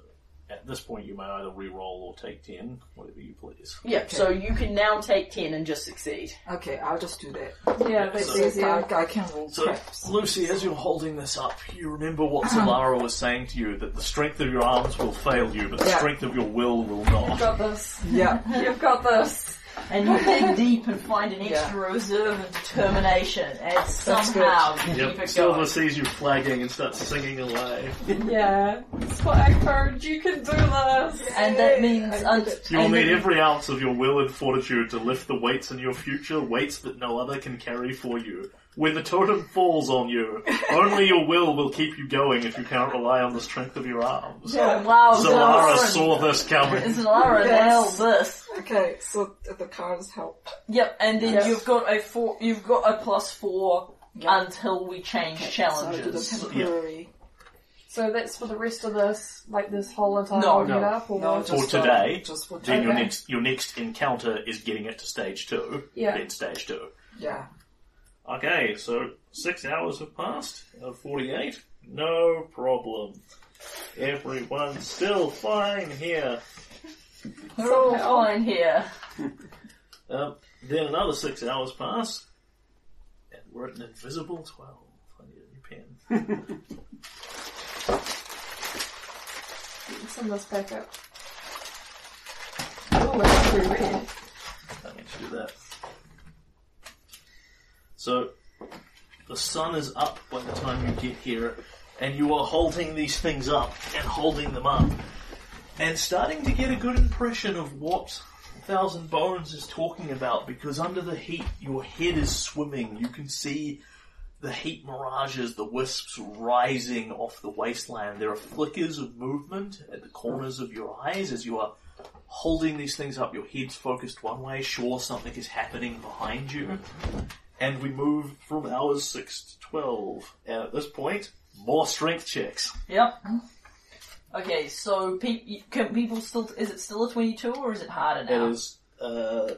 at this point you may either re-roll or take 10, whatever you please. Yeah, so you can now take 10 and just succeed. Okay, I'll just do that. Yeah, that's So- So easier. I, I can roll So, traps. Lucy, as you're holding this up, you remember what uh-huh. Zellara was saying to you, that the strength of your arms will fail you, but the Yeah. strength of your will will You've not. got this. Yeah. You've got this. And you dig deep and find an Yeah. extra reserve of determination and That's somehow good. keep Yep, it Silver going. sees you flagging and starts singing away. Yeah. Swaggford, you can do this. And that means I un- You'll and need then- every ounce of your will and fortitude to lift the weights in your future, weights that no other can carry for you. When the totem falls on you, only your will will keep you going if you cannot rely on the strength of your arms. Oh, wow, Zellara Zellara. saw this coming. Zellara Yes. nailed this. Okay, so th- the cards help. Yep, and then Yes. you've got a four. You've got a plus four Yeah. until we change So I'll do the challenges. temporary. So that's for the rest of this, like this whole entire No, get no. up, or No, For just today, just for Then your Okay. next your next encounter is getting it to stage two. Yeah. Then stage two. Yeah. Okay, so six hours have passed of forty-eight. No problem. Everyone's still fine here. We're all fine here. Um, then another six hours pass, and we're at an invisible twelve. I need a new pen. send this back up. Oh, it's pretty red. I need to do that. So, the sun is up by the time you get here, and you are holding these things up and holding them up, and starting to get a good impression of what Thousand Bones is talking about, because under the heat, your head is swimming. You can see the heat mirages, the wisps rising off the wasteland. There are flickers of movement at the corners of your eyes as you are holding these things up. Your head's focused one way, sure something is happening behind you. And we move from hours 6 to 12. And at this point, More strength checks. Yep. Okay, so pe- can people still? Is it still a twenty-two or is it harder now? It is. Uh,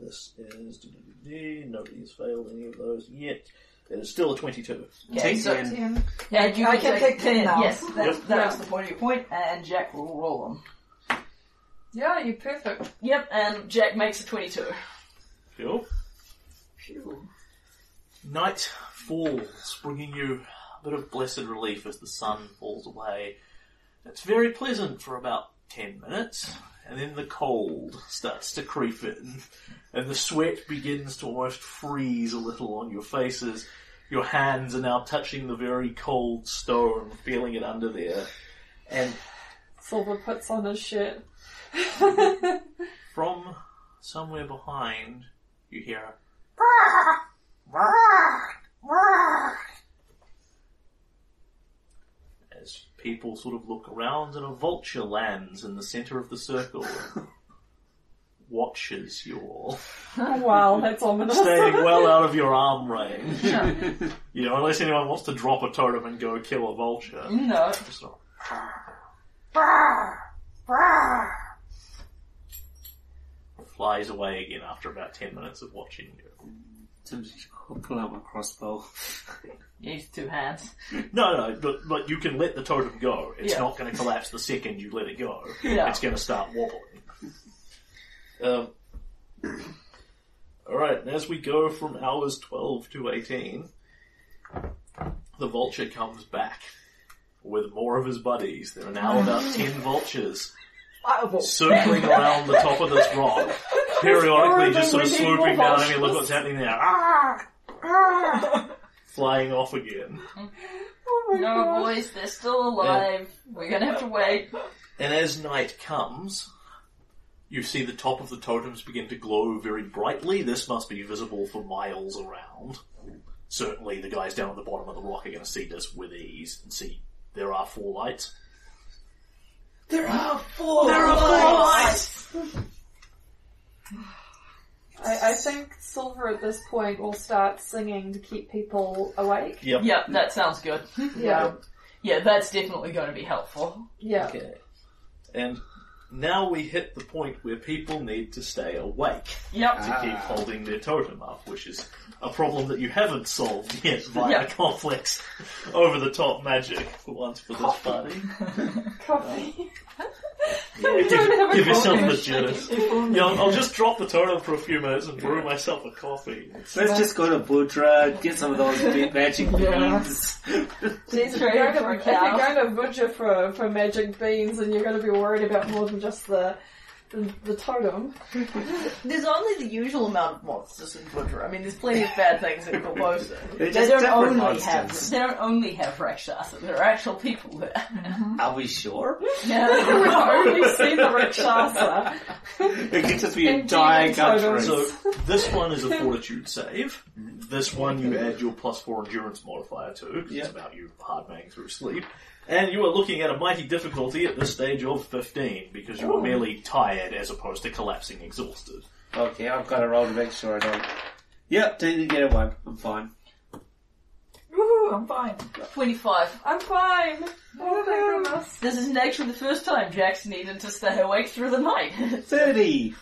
this is. Nobody has failed any of those yet. It is still a 22. Okay, Take so ten. Ten. yeah, you I can take 10 now. Yes, that's, Yep. that's the point of your point, and Jack will roll them. Yeah, you're perfect. Yep, and Jack makes a twenty-two. Cool. Phew. Night falls, bringing you a bit of blessed relief as the sun falls away. It's very pleasant for about 10 minutes, and then the cold starts to creep in, and the sweat begins to almost freeze a little on your faces. Your hands are now touching the very cold stone, feeling it under there. And Silver puts on his shirt. from somewhere behind, you hear a as people sort of look around and a vulture lands in the center of the circle and watches you all, Oh wow, that's ominous. staying well out of your arm range. you know, unless anyone wants to drop a totem and go kill a vulture. No. Just sort of- Flies away again after about 10 minutes of watching you. Tim's pull out my crossbow. Use two hands. No, no, but, but you can let the totem go. It's Yeah. not going to collapse the second you let it go. Yeah. It's going to start wobbling. Um, Alright, and as we go from hours 12 to 18, the vulture comes back with more of his buddies. There are now about 10 vultures Fireball. circling around the top of this rock, periodically just sort of we need more swooping down. I mean, look what's happening there. Ah! Ah! Flying off again. Oh my No, god. boys, they're still alive. We're gonna have to wait. And as night comes, you see the top of the totems begin to glow very brightly. This must be visible for miles around. Certainly, the guys down at the bottom of the rock are going to see this with ease and see there are four lights. There are four! There are four lights! I, I think Silver at this point will start singing to keep people awake. Yep. Yep, that sounds good. Yeah. Yeah, that's definitely going to be helpful. Yeah. Okay. And now we hit the point where people need to stay awake Yep. to keep Ah. holding their totem up, which is a problem that you haven't solved yet via Yeah. complex over the top magic for once for this party. Coffee. Yeah, give, don't have a give yourself the jitters. Yeah, I'll, I'll just drop the totem for a few minutes and brew myself a coffee. Let's just go to Vudra, get some of those big magic Yeah. beans. Jeez, if Very you're, going to, for a if you're going to Vudra for, for magic beans and you're going to be worried about more than just the the, the totem. There's only the usual amount of monsters in Vudra. I mean, there's plenty of bad things in Korvosa. They're They just don't different only monsters. have they don't only have Rakshasa. There are actual people there. Mm-hmm. Are we sure? Yeah. We've only seen the Rakshasa. It could just be In entire demon country. So this one is a fortitude save. This one you add your plus four endurance modifier to, because Yeah. it's about you hardmaning through sleep. And you are looking at a mighty difficulty at this stage of 15, because you are merely tired as opposed to collapsing exhausted. Okay, I've got to roll to make sure I don't. Yep, didn't get a one. I'm fine. Woohoo, I'm fine. Twenty-five. I'm fine. Oh. This isn't actually the first time Jack's needed to stay awake through the night. 30!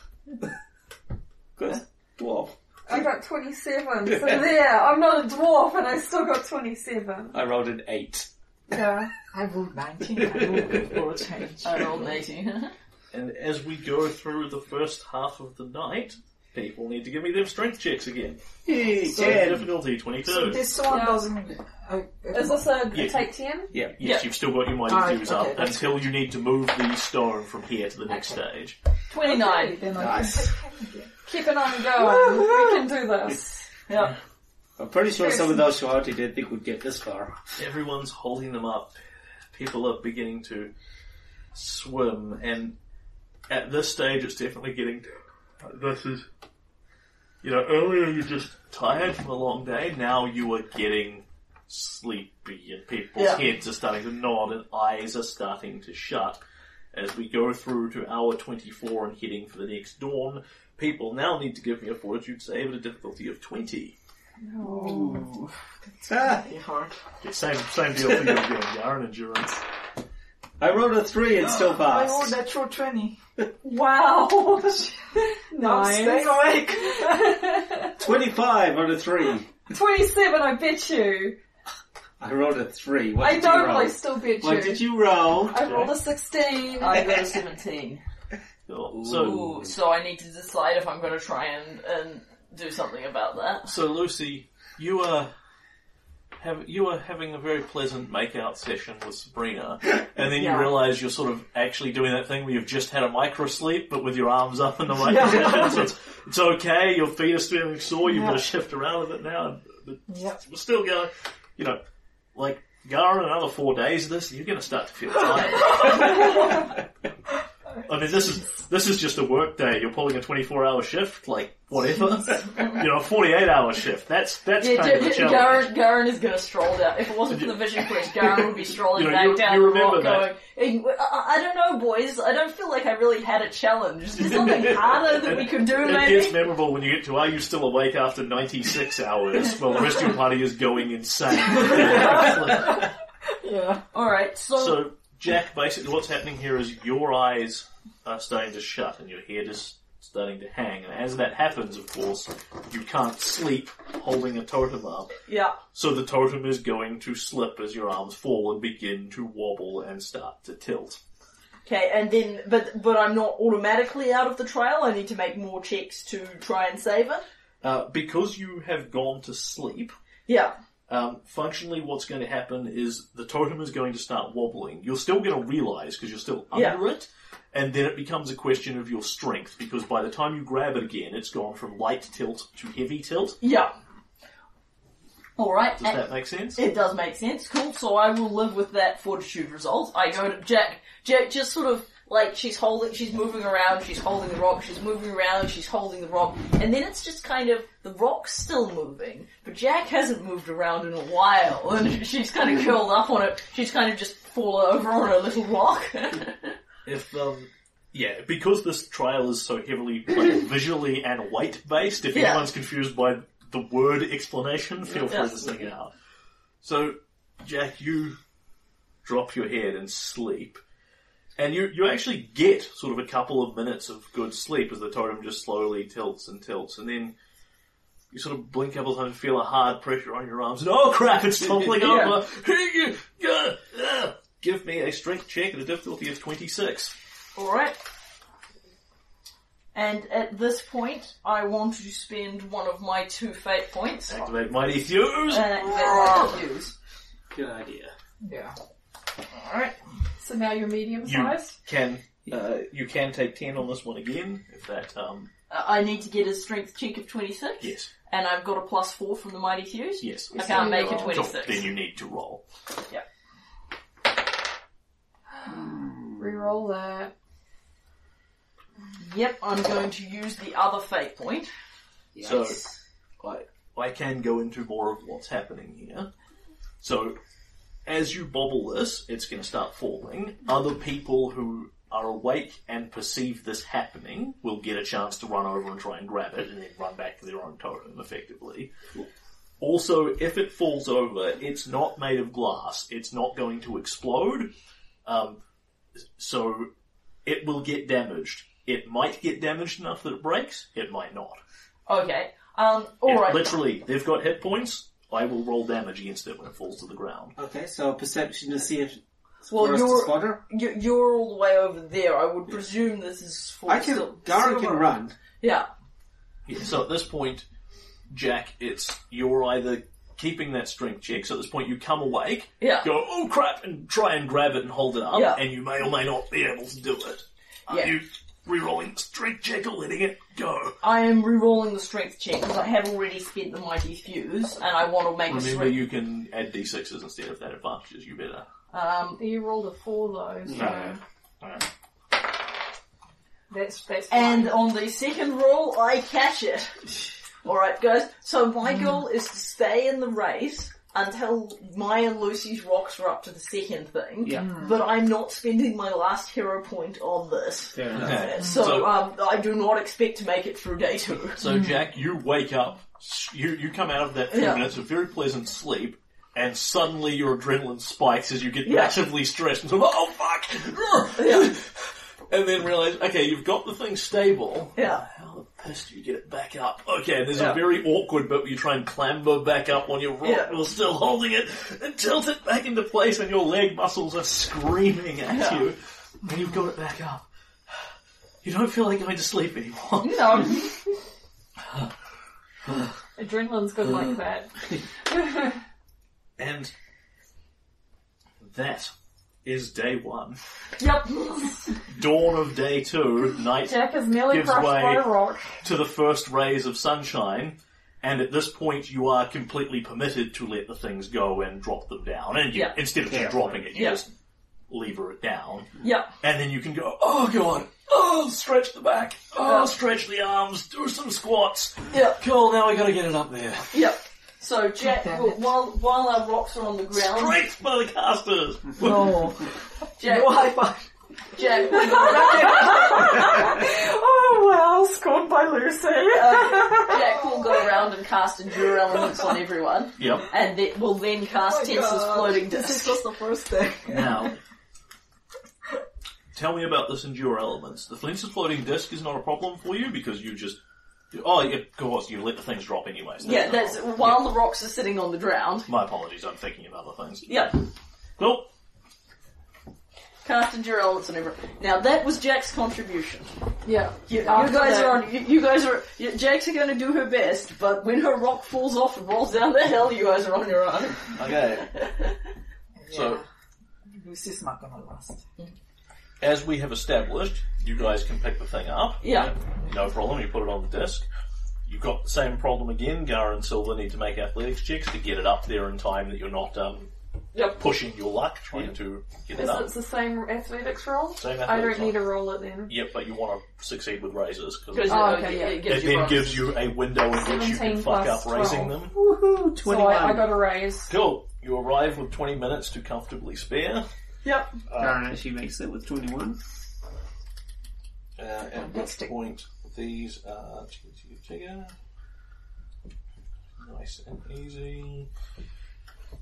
Good. Dwarf. I got 27. So there, I'm not a dwarf and I still got 27. I rolled an 8. Yeah. I rolled 19. I rolled good for a change. I rolled an eighteen. And as we go through the first half of the night, people need to give me their strength checks again. Yay, So- Ten 10! difficulty, 22. So this one Yeah. doesn't... Uh, Is this a, Yeah. a take 10? Yeah. Yes, Yeah. you've still got your mighty Alright, twos okay, up that's until you need to move the stone from here to the next stage. Twenty-nine. then I Nice. can take 10 again. Keep it on going. we can do this. Yeah. I'm pretty sure some of those shorty didn't think we'd get this far. Everyone's holding them up. People are beginning to swim, and at this stage, it's definitely getting. This is, you know, earlier you're just tired from a long day. Now you are getting sleepy, and people's Yeah. heads are starting to nod, and eyes are starting to shut. As we go through to hour 24 and heading for the next dawn, people now need to give me a fortitude save at a difficulty of 20. Ooh, Ah, very hard. Same same deal for you again, Garen endurance. I rolled a three and still passed. I rolled passed. that true 20. Wow. I'm staying awake. 25 on a three. 27, I bet you. I rolled a three. What I did don't, you roll? I still bet you. What did you roll? I rolled a 16. I got a 17. Cool. So Ooh, so I need to decide if I'm going to try and, and do something about that. so Lucy, you are have you are having a very pleasant makeout session with Sabrina, and then you realise you're sort of actually doing that thing where you've just had a micro sleep, but with your arms up in the right position. So it's, it's okay. Your feet are feeling sore. You've got to shift around a bit now, but Yep. we're still going. You know, like Gara, another four days of this, you're going to start to feel tired. I mean, this is this is just a work day. You're pulling a 24 hour shift, like whatever. you know, a 48 hour shift. That's that's Yeah, kind of a G- challenge. Garen, Garen is going to stroll down. If it wasn't for the vision quest, Garen would be strolling You know, back you- down you the remember rock that. going, I, I don't know, boys. I don't feel like I really had a challenge. Is there something harder that we could do, It maybe? gets memorable when you get to, are you still awake after 96 hours? Well, the rest of your party is going insane. Yeah. Alright, so, so, Jack, basically what's happening here is your eyes are starting to shut and your head is starting to hang. And as that happens, of course, you can't sleep holding a totem up. yeah. So the totem is going to slip as your arms fall and begin to wobble and start to tilt. Okay, and then, but, but I'm not automatically out of the trail. I need to make more checks to try and save it. Uh, because you have gone to sleep, Yeah. um, functionally what's going to happen is the totem is going to start wobbling. You're still going to realize because you're still under Yeah. it, and then it becomes a question of your strength because by the time you grab it again, it's gone from light tilt to heavy tilt. Yeah. Alright, Does that make sense? It does make sense. Cool. So I will live with that fortitude result. I go to Jack. Jack just sort of like she's holding, she's moving around, she's holding the rock, she's moving around, she's holding the rock, and then it's just kind of the rock's still moving, but Jack hasn't moved around in a while, and she's kind of curled up on it. She's kind of just fallen over on a little rock. If um, yeah, because this trial is so heavily like, visually and weight based, if Yeah. anyone's confused by the word explanation, feel free to sing it out. So, Jack, you drop your head and sleep, and you you actually get sort of a couple of minutes of good sleep as the totem just slowly tilts and tilts, and then. You sort of blink a couple of times, feel a hard pressure on your arms, and oh crap, it's toppling Yeah. over. Yeah, yeah. Give me a strength check at a difficulty of 26. Alright. And at this point, I want to spend one of my two fate points Activate Mighty Thews. activate my fuse. Good idea. Yeah. Alright. So now you're medium You sized? can uh, you can take 10 on this one again, if that, um, Uh, I need to get a strength check of 26. yes, And I've got a plus 4 from the Mighty Thews. yes. I can't make a roll. So 26. then you need to roll. Reroll that. Yep, I'm going to use the other fate point. So, I, I can go into more of what's happening here. So, as you bobble this, it's going to start falling. Other people who are awake and perceive this happening will get a chance to run over and try and grab it and then run back to their own totem, effectively. Also, if it falls over, it's not made of glass. It's not going to explode. Um, so, it will get damaged. It might get damaged enough that it breaks. It might not. Okay. Um, If alright. Literally, they've got hit points. I will roll damage against it when it falls to the ground. Okay, so perception to see if Well, for us to you're, you're, you're all the way over there. I would presume this is for I can. still, Gara can run. Yeah. Yeah, so at this point, Jack, it's you're either keeping that strength check. So at this point, you come awake, Yeah. go oh crap, and try and grab it and hold it up, Yeah. and you may or may not be able to do it. Are Yeah. you re-rolling the strength check or letting it go? I am re-rolling the strength check because I have already spent the mighty thews, and I want to make a Remember, strength. you can add d6s instead of that advantages you better. Um, You rolled a four though, so No. Alright. that's that's and on the second roll, I catch it. All right, guys. So my hmm. goal is to stay in the race until my and Lucy's rocks are up to the second thing. Yeah. Hmm. But I'm not spending my last hero point on this. Fair hmm. enough. Okay. So, So- um, I do not expect to make it through day two. So Jack, you wake up, you you come out of that few Yeah. minutes of very pleasant sleep, and suddenly your adrenaline spikes as you get Yeah. massively stressed and oh fuck, Yeah. and then realize okay, you've got the thing stable. Yeah. How the piss do you get it back up? Okay, there's Yeah. a very awkward bit where you try and clamber back up on your rock Yeah. while still holding it, and tilt it back into place, and your leg muscles are screaming at Yeah. you, and you've got it back up. You don't feel like going to sleep anymore. No. Adrenaline's good like that. And that is day one. Yep. Dawn of day two, night Jack is nearly Gives crushed way. by a rock. to the first rays of sunshine. And at this point, you are completely permitted to let the things go and drop them down. And you, Yeah. instead of just Carefully. dropping it, you Yeah. just lever it down. Yep. And then you can go, oh god, oh, stretch the back, oh, stretch the arms, do some squats. Yep. Cool, now we gotta get it up there. Yep. So Jack, Damn while while our rocks are on the ground, Strength by the casters! No. Jack, No high five. Jack, will go Oh wow, scorned by Lucy. Jack will go around and cast endure elements on everyone, Yep. and it will then cast Oh my Tenser's God. floating This disc. was the first thing. Now, tell me about this endure elements. The Flinch's floating disc is not a problem for you because you just. Oh, of course, you let the things drop anyways. Yeah, not that's problem. while the rocks are sitting on the ground. My apologies, I'm thinking of other things. Yep. Cool. Cast endure elements on everyone. Now that was Jack's contribution. yeah. You, you After guys that- are on. You, you guys are. You, Jack's are going to do her best, but when her rock falls off and rolls down the hill, you guys are on your own. Okay. So, Lucy's not gonna last. As we have established, you guys can pick the thing up. Yeah. No problem, you put it on the disc. You've got the same problem again. Gar and Silver need to make athletics checks to get it up there in time that you're not um, Yep. pushing your luck trying to get it Is up. it the same athletics roll? Same I athletics don't need roll. to roll it then. Yep, but you want to succeed with raises because Because it Oh, okay, yeah. it gives you then gives you a window in which you 17 can fuck plus up raising 12. them. Woohoo! So 21. I, I got a raise. Cool. You arrive with 20 minutes to comfortably spare. Yep. Darren actually makes it with 21. Uh, at which point these are TNT Tigger. Nice and easy.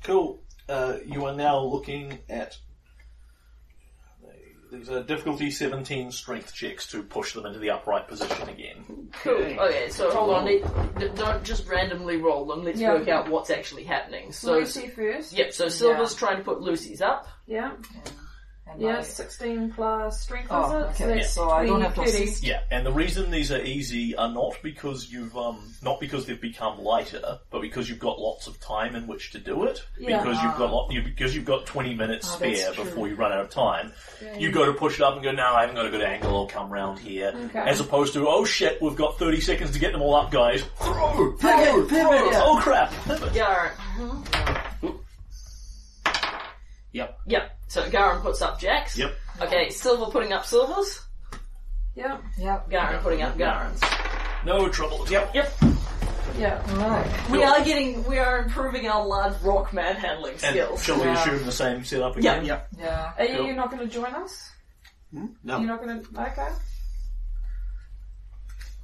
Cool. Uh, you are now looking at these are difficulty 17 strength checks to push them into the upright position again. Cool. Okay. Okay, so hold on. Let- d- Don't just randomly roll them. Let's Yeah. work out what's actually happening. So, Lucy first. yep. So Silver's trying to put Lucy's up. Yeah. And Yeah, I- 16 plus strength, Oh, is it? okay. that's So I don't have to 30. assist. Yeah, and the reason these are easy are not because you've um not because they've become lighter, but because you've got lots of time in which to do it. Yeah. Because you've got ah. lot, you, because you've got twenty minutes Oh, spare before you run out of time. You go to push it up and go, no, I haven't got a good angle. I'll come round here. Okay. As opposed to, oh shit, we've got thirty seconds to get them all up, guys. Throw, throw, Pivot, throw. pivot, yeah. Oh crap! Pivot. Garen. Mm-hmm. Yep. Yep. So Garen puts up Jack's. Yep. Okay, Silver putting up Silver's. Yeah, Yeah. Garen putting up Garen's. No trouble. Yep. Yep. yeah. Alright. We are getting, we are improving our large rock manhandling And skills. shall we Yeah. assume the same setup Yeah. again? Yep. Yeah. Are you Cool. not going to join us? Hmm? No. You're not going to. Okay.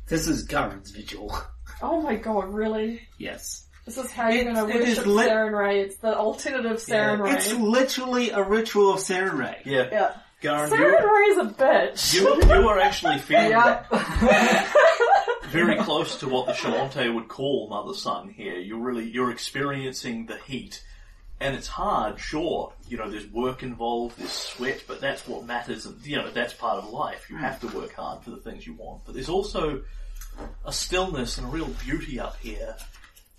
This is Garen's vigil. Oh my god, really? Yes. This is how you're It- going to it is worship lit- Sarenrae. It's the alternative Sarenrae. It's literally a ritual of Sarenrae. Yeah. Yeah. Garen, Saren you, Ray's a bitch. you, you are actually feeling Yeah. very close to what the Shoanti would call mother sun here. You're really you're experiencing the heat. And it's hard, sure. You know, there's work involved, there's sweat, but that's what matters and you know, that's part of life. You have to work hard for the things you want. But there's also a stillness and a real beauty up here.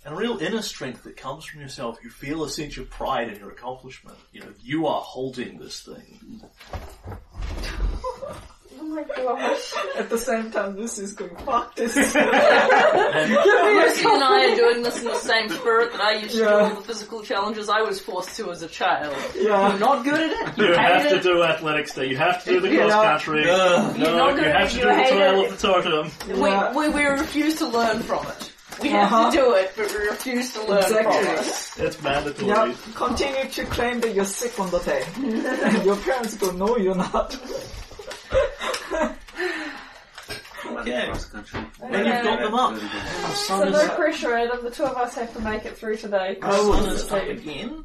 And a real inner strength that comes from yourself. You feel a sense of pride in your accomplishment. You know, you are holding this thing. Oh my gosh. At the same time, Lucy's going, fuck this. And Lucy and I are doing this in the same spirit that I used to do Yeah. all the physical challenges I was forced to as a child. yeah. I'm not good at it. You, You have hate to it. do athletics there. You have to do the You know, cross country. You're No, not you good have at to it. do You the hate trail it. of the totem. We, we, we refuse to learn from it. We have Uh-huh. to do it, but we refuse to learn from it. Exactly. It's mandatory. Yeah, continue to claim that you're sick on the day. and your parents go, no, you're not. Okay. Cross country. And you've got them up. The So sun no is, pressure, Adam. The two of us have to make it through today. the sun is up again.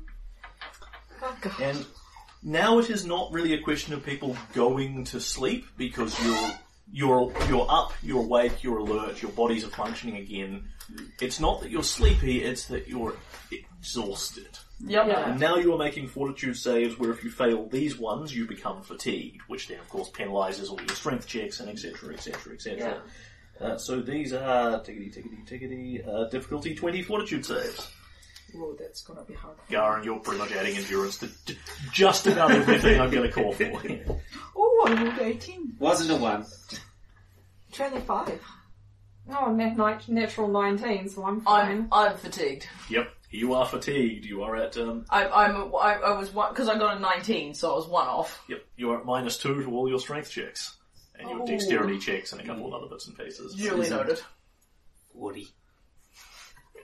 Oh, God. And now it is not really a question of people going to sleep because you're you're you're up, you're awake, you're alert, your bodies are functioning again. It's not that you're sleepy, it's that you're exhausted. Yep. Yeah. And now you are making fortitude saves where if you fail these ones, you become fatigued, which then of course penalizes all your strength checks and etc. etc. etc. Uh, so these are tickety tickety tickety uh, difficulty twenty fortitude saves. Whoa, that's gonna be hard. Garen, you're pretty much adding endurance to d- just about everything I'm going to call for. Oh, I rolled 18. Wasn't a one. 25. Oh, nat- nat- natural 19, so I'm fine. I'm I'm fatigued. yep, you are fatigued. You are at um, I, I'm I, I was one because I got a 19, so I was one off. yep, you are at minus two to all your strength checks and your Oh. dexterity checks and a couple of other bits and pieces. Duly noted. Forty.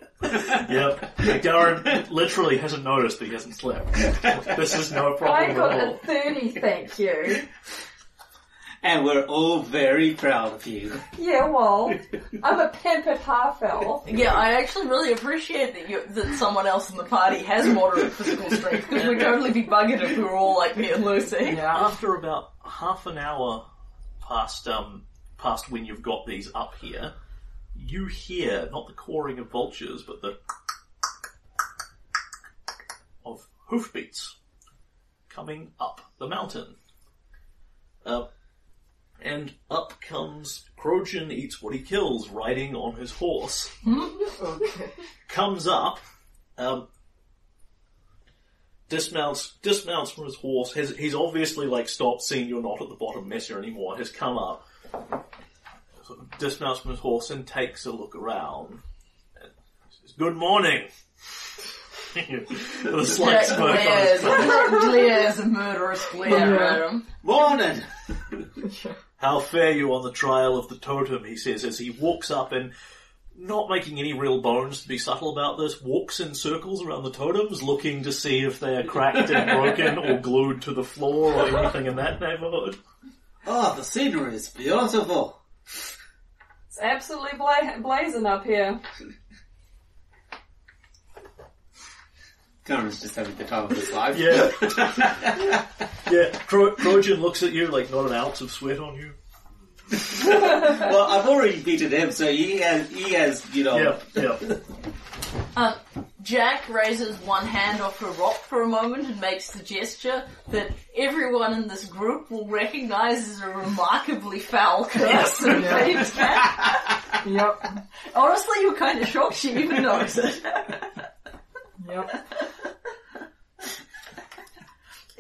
Yep, Garen literally hasn't noticed that he hasn't slept. This is no problem I got at a 30, thank you. And we're all very proud of you. Yeah, well, I'm a pampered half elf. Yeah, I actually really appreciate that you that someone else in the party has moderate physical strength because we'd totally be buggered if we were all like me and Lucy. Yeah. After about half an hour past um past when you've got these up here, you hear not the cawing of vultures, but the of hoofbeats coming up the mountain. Uh, and up comes Krojun eats what he kills, riding on his horse. Okay. Comes up, um, dismounts dismounts from his horse. Has he's obviously like stopped seeing you're not at the bottom messer anymore. Has come up, sort of dismounts from his horse and takes a look around. And says, "Good morning." With a slight Jack smirk on glares, his face. glares a murderous glare at him. Morning! How fare you on the trial of the totem, he says as he walks up and, not making any real bones to be subtle about this, walks in circles around the totems looking to see if they are cracked and broken or glued to the floor or anything in that neighborhood. Oh, the scenery is beautiful. It's absolutely bla- blazing up here. Garen's just having the time of his life. Yeah. yeah, Tro- Trojan looks at you like not an ounce of sweat on you. well, I've already beaten him, so he has, he has, you know. Yeah, yeah. Um, Jack raises one hand off a rock for a moment and makes the gesture that everyone in this group will recognise as a remarkably foul curse. and. Yep. Honestly, you're kind of shocked she even knows it. Yep.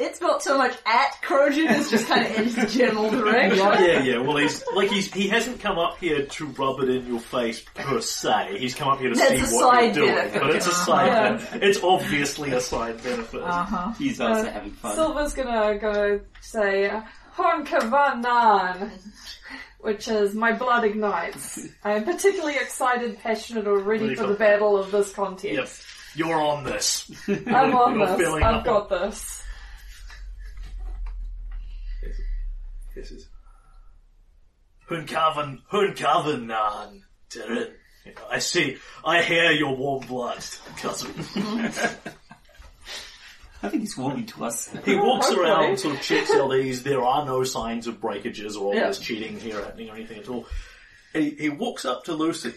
It's not so much at Krojun, it's just kind of in his general direction. Yeah, yeah. Well, he's like he's he hasn't come up here to rub it in your face per se. He's come up here to That's see what side you're doing. benefit. But it's a side. Yeah. benefit. It's obviously a side benefit. Uh-huh. He's also Uh, having fun. Silver's gonna go say, Hon Kavanan, which is my blood ignites. I am particularly excited, passionate, or ready Ready for for- the battle of this Yep, contest. you're on this. I'm on You're this. I've up. got this. This is Hunkavan Calvin, Nan Terran. You know, I see. I hear your warm blood, cousin. I think he's warming to us. He walks Hopefully. around, sort of checks all these. There are no signs of breakages or obvious Yeah. cheating here happening or anything at all. He, he walks up to Lucy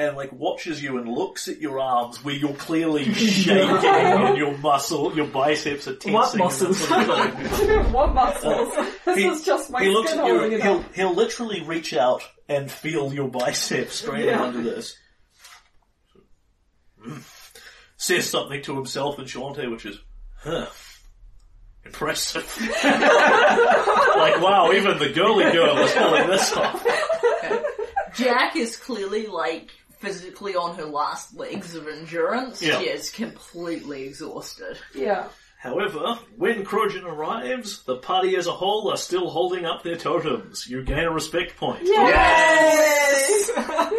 and like watches you and looks at your arms where you're clearly shaking and your muscle, your biceps are tensing. What muscles? sort of what muscles? this He- is just my he looks at you. holding He'll, up. he'll literally reach out and feel your biceps straight Yeah. under this. Mm. Says something to himself in Shoanti, which is, huh, impressive. like, wow, even the girly girl is pulling this off. Jack is clearly like physically on her last legs of endurance. Yeah. She is completely exhausted. Yeah. However, when Krojun arrives, the party as a whole are still holding up their totems. You gain a respect point. Yes!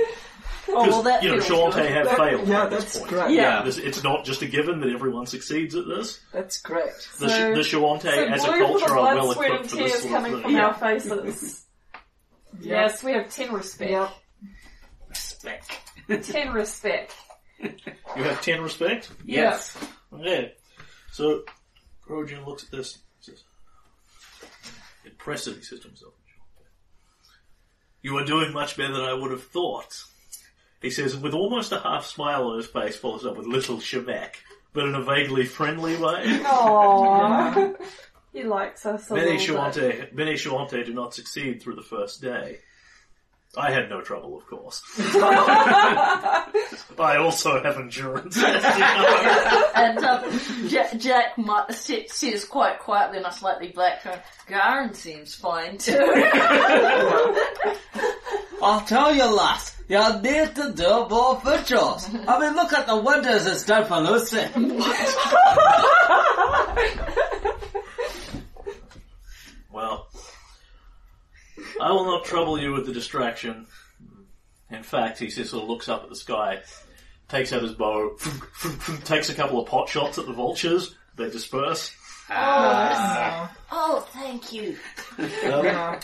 Oh, well, that you know, feels Shoanti have That- failed yeah, at this that's point. great. Yeah. This, it's not just a given that everyone succeeds at this. That's great. The, So- the Shoanti So as a culture are well equipped for this tears sort coming of from thing. our faces. Yes, we have ten respect. Yep. Respect. Ten respect. You have ten respect? Yes. Okay. So, Krojun looks at this and says, impressive, he says to himself. You are doing much better than I would have thought. He says, with almost a half smile on his face, follows up with little Shavak, but in a vaguely friendly way. Aww. he likes us a Many little bit. Shoanti, many Shoanti do not succeed through the first day. I had no trouble, of course. I also have endurance. And um, Jack, Jack mu- says quite quietly in a slightly black tone, Garen seems fine too. I'll tell you, lass, you need to do more pictures. I mean, look at the windows it's done for Lucy. Well, I will not trouble you with the distraction. In fact, he just sort of looks up at the sky, takes out his bow, takes a couple of pot shots at the vultures. They disperse. oh, thank you. Um,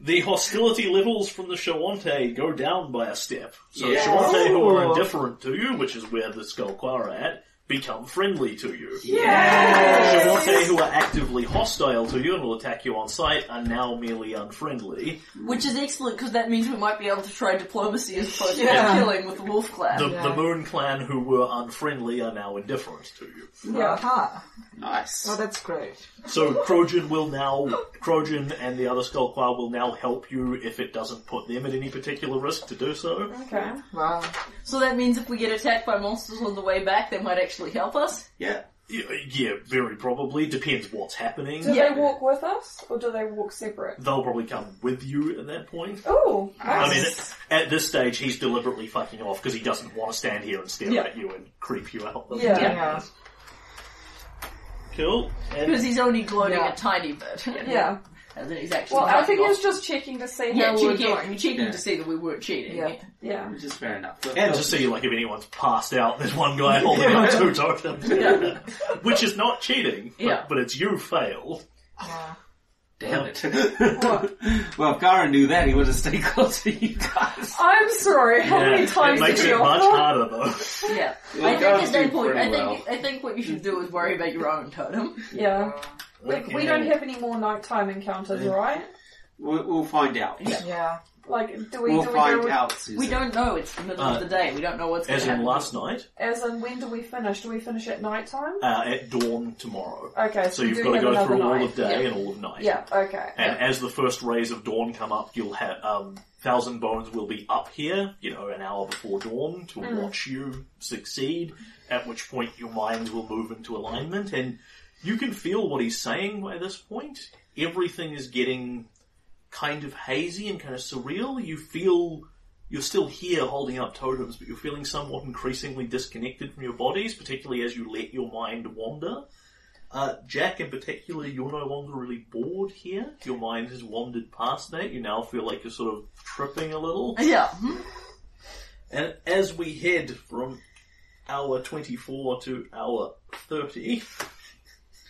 the hostility levels from the Shoanti go down by a step. So Yeah. Shoanti who are indifferent to you, which is where the Sklar-Quah are at, become friendly to you. Yes. Shoanti who are actively hostile to you and will attack you on sight are now merely unfriendly. Which is excellent because that means we might be able to try diplomacy as opposed to Yeah. killing with the wolf clan. The, Yeah. the Moon Clan who were unfriendly are now indifferent to you. Yeah. Ah. Aha. Nice. Oh, that's great. So Krojun will now, Krojun and the other Sklar-Quah will now help you if it doesn't put them at any particular risk to do so. Okay. Wow. so that means if we get attacked by monsters on the way back, they might actually help us. Yeah. Yeah, yeah, very probably. Depends what's happening. Do Yeah. they walk with us, or do they walk separate? They'll probably come with you at that point. Oh, I mean, nice. at this stage, he's deliberately fucking off because he doesn't want to stand here and stare Yeah. at you and creep you out. Yeah. Yeah. Cool. Because he's only gloating Yeah. a tiny bit. yeah. And then he's actually Well, I think fucking he was just checking to see yeah, how we were checking, doing. checking Yeah. to see that we weren't cheating. Yeah. Yeah. Which is fair enough. and to see like if anyone's passed out, there's one guy holding up two tokens, which is not cheating. But, Yeah. but it's you failed. Yeah. Damn it. well, if Gara knew that, he would have stayed close to you guys. I'm sorry. How Yeah, many it times makes did it you much offer? harder though. Yeah. Well, I think guys at that do point, I pretty think I think what you should do is worry about your own totem. Yeah. We, we Okay. don't have any more nighttime encounters, right? We'll, we'll find out. Yeah. Like, do we We'll do we find go out, Susan. We don't know. It's the middle Uh, of the day. We don't know what's going on. As to in happen. last night, as in when do we finish? Do we finish at nighttime? uh, at dawn tomorrow. Okay, so, So we you've do got to have go another through all of day Yeah. and all of night. Yeah. Okay. And as the first rays of dawn come up, you'll have um, Thousand Bones will be up here, you know, an hour before dawn to Mm. watch you succeed. At which point your minds will move into alignment, and you can feel what he's saying by this point. Everything is getting kind of hazy and kind of surreal. You feel you're still here holding up totems, but you're feeling somewhat increasingly disconnected from your bodies, particularly as you let your mind wander. Uh, Jack, in particular, you're no longer really bored here. Your mind has wandered past that. You now feel like you're sort of tripping a little. Yeah. And as we head from hour 24 to hour 30,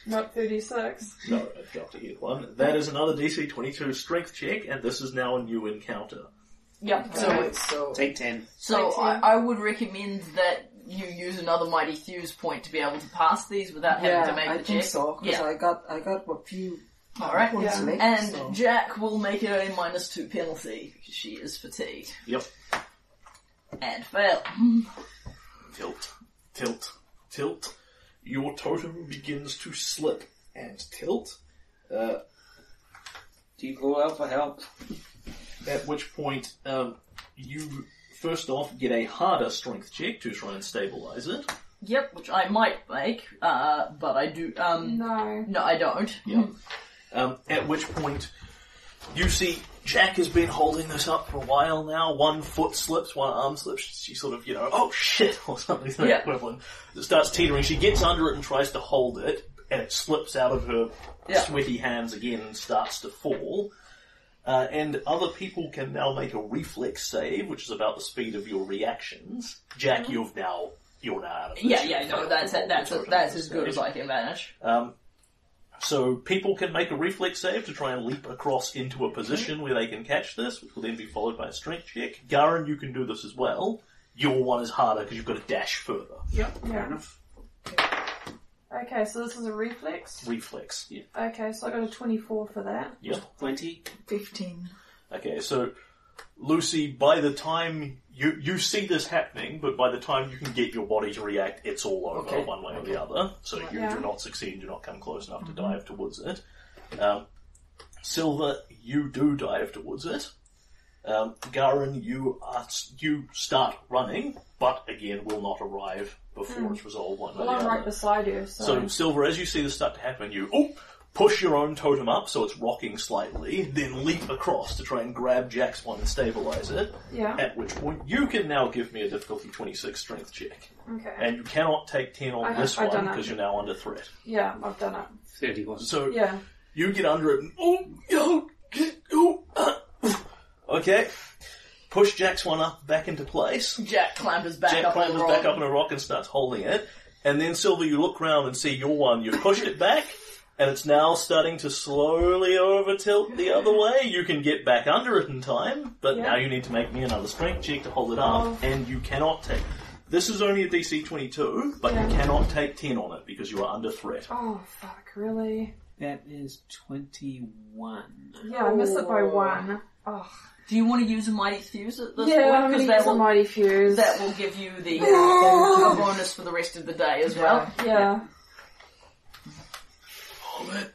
Not 36. no, I've got to hit one, that is another DC 22 strength check, and this is now a new encounter. Yeah. So, Right, so Take 10. so I. I would recommend that you use another Mighty Thews point to be able to pass these without having to make I the think check. so because Yeah. I got I got a few Alright. points Yeah. left. And so. Jack will make it a minus two penalty because she is fatigued Yep. and fail. Tilt, tilt, tilt. Your totem begins to slip and tilt. Uh, Do you call out for help? At which point, um, you first off get a harder strength check to try and stabilize it. Yep, which I might make, uh, but I do. Um, No. no, I don't. Yep. Um, at which point, you see Jack has been holding this up for a while now. One foot slips, one arm slips. She sort of, you know, oh shit, or something to Yeah. equivalent. It starts teetering. She gets under it and tries to hold it, and it slips out of her Yeah. sweaty hands again and starts to fall. Uh, and other people can now make a reflex save, which is about the speed of your reactions. Jack, you've now you're now out of this. Yeah, yeah, no, that's that's totem that's as good as. I can manage. Um, so people can make a reflex save to try and leap across into a position where they can catch this, which will then be followed by a strength check. Garen, you can do this as well. Your one is harder because you've got to dash further. Yeah. enough. Okay, so this is a reflex. Reflex. Yeah. Okay, so I got a 24 for that. Yep. 20. 15. Okay, so Lucy, by the time you you see this happening, but by the time you can get your body to react, it's all over Okay. one way or the other. So you Yeah. do not succeed, you do not come close enough to dive towards it. Um, Silver, you do dive towards it. Um, Garen, you are you start running, but again will not arrive before it's resolved one way Well, or I'm the right beside you, so. So, Silver, as you see this start to happen, you oh, push your own totem up so it's rocking slightly, then leap across to try and grab Jack's one and stabilize it. yeah. At which point, you can now give me a difficulty 26 strength check. Okay. And you cannot take 10 on I- this I've one done that. because you're now under threat. Yeah, I've done it. 31. So, Yeah. you get under it and oh, oh, oh, uh, okay. Push Jack's one up back into place. Jack clambers back Jack up on clambers the back rock. up on a rock and starts holding it. And then Silver, you look round and see your one. You pushed it back, and it's now starting to slowly over tilt the other way. You can get back under it in time, but Yeah. now you need to make me another strength check to hold it up, Oh. and you cannot take. This is only a DC 22, but you cannot take 10 on it because you are under threat. Oh, fuck, really? That is 21. Yeah, I missed it by one. Oh. Do you want to use a mighty thews at this Yeah, I'm point? gonna Because use that a will mighty thews. that will give you the uh, bonus for the rest of the day as well. Yeah. Hold it.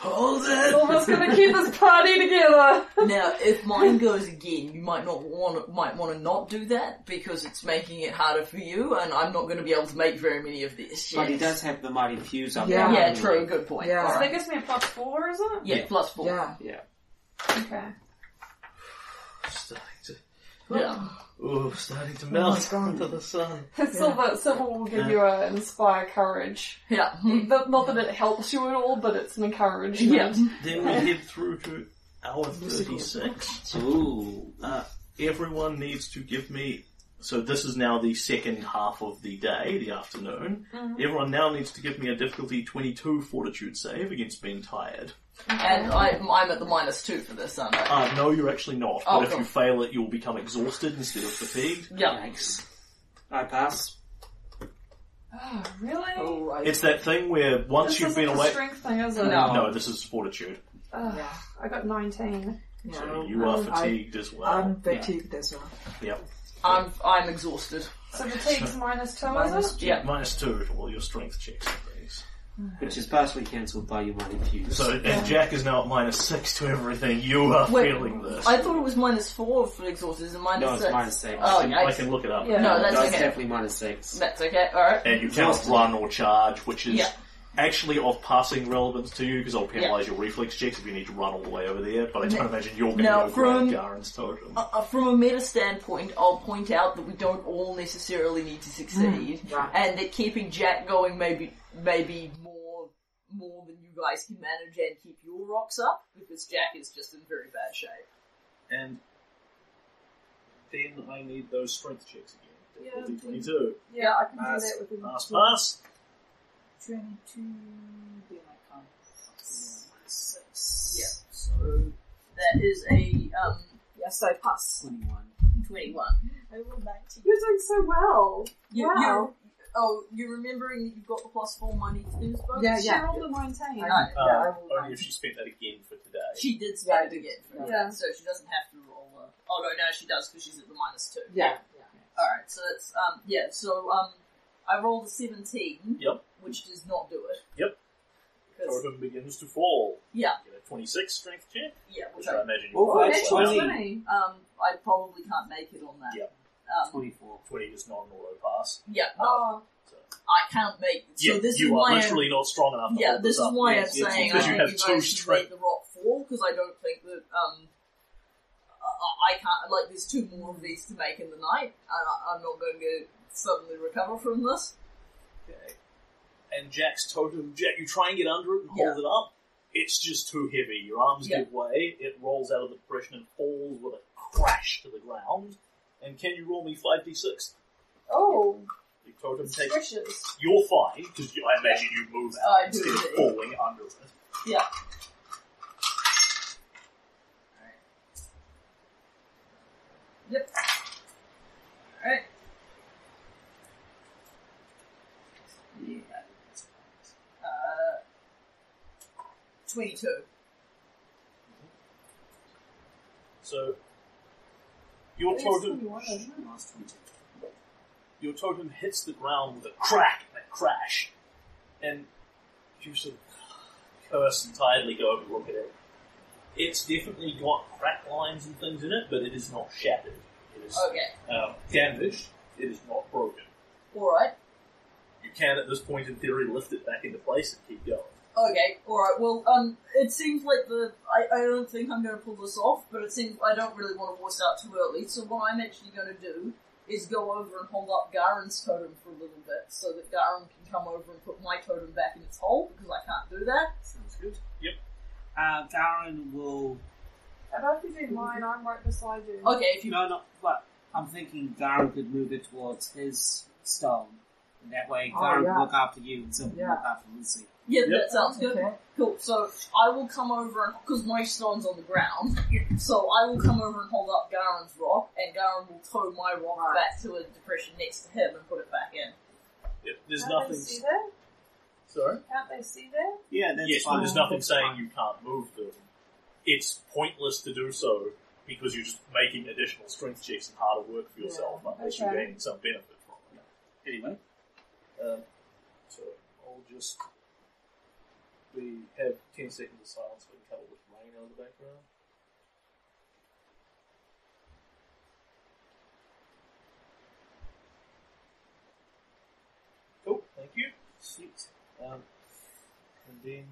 Hold it. Silver's gonna keep this party together. Now, if mine goes again, you might not want might want to not do that because it's making it harder for you, and I'm not going to be able to make very many of these. But he does have the mighty thews up Yeah. there. Yeah, true. Good point. Yeah. All So that gives me a plus four, is it? Yeah, plus four. Yeah. Yeah. Okay. Starting to, Yeah. Ooh, starting to my melt God. under the sun. Silver, Silver will give you an inspire courage. Yeah. Not not that it helps you at all, but it's an encouragement. Yeah. Then we head through to hour 36. Ooh. Uh, everyone needs to give me. So this is now the second half of the day, the afternoon. Everyone now needs to give me a difficulty 22 fortitude save against being tired. And I'm, I'm at the minus two for this, aren't I? Uh, no, you're actually not. Oh, but if cool. you fail it, you'll become exhausted instead of fatigued. Yeah. Yikes. I pass. Oh, really? All right. It's that thing where once this you've isn't been a away. strength thing, is it? No. No, this is fortitude. Ugh, I got 19. So you are I- fatigued as well. I'm fatigued as well. Yep. I'm I'm exhausted. So fatigue's minus two, Minus is it? Yeah. Minus two to all your strength checks and things. Which is partially cancelled by your mighty thews. So, and Jack is now at minus six to everything. You are Wait, feeling this. I thought it was minus four for exhausted. Is it minus no, it's six? minus 6. Oh, I yikes. can look it up. Yeah. No, that's no, it's okay. definitely minus 6. That's okay. All right. and you cannot Exhausted. run or charge, which is Yeah. actually of passing relevance to you because I'll penalise your reflex checks if you need to run all the way over there. But I don't imagine you're going to Now, go from- Garen's totem. Uh, from a meta standpoint, I'll point out that we don't all necessarily need to succeed, right. and that keeping Jack going may be, may be more more than you guys can manage and keep your rocks up, because Jack is just in very bad shape. and then I need those strength checks again. Yeah, Difficulty 22. Yeah, I can Pass. do that within Pass, two. pass. 22, then I can't. Yeah. So that is a um, Yes, I pass. 21. twenty-one. I rolled 19. You're doing so well. You, Wow. you're, oh, you're remembering that you've got the plus four money things bonus? Yeah, yeah. She yeah. rolled a 19. Alright. Yeah, I rolled only if she spent that again for today. She did spend Yeah, it again, for Yeah. that, so she doesn't have to roll. A, oh no, no, she does because she's at the minus two. Yeah. yeah. All right, so that's um yeah. So um, I rolled a seventeen. Yep. Which does not do it. Yep. Because Totem begins to fall. yeah, Get a 26 strength check, yeah, which which I I imagine you Oh, will that's as well. 20. um I probably can't make it on that. Yep. Um, 24. 20 is not an auto pass. yeah, no, So, I can't make. So yeah, this you is are why. literally not strong enough to yeah, hold this is up. why Yes, I'm yes, saying I because you have you two guys should make the rock fall because I don't think that um. I I can't like. There's two more of these to make in the night, and I- I'm not going to suddenly recover from this. Okay. And Jack's totem, Jack, you try and get under it and hold it up. It's just too heavy. Your arms Yeah. give way. It rolls out of the depression and falls with a crash to the ground. And can you roll me five d six? Oh, The totem takes. precious. You're fine because I imagine you move out do instead of indeed. falling under it. Yeah. Yep. Alright. Yeah. Uh, 22. So your totem, 21, isn't it? Last 20. your totem hits the ground with a crack and a crash, and you sort of curse and tiredly go over and look at it. It's definitely got crack lines and things in it, but it is not shattered. It is Okay. um, damaged. It is not broken. Alright. You can, at this point, in theory, lift it back into place and keep going. Okay, alright, well, um, it seems like the, I, I don't think I'm gonna pull this off, but it seems I don't really want to voice out too early, so what I'm actually gonna do is go over and hold up Garen's totem for a little bit, so that Garen can come over and put my totem back in its hole, because I can't do that. Sounds good. Yep. Uh, Garen will. And if you do mine, I'm right beside you. Okay, if you, No, no, but I'm thinking Garen could move it towards his stone. And that way, Oh, Garen yeah. will look after you and Sim will Yeah. look after Lucy. Yeah, Yep. that sounds good. Okay. Cool, so I will come over and, because my stone's on the ground, so I will come over and hold up Garen's rock, and Garen will tow my rock Right. back to a depression next to him and put it back in. Yep. There's Can't nothing. they see that? Sorry. Can't they see that? Yeah, that's yes, but there's nothing saying you can't move them. It's pointless to do so because you're just making additional strength checks and harder work for yourself unless you're gaining some benefit from it. Anyway, Um, so I'll just we have 10 seconds of silence when covered with rain over the background. Cool, thank you. Sweet. Um, and then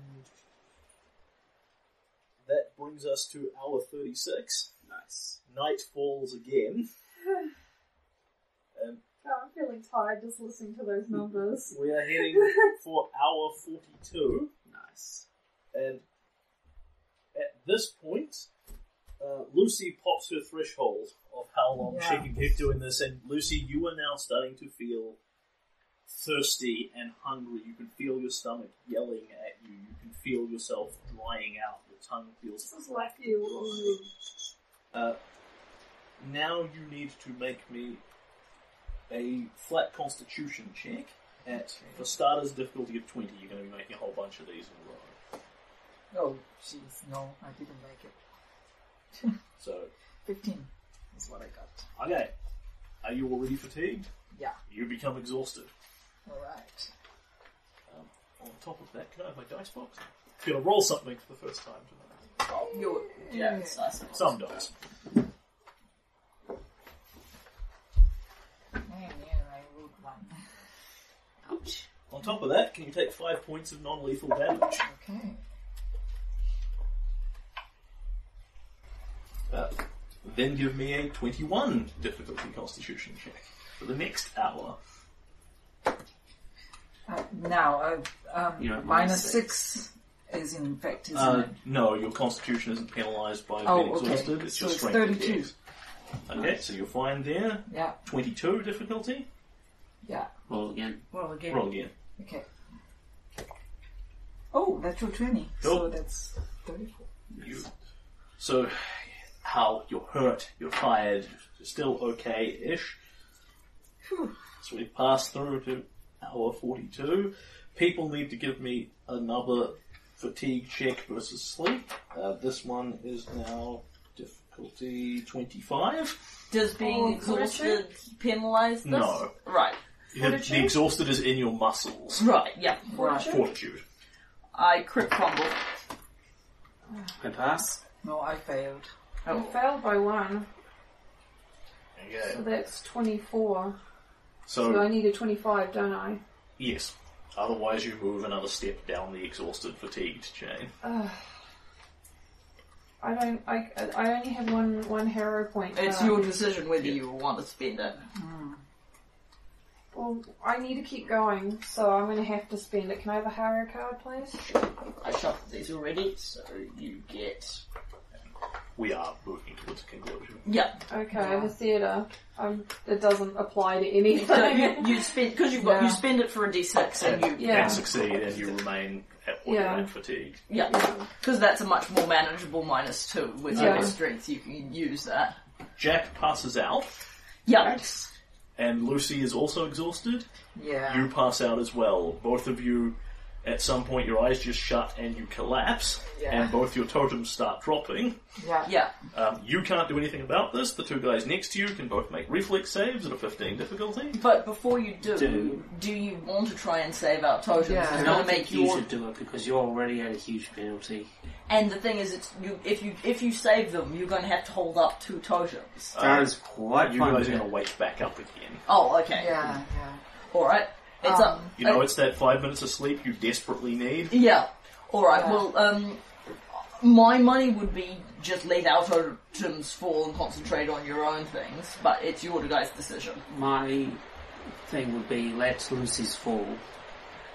that brings us to hour 36. Nice. Night falls again. um, oh, I'm feeling tired just listening to those numbers. we are heading for hour 42. And at this point, uh, Lucy pops her threshold of how long yeah. she can keep doing this, and Lucy, you are now starting to feel thirsty and hungry. You can feel your stomach yelling at you. You can feel yourself drying out. Your tongue feels. This is like you. Uh, now you need to make me a flat constitution check. At for starters, difficulty of twenty. You're going to be making a whole bunch of these in a row. Oh, jeez, no, I didn't make it. So 15 is what I got. Okay. Are you already fatigued? Yeah. You become exhausted. Alright. Um, on top of that, can I have my dice box? I'm gonna roll something for the first time tonight. Oh, you're, yeah, it's nice. Some dice. Man, yeah, I rolled one. Ouch. On top of that, can you take five points of non-lethal damage? Okay. Uh, then give me a 21 difficulty constitution check for the next hour. Uh, now, uh, um, You know, minus minus six is in fact, isn't Uh, it? no, your constitution isn't penalised by Oh, being okay. exhausted. It's So just it's strength and 32. dex. Okay, so you're fine there. Yeah, 22 difficulty. Yeah. Roll again. Well, again. Roll again. Okay. Oh, natural 20. So Cool. that's 34. You. So, how you're hurt, you're tired, you're still okay-ish. Phew. So we pass through to hour 42. People need to give me another fatigue check versus sleep. Uh, this one is now difficulty 25. Does being Oh, exhausted penalise this? No. Right. The, the exhausted is in your muscles. Right, yeah. Right. Fortitude. I crit fumble. I pass. No, I failed. I failed by one, Okay. so that's 24. So I need a 25, don't I? yes. Otherwise you move another step down the exhausted fatigued chain. Ugh. I don't. I, I only have one one hero point. It's uh, your decision whether you want to spend it. Well, I need to keep going, so I'm going to have to spend it. Can I have a higher card, please? I shuffled these already, so you get. We are moving towards a conclusion. Yeah. Okay, the theatre. Um, it doesn't apply to So anything. you, you spend because you've got you Yeah. spend it for a d6 and you Yeah. And succeed, and you remain at what Yeah. you're at fatigue. yeah because that's a much more manageable minus two with Yeah. your strength. You can use that. Jack passes out, Yeah. And Lucy is also exhausted. Yeah. You pass out as well. Both of you, at some point, your eyes just shut and you collapse, Yeah. and both your totems start dropping. Yeah. Yeah. Um, you can't do anything about this. The two guys next to you can both make reflex saves at a 15 difficulty. But before you do, Do. do you want to try and save our totems? Yeah. It's I going don't to make think you your should do it because you're already at a huge penalty. and the thing is, it's you if you if you save them, you're going to have to hold up two totems. That is quite You fun. guys are going to wake back up again. Oh, okay. Yeah. Yeah. All right. It's Um, up. You know, it's that five minutes of sleep you desperately need. Yeah. All right. Yeah. Well, um, my money would be just leave our totems fall and concentrate on your own things, but it's your guys' decision. My thing would be let Lucy's fall,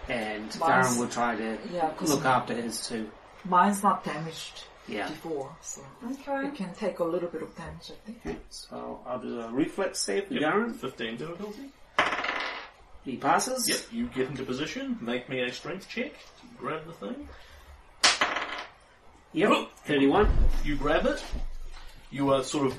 and Mine's- Darren would try to Yeah, 'cause look after his too. Mine's not damaged Yeah. before, so okay. it can take a little bit of damage, I think. Okay, so I'll do a reflex save for Yep, Darren. 15 difficulty. He passes. Yep, you get into position, make me a strength check grab the thing. Yep. Thirty-one. You grab it, you are sort of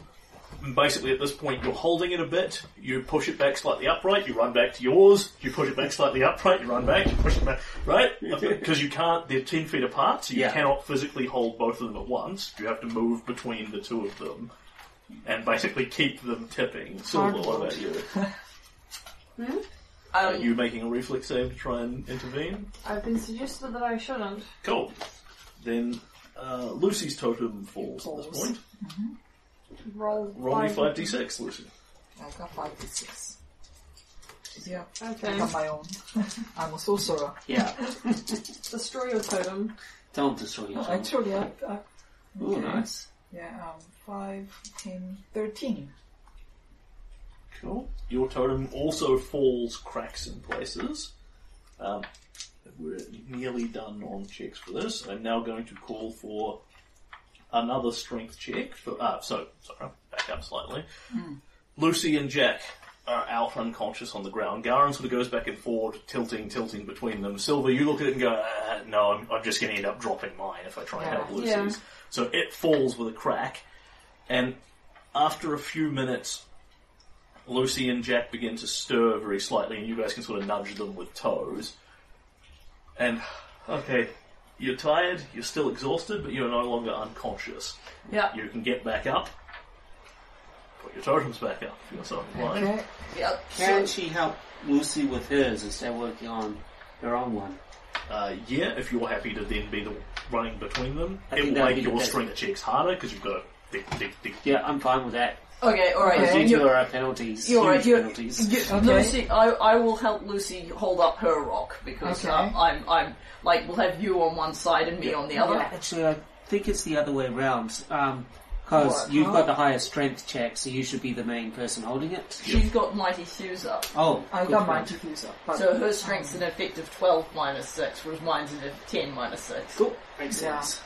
basically at this point you're holding it a bit, you push it back slightly upright, you run back to yours, you push it back slightly upright, you run back, you push it back, right? Because you can't, they're 10 feet apart, so you Yeah. cannot physically hold both of them at once. You have to move between the two of them and basically keep them tipping. Silver, what about you? Hmm? Are Um, you making a reflex save to try and intervene? I've been suggested that I shouldn't. Cool. Then uh, Lucy's totem falls at this Falls. point. Roll. Roll me five- 5d6, Lucy. I got five to six. Yeah, I Okay. got my own. I'm a sorcerer. Yeah. Destroy your totem. Don't destroy your No, totem. actually, I, I Ooh, nice. yeah, um, five, ten, thirteen. Cool. Your totem also falls cracks in places. Um, we're nearly done on checks for this. I'm now going to call for another strength check. For uh, so sorry, back up slightly. Lucy and Jack are out unconscious on the ground. Garen sort of goes back and forth, tilting, tilting between them. Silver, you look at it and go, uh, "No, I'm, I'm just going to end up dropping mine if I try and help Yeah. So it falls with a crack, and after a few minutes, Lucy and Jack begin to stir very slightly, and you guys can sort of nudge them with toes. And, okay, you're tired, you're still exhausted, but you're no longer unconscious. yeah. You can get back up, put your totems back up if you're so inclined. Okay. Yeah. Can she help Lucy with hers instead of working on her own one? Uh, yeah, if you're happy to then be the running between them, I it think will that'd make be your better. strength checks harder because you've got a big, big, big. Yeah, I'm fine with that. Okay. All right. Okay. so Due you- to penalties, You're huge right. You're, penalties. you- Okay. Lucy, I, I will help Lucy hold up her rock because Okay. uh, I'm I'm like we'll have you on one side and me on the other. Yeah. Actually, I think it's the other way around. Um, because What? you've Huh? got the higher strength check, so you should be the main person holding it. She's got mighty thews up, Oh, I good got my point. diffuser. But, so her strength's an effective twelve minus six, whereas mine's an eff- ten minus six. Cool, makes Yeah. sense.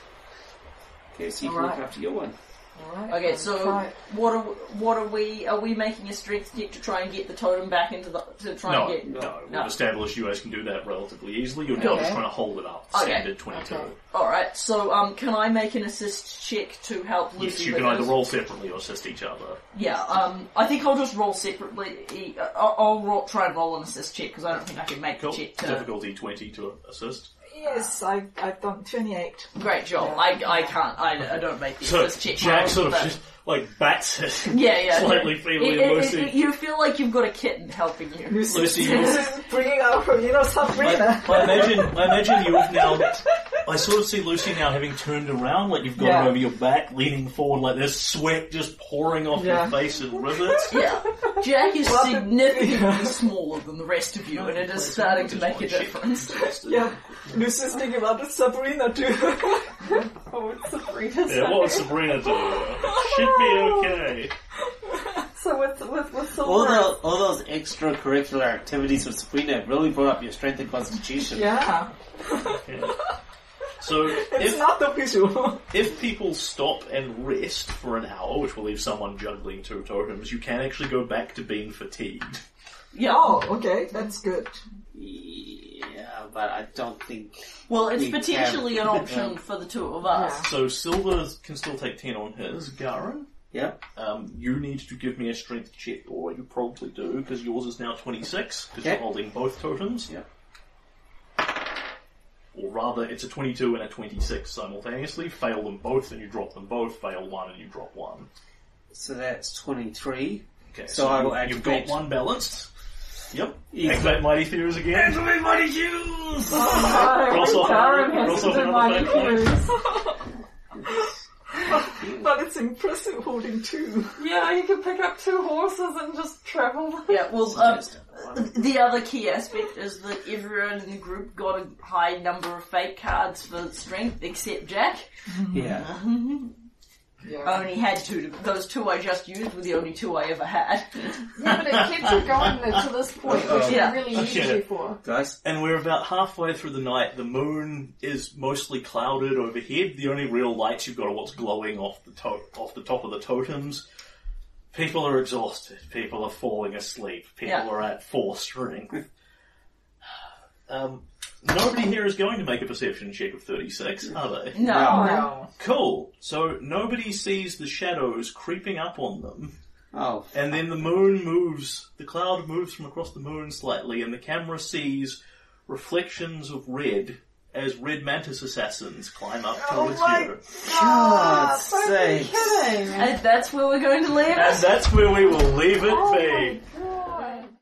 Okay, so you can Alright. look after your one. Alright, Okay, so try- what are what are we? Are we making a strength check to try and get the totem back into the to try No, and get? no, we've established you guys can do that relatively easily. You're now Okay. just trying to hold it up. Okay. Standard 22. Okay. All right. So um, can I make an assist check to help Lucy? Yes, you with can either this? roll separately or assist each other. Yeah. Um, I think I'll just roll separately. Uh, I'll, I'll roll, try and roll an assist check because I don't think I can make Cool. the check. To... Difficulty 20 to assist. Yes, I, I've done 28. Great job. Yeah. I, I can't. I, I don't make these So assist check. Jack sort of but- just like bats it. Yeah, yeah. slightly feebly It- and it- Lucy. it- you feel like you've got a kitten helping you. Lucy, you- This is bringing out her, you know, Sabrina. I imagine, I imagine you've now. I sort of see Lucy now having turned around, like you've got Yeah. her over your back, leaning forward, like there's sweat just pouring off Yeah. your face in rivets. Yeah. Jack is Well, the- significantly smaller than the rest of you, and it is starting to make a difference. Yeah, Lucy's thinking about it, Sabrina too. Oh, it's Sabrina's Yeah, what would Sabrina do? She'd be okay. So with with with with All, those the, all those extracurricular activities with Sabrina have really brought up your strength and constitution. Yeah. Okay. So It's if not the visual. if people stop and rest for an hour, which will leave someone juggling two totems, you can actually go back to being fatigued. Yeah. Oh, okay, that's good. Yeah, but I don't think. Well, it's We potentially can- an option for the two of us. So Silver can still take ten on his. Garen, Yeah. um, you need to give me a strength check, or you probably do because yours is now twenty six because you're Okay. holding both totems. Yep. Or rather, it's a twenty-two and a twenty-six simultaneously. Fail them both, and you drop them both. Fail one, and you drop one. So that's 23. Okay, So I will you've got one balanced. Yep. Easy. Activate Mighty Thews again. Activate Mighty Thews! Cross off Karen another- has cross to off do another my fate point. cues. But it's impressive holding two. Yeah, you can pick up two horses and just travel. Yeah, well, um, the other key aspect is that everyone in the group got a high number of fate cards for strength, except Jack. Yeah. Yeah. Only had two. Those two I just used were the only two I ever had. Yeah, but it kept you going to this point, which Yeah. really need Okay. you for. Guys, And we're about halfway through the night. The moon is mostly clouded overhead. The only real lights you've got are what's glowing off the to- off the top of the totems. People are exhausted. People are falling asleep. People Yeah. are at four strength. Um, nobody here is going to make a perception check of 36, are they? No. No. Cool. So nobody sees the shadows creeping up on them. oh, And then the moon moves, the cloud moves from across the moon slightly, and the camera sees reflections of red as red mantis assassins climb up oh towards my you. God's Don't be kidding! And that's where we're going to leave And it. that's where we will leave it Oh be. my